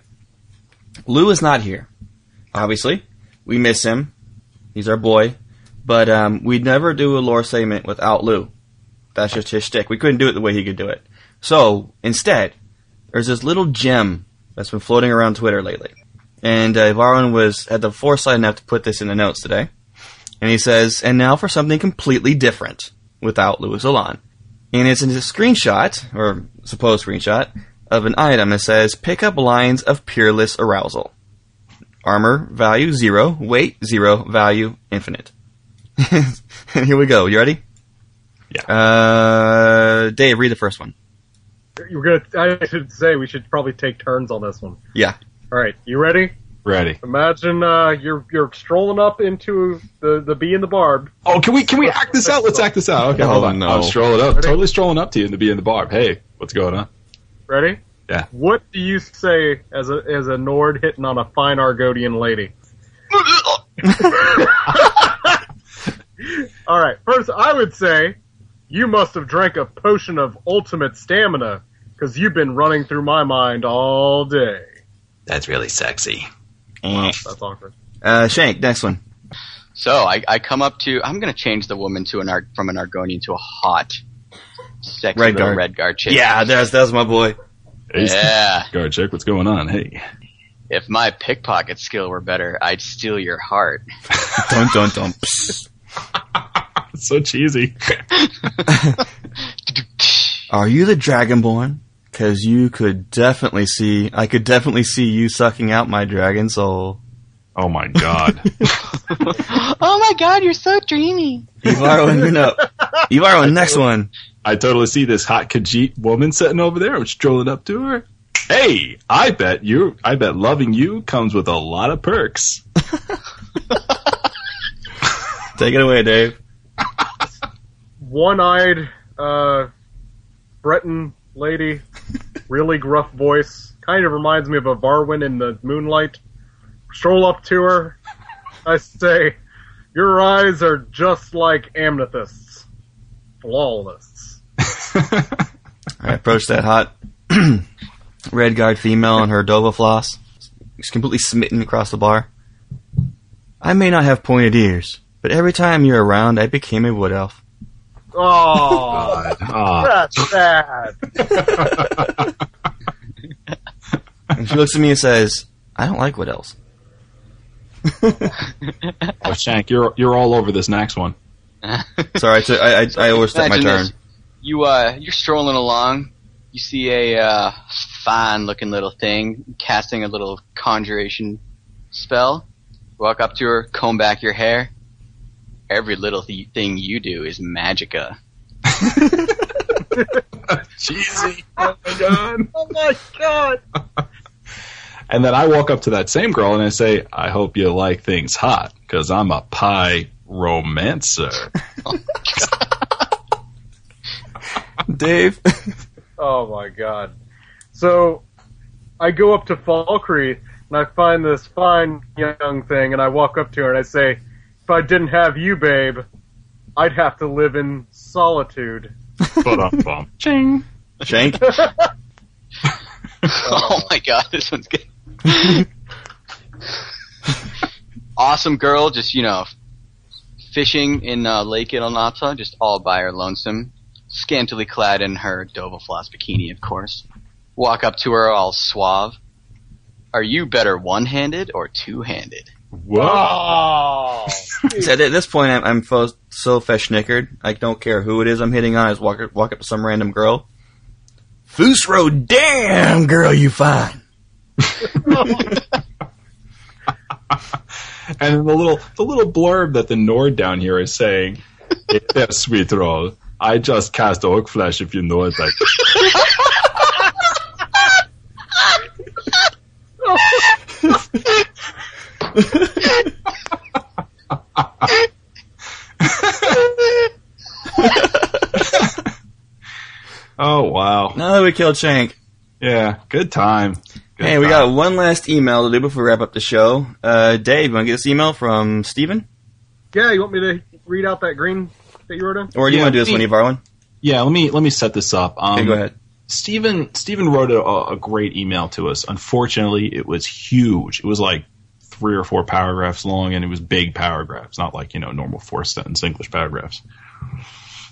Lou is not here. Obviously, we miss him. He's our boy, but um, we'd never do a lore segment without Lou. That's just his shtick. We couldn't do it the way he could do it. So instead, there's this little gem that's been floating around Twitter lately, and uh, Varun was had the foresight enough to put this in the notes today. And he says, and now for something completely different without Louis Alon. And it's a screenshot, or supposed screenshot, of an item that says pick up lines of peerless arousal. Armor value zero, weight zero, value infinite. and here we go. You ready? Yeah. Uh, Dave, read the first one. You're gonna. I should say we should probably take turns on this one. Yeah. All right, you ready? Ready? Imagine uh, you're you're strolling up into the the bee and the barb. Oh, can we, can we act this out? Let's act this out. Okay, Oh, hold on. no. I'm strolling up, Ready? totally strolling up to you and the be and the barb. Hey, what's going on? Ready? Yeah. What do you say as a as a Nord hitting on a fine Argodian lady? All right. First, I would say you must have drank a potion of ultimate stamina because you've been running through my mind all day. That's really sexy. Eh. That's awkward. Uh, Shank, next one. So I, I come up to. I'm gonna change the woman to an Ar- from an Argonian to a hot, sexy Red little guard. Redguard chick. Yeah, that's that's my boy. Hey, Yeah. guard chick, what's going on? Hey. If my pickpocket skill were better, I'd steal your heart. Dun dun dun. Psst. It's so cheesy. Are you the Dragonborn? Cause you could definitely see, I could definitely see you sucking out my dragon soul. Oh my god. oh my god, you're so dreamy. Ivaro, you know. Ivaro, next one. I totally see this hot Khajiit woman sitting over there. I'm strolling up to her. Hey, I bet you, I bet loving you comes with a lot of perks. Take it away, Dave. One-eyed, uh, Breton lady, really gruff voice, kind of reminds me of a Varwin in the moonlight. Stroll up to her. I say, your eyes are just like amethysts. Flawless. I approach that hot Redguard female on her Dova floss. She's completely smitten across the bar. I may not have pointed ears, but every time you're around, I became a wood elf. Oh, Ah, that's sad. And she looks at me and says, I don't like wood elves. oh, Shank, you're you're all over this next one. Sorry, I, took- I, I, I overstepped my turn. this. You uh, you're strolling along. You see a uh, fine-looking little thing casting a little conjuration spell. Walk up to her, comb back your hair. Every little th- thing you do is magica. Cheesy. Oh my god. Oh my god. And then I walk up to that same girl and I say, I hope you like things hot, because I'm a pie romancer. Dave. Oh my god. So, I go up to Falkreath and I find this fine young thing and I walk up to her and I say, if I didn't have you, babe, I'd have to live in solitude. Ba-dum-bum. Ching. Shank. oh my god, this one's good. awesome girl, just you know, fishing in uh, Lake Ilnata, just all by her lonesome, scantily clad in her Dova floss bikini, of course. Walk up to her all suave. Are you better one-handed or two-handed? Whoa. So at this point, I'm, I'm so feshnickered. I don't care who it is I'm hitting on. I just walk, walk up to some random girl. Fusro, damn girl, you fine. And the little the little blurb that the Nord down here is saying, Yes, sweet roll. I just cast orc flesh if you know it like Oh wow. No, we killed Shank. Yeah, good time. Good Hey, we got one last email to do before we wrap up the show. Uh, Dave, you want to get this email from Steven? Yeah, you want me to read out that green that you wrote in? Or do you Yeah, want to do this me- one, Ivar one? Yeah, let me let me set this up. Um, Okay, go ahead. Stephen Stephen wrote a, a great email to us. Unfortunately, it was huge. It was like three or four paragraphs long, and it was big paragraphs, not like you know normal four sentence English paragraphs.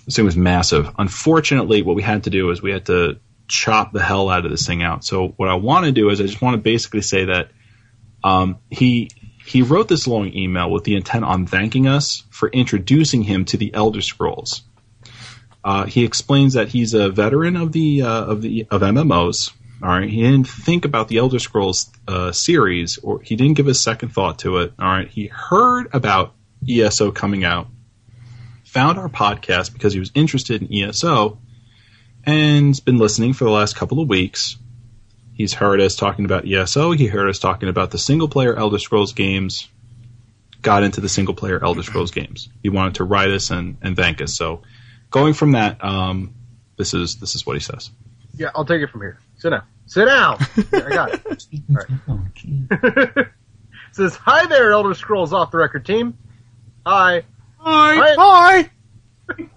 This thing was massive. Unfortunately, what we had to do is we had to chop the hell out of this thing out. So what I want to do is I just want to basically say that um, he he wrote this long email with the intent on thanking us for introducing him to the Elder Scrolls. Uh, he explains that he's a veteran of the uh, of the of MMOs. All right, he didn't think about the Elder Scrolls uh, series, or he didn't give a second thought to it. All right, he heard about ESO coming out, found our podcast because he was interested in ESO, and's been listening for the last couple of weeks. He's heard us talking about ESO. He heard us talking about the single player Elder Scrolls games. Got into the single player Elder Scrolls games. He wanted to write us and, and thank us. So going from that, um, this is this is what he says. Yeah, I'll take it from here. Sit down. Sit down. Here, I got it. It says, "Hi there, Elder Scrolls Off the Record team. Hi. Hi. Hi. Hi.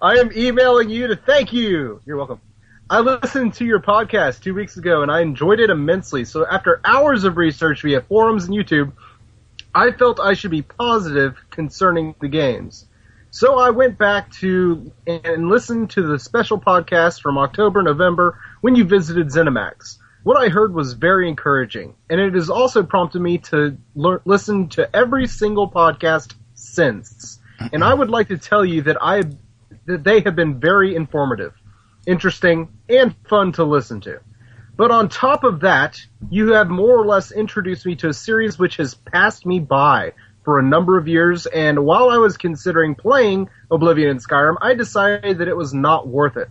I am emailing you to thank you. You're welcome. I listened to your podcast two weeks ago and I enjoyed it immensely. So after hours of research via forums and YouTube, I felt I should be positive concerning the games. So I went back to and listened to the special podcast from October, November when you visited ZeniMax. What I heard was very encouraging, and it has also prompted me to listen to every single podcast since. And I would like to tell you that I that they have been very informative, interesting, and fun to listen to. But on top of that, you have more or less introduced me to a series which has passed me by for a number of years, and while I was considering playing Oblivion and Skyrim, I decided that it was not worth it.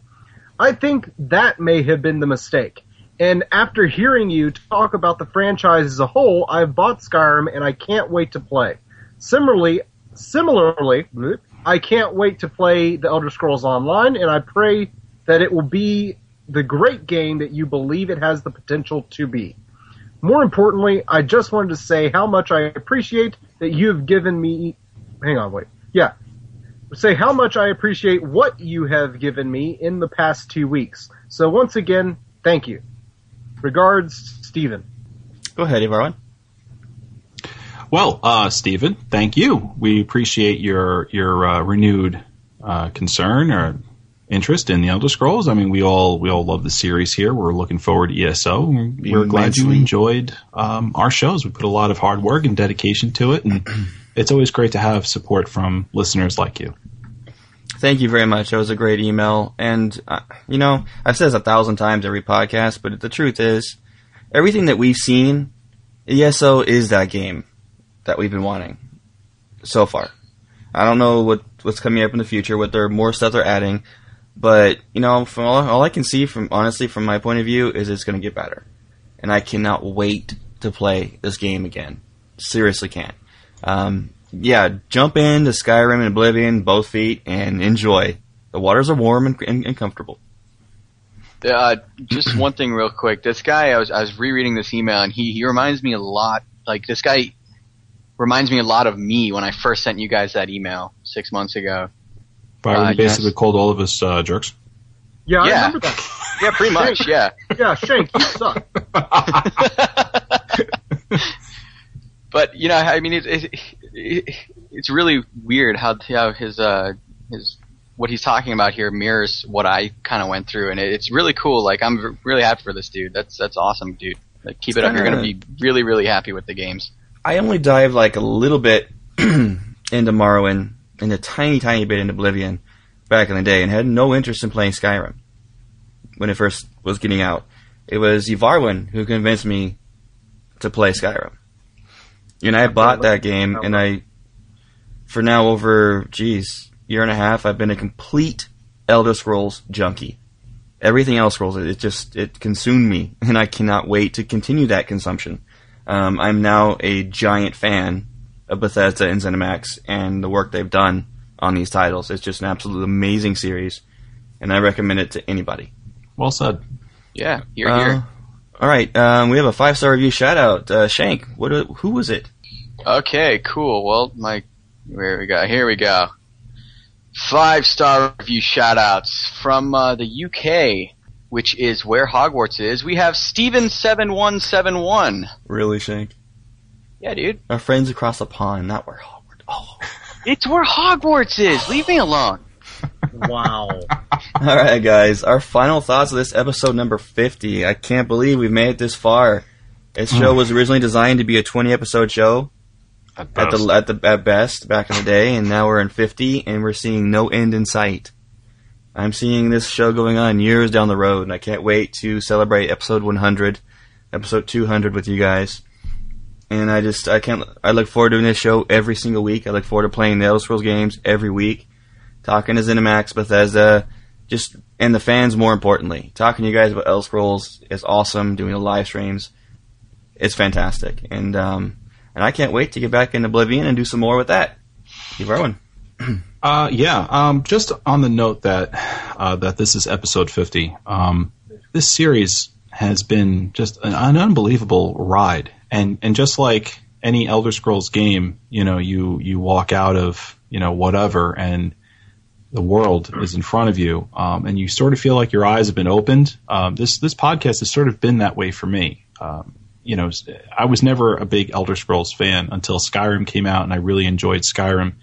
I think that may have been the mistake. And after hearing you talk about the franchise as a whole, I've bought Skyrim and I can't wait to play. Similarly, similarly, I can't wait to play the Elder Scrolls Online, and I pray that it will be the great game that you believe it has the potential to be. More importantly, I just wanted to say how much I appreciate that you have given me. Hang on, wait. Yeah. Say how much I appreciate what you have given me in the past two weeks. So once again, thank you. Regards, Stephen. Go ahead, everyone. Well, uh, Stephen, thank you. We appreciate your your uh, renewed uh, concern or interest in the Elder Scrolls. I mean, we all we all love the series here. We're looking forward to ESO. We're glad you enjoyed um, our shows. We put a lot of hard work and dedication to it, and it's always great to have support from listeners like you. Thank you very much. That was a great email. And, uh, you know, I've said this a thousand times every podcast, but the truth is, everything that we've seen, ESO is that game that we've been wanting so far. I don't know what what's coming up in the future, what they're more stuff they're adding, but you know, from all, all I can see from honestly from my point of view is it's going to get better, and I cannot wait to play this game again. Seriously, can't. Um, yeah, jump into Skyrim and Oblivion, both feet, and enjoy. The waters are warm and, and, and comfortable. Uh, just one thing real quick. This guy, I was I was rereading this email, and he he reminds me a lot. Like this guy reminds me a lot of me when I first sent you guys that email six months ago. Byron Uh, basically yes. called all of us uh, jerks. Yeah, I Yeah. remember that. Yeah, pretty much. Yeah. Yeah, Shank, you suck. but you know, I mean, it, it, it, it's really weird how how his uh his what he's talking about here mirrors what I kind of went through, and it, it's really cool. Like I'm really happy for this dude. That's that's awesome, dude. Like keep it up. You're gonna be really really happy with the games. I only dived like a little bit into Morrowind and a tiny, tiny bit in Oblivion back in the day and had no interest in playing Skyrim when it first was getting out. It was Yvarwin who convinced me to play Skyrim. And I bought that game and I, for now over, geez, year and a half, I've been a complete Elder Scrolls junkie. Everything else Scrolls, it just, it consumed me and I cannot wait to continue that consumption. Um, I'm now a giant fan of Bethesda and ZeniMax and the work they've done on these titles. It's just an absolute amazing series, and I recommend it to anybody. Well said. Yeah, you're Uh, here. All right, um, we have a five star review shout out. Uh, Shank, what? Who was it? Okay, cool. Well, my where we go? Here we go. Five star review shout outs from uh, the UK, which is where Hogwarts is. We have Steven seven one seven one. Really, Shank? Yeah, dude. Our friends across the pond, not where Hogwarts. Oh. It's where Hogwarts is. Leave me alone. Wow. All right, guys. Our final thoughts of this episode number 50. I can't believe we've made it this far. This show hmm. was originally designed to be a 20 episode show At at the at the at best back in the day, and now we're in 50, and we're seeing no end in sight. I'm seeing this show going on years down the road, and I can't wait to celebrate episode 100, episode 200 with you guys. And I just I can't I look forward to doing this show every single week. I look forward to playing the Elder Scrolls games every week, talking to ZeniMax, Bethesda, just and the fans more importantly. Talking to you guys about Elder Scrolls is awesome. Doing the live streams, it's fantastic, and um, and I can't wait to get back in Oblivion and do some more with that. Keep rolling. Uh, yeah. Um, just on the note that uh, that this is episode fifty. Um, this series has been just an, an unbelievable ride, and and just like any Elder Scrolls game, you know, you you walk out of you know whatever, and the world is in front of you, um, and you sort of feel like your eyes have been opened. Um, this this podcast has sort of been that way for me. Um, you know, I was never a big Elder Scrolls fan until Skyrim came out, and I really enjoyed Skyrim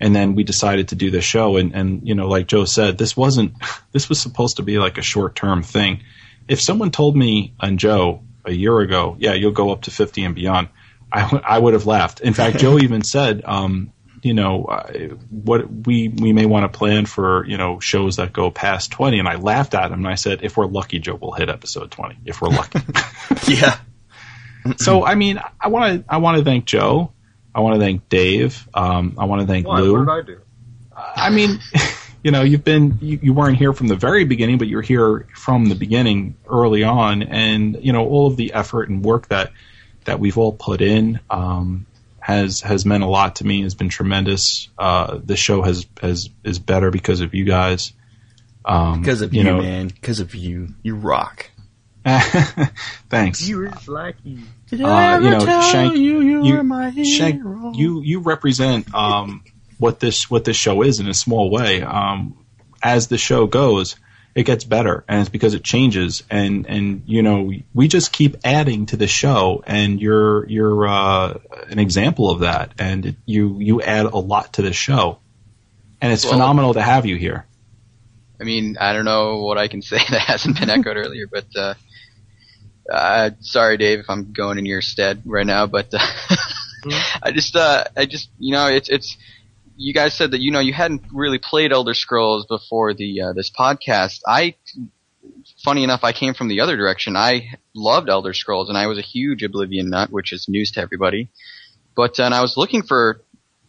and then we decided to do this show and and you know like joe said this wasn't this was supposed to be like a short term thing if someone told me and Joe a year ago, yeah, you'll go up to 50 and beyond, I, w- I would have laughed. In fact, Joe even said, um, you know, uh, what we we may want to plan for, you know, shows that go past 20. And I laughed at him and I said, if we're lucky, Joe will hit episode 20. If we're lucky. yeah. so I mean, I want to I want to thank Joe. I want to thank Dave. Um, I want to thank Why? Lou. What did I do? I mean, you know, you've been you, you weren't here from the very beginning, but you're here from the beginning early on, and you know all of the effort and work that that we've all put in um, has has meant a lot to me. Has been tremendous. Uh, the show has has is better because of you guys. Um, Because of you, know, man. Because of you. You rock. Thanks. Viewers like you. Uh, you know, Shank, you, you, you- are my Shank, hero? you you represent um, what this what this show is in a small way. Um, as the show goes, it gets better, and it's because it changes. And and you know, we just keep adding to the show, and you're you're uh, an example of that. And it, you you add a lot to the show, and it's Well- phenomenal to have you here. I mean, I don't know what I can say that hasn't been echoed earlier, but uh, uh, sorry, Dave, if I'm going in your stead right now, but uh, I just, uh, I just, you know, it's, it's. You guys said that you know you hadn't really played Elder Scrolls before the uh, this podcast. I, funny enough, I came from the other direction. I loved Elder Scrolls, and I was a huge Oblivion nut, which is news to everybody. But uh, and I was looking for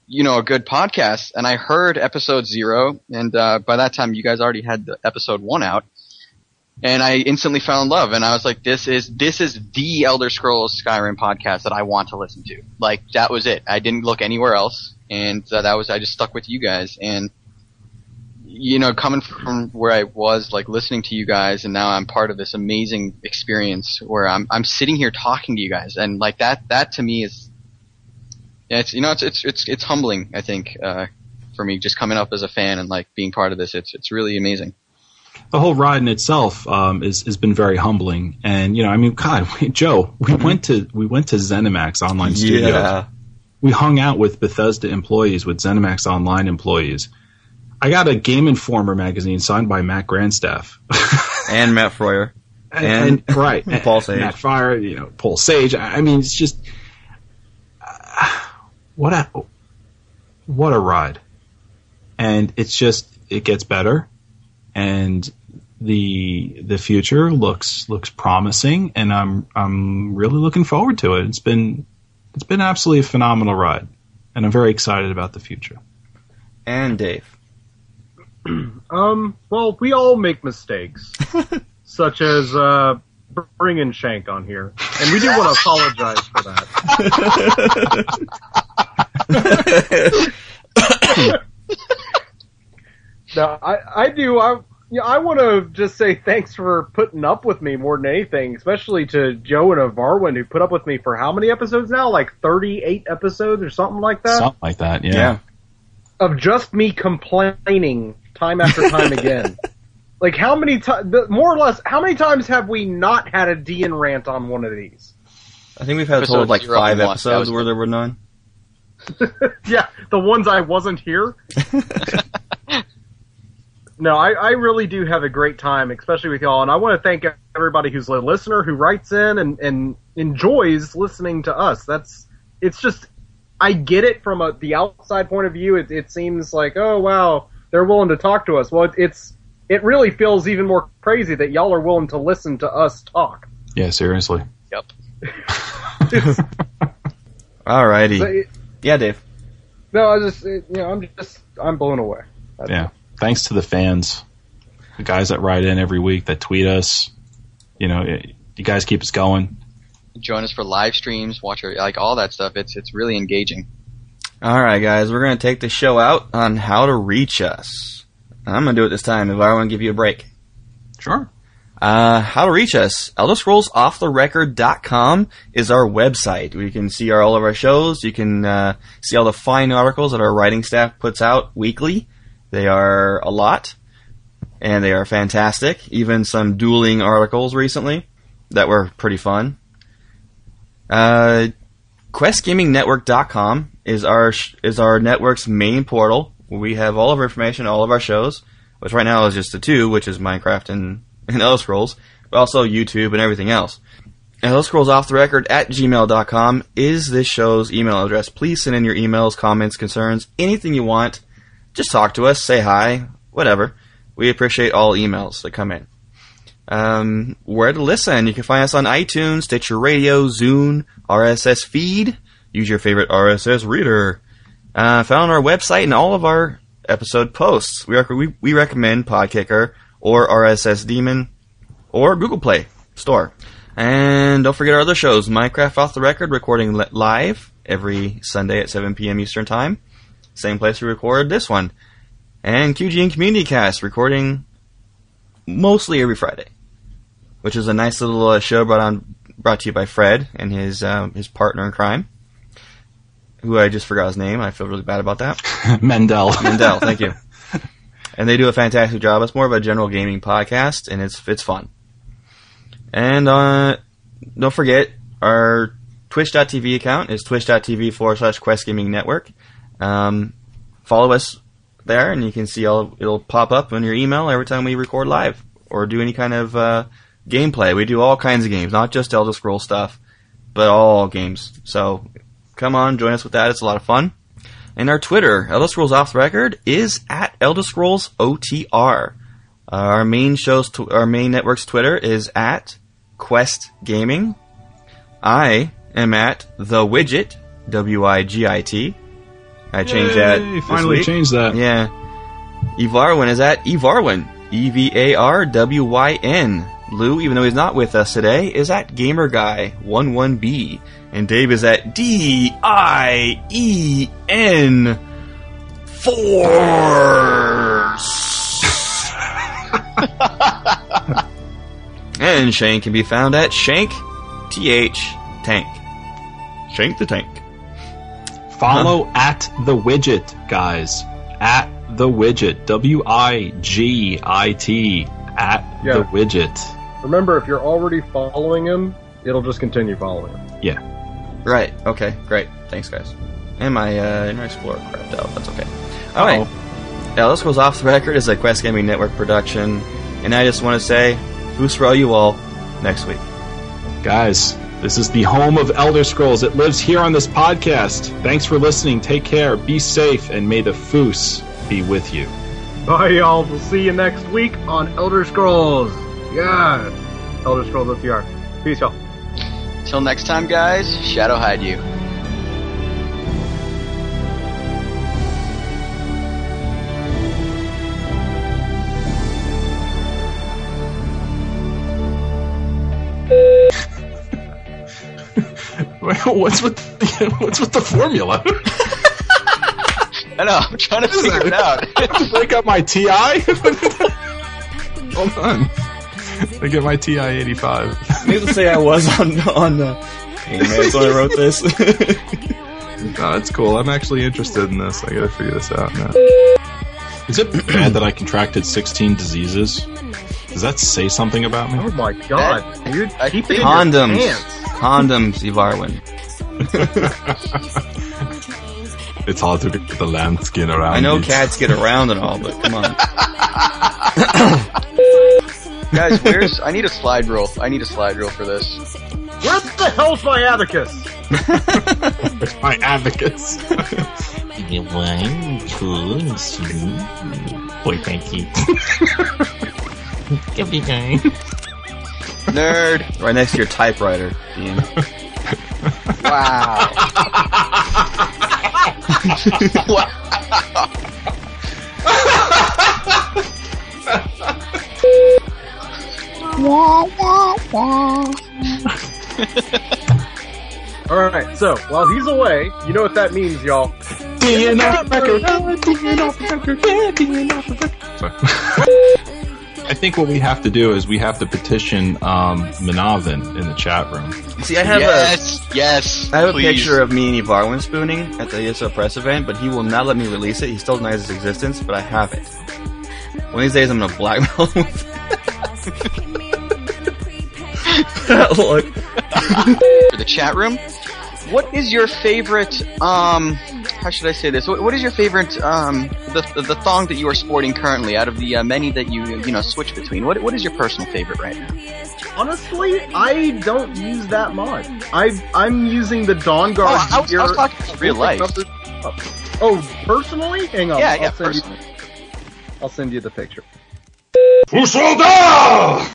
you know, a good podcast, and I heard episode zero, and uh, by that time, you guys already had the episode one out, and I instantly fell in love, and I was like, this is this is the Elder Scrolls Skyrim podcast that I want to listen to. Like that was it. I didn't look anywhere else, and uh, that was I just stuck with you guys, and you know, coming from where I was, like listening to you guys, and now I'm part of this amazing experience where I'm I'm sitting here talking to you guys, and like that that to me is yeah, it's you know it's it's it's it's humbling. I think uh, for me, just coming up as a fan and like being part of this, it's it's really amazing. the whole ride in itself um, is has been very humbling. And you know, I mean, God, we, Joe, we went to we went to ZeniMax Online Studios. Yeah. We hung out with Bethesda employees, with ZeniMax Online employees. I got a Game Informer magazine signed by Matt Grandstaff. And Matt Firor. and, And- right, Paul Sage. Matt Firor, you know, Paul Sage. I I mean, it's just uh, what a what a ride, and it's just it gets better, and the the future looks looks promising, and I'm I'm really looking forward to it. It's been it's been absolutely a phenomenal ride, and I'm very excited about the future. And Dave. Um, well, we all make mistakes, such as uh, bringing Shank on here, and we do want to apologize for that. no, I I do I. Yeah, I want to just say thanks for putting up with me more than anything, especially to Joe and Evarwyn who put up with me for how many episodes now? Like 38 episodes or something like that? Something like that, yeah. Yeah. of just me complaining time after time again. Like how many times, more or less, how many times have we not had a Dean rant on one of these? I think we've had a total of like zero five and one. That episodes where there were none. yeah, the ones I wasn't here. no, I, I really do have a great time, especially with y'all, and I want to thank everybody who's a listener who writes in and, and enjoys listening to us. That's it's just I get it from a, the outside point of view. It, it seems like oh wow they're willing to talk to us. Well, it, it's it really feels even more crazy that y'all are willing to listen to us talk. Yeah, seriously. Yep. Alrighty. So it- yeah, Dave. no, I just you know I'm just I'm blown away. That's Yeah. Thanks to the fans, the guys that write in every week, that tweet us. You know, it, you guys keep us going. Join us for live streams, watch our, like all that stuff. It's it's really engaging. Alright, guys, we're going to take the show out on how to reach us. I'm going to do it this time if I want to give you a break. Sure. Uh, how to reach us. ElderScrollsOffTheRecord.com is our website. We can see our, all of our shows. You can uh, see all the fine articles that our writing staff puts out weekly. They are a lot, and they are fantastic. Even some dueling articles recently that were pretty fun. Uh, QuestGamingNetwork.com is our is our network's main portal. We have all of our information, all of our shows, which right now is just the two, which is Minecraft and, and Elder Scrolls. but also YouTube and everything else. Elder Scrolls Off the Record at gmail.com is this show's email address. Please send in your emails, comments, concerns, anything you want. Just talk to us, say hi, whatever. We appreciate all emails that come in. Um, where to listen? You can find us on iTunes, Stitcher Radio, Zune, RSS feed. Use your favorite RSS reader. Uh, found on our website and all of our episode posts. We, rec- we, we recommend Podkicker or RSS Demon or Google Play Store. And don't forget our other shows, Minecraft Off the Record, recording li- live every Sunday at 7 p.m. Eastern Time. Same place we record this one. And QGN Community Cast, recording mostly every Friday, which is a nice little uh, show brought on brought to you by Fred and his um, his partner in crime, who I just forgot his name. I feel really bad about that. Mendel. Mendel, thank you. And they do a fantastic job. It's more of a general gaming podcast, and it's it's fun. And uh, don't forget our Twitch.tv account is twitch.tv forward slash Quest Gaming Network. Um, follow us there, and you can see all it'll pop up on your email every time we record live or do any kind of uh, gameplay. We do all kinds of games, not just Elder Scroll stuff, but all games. So come on, join us with that. It's a lot of fun. And our Twitter, Elder Scrolls Off the Record, is at Elder Scrolls OTR. Uh, our main show's, tw- our main network's Twitter is at Quest Gaming. I am at the Widget, W I G I T. I changed that. Yay, this finally changed that. Yeah. Evarwyn is at Evarwyn. E V A R W Y N. Lou, even though he's not with us today, is at Gamer GamerGuy11B. And Dave is at D I E N Force. and Shane can be found at Shank TH Tank. Shank the Tank. Follow at the widget, guys. At the widget. W I G I T. At Yeah. the widget. Remember, if you're already following him, it'll just continue following him. Yeah. Right. Okay. Great. Thanks, guys. And my uh, Internet Explorer crapped out. That's okay. All right. Now, this goes off the record as a Quest Gaming Network production, and I just want to say, boost for all you all next week. Guys, this is the home of Elder Scrolls. It lives here on this podcast. Thanks for listening. Take care. Be safe, and may the Foos be with you. Bye, y'all. We'll see you next week on Elder Scrolls. Yeah. Elder Scrolls OTR. Peace, y'all. Till next time, guys, Shadow hide you. what's with the, what's with the formula? I know, I'm trying to figure it out. Break up my TI? Hold on. I get my TI 85. Needless to say, I was on on the. pain meds when I wrote this. No, oh, that's cool. I'm actually interested in this. I gotta figure this out now. Is it bad that I contracted 16 diseases? Does that say something about me? Oh my god, dude. I Keep it Condoms. your pants. Condoms, Evarwyn. It's hard to get the lambskin around. I know these. cats get around and all, but come on. guys, where's. I need a slide rule. I need a slide rule for this. Where the hell's my abacus? Where's my advocates? One, two, three. Boy, thank you. Give me time. Nerd. Right next to your typewriter, Dean. Wow. Alright, so, while he's away, you know what that means, y'all. Dinging off the record. Dinging off the record. Yeah, dinging off the record. Sorry. I think what we have to do is we have to petition um, Manavin in the chat room. See, I have yes, yes. a I have please. a picture of me and Evarwyn spooning at the ESO press event, but he will not let me release it. He still denies its existence, but I have it. One of these days, I'm gonna blackmail him with that look. for the chat room. What is your favorite? Um, how should I say this? What, what is your favorite um the, the thong that you are sporting currently, out of the uh, many that you you know switch between, what what is your personal favorite right now? Honestly, I don't use that mod. I I'm using the Dawnguard. Oh, I was- I was talking about real life. the numbers up. Oh, personally? Hang on. Yeah, I'll yeah, send personally. You, I'll send you the picture. Fus Ro Dah!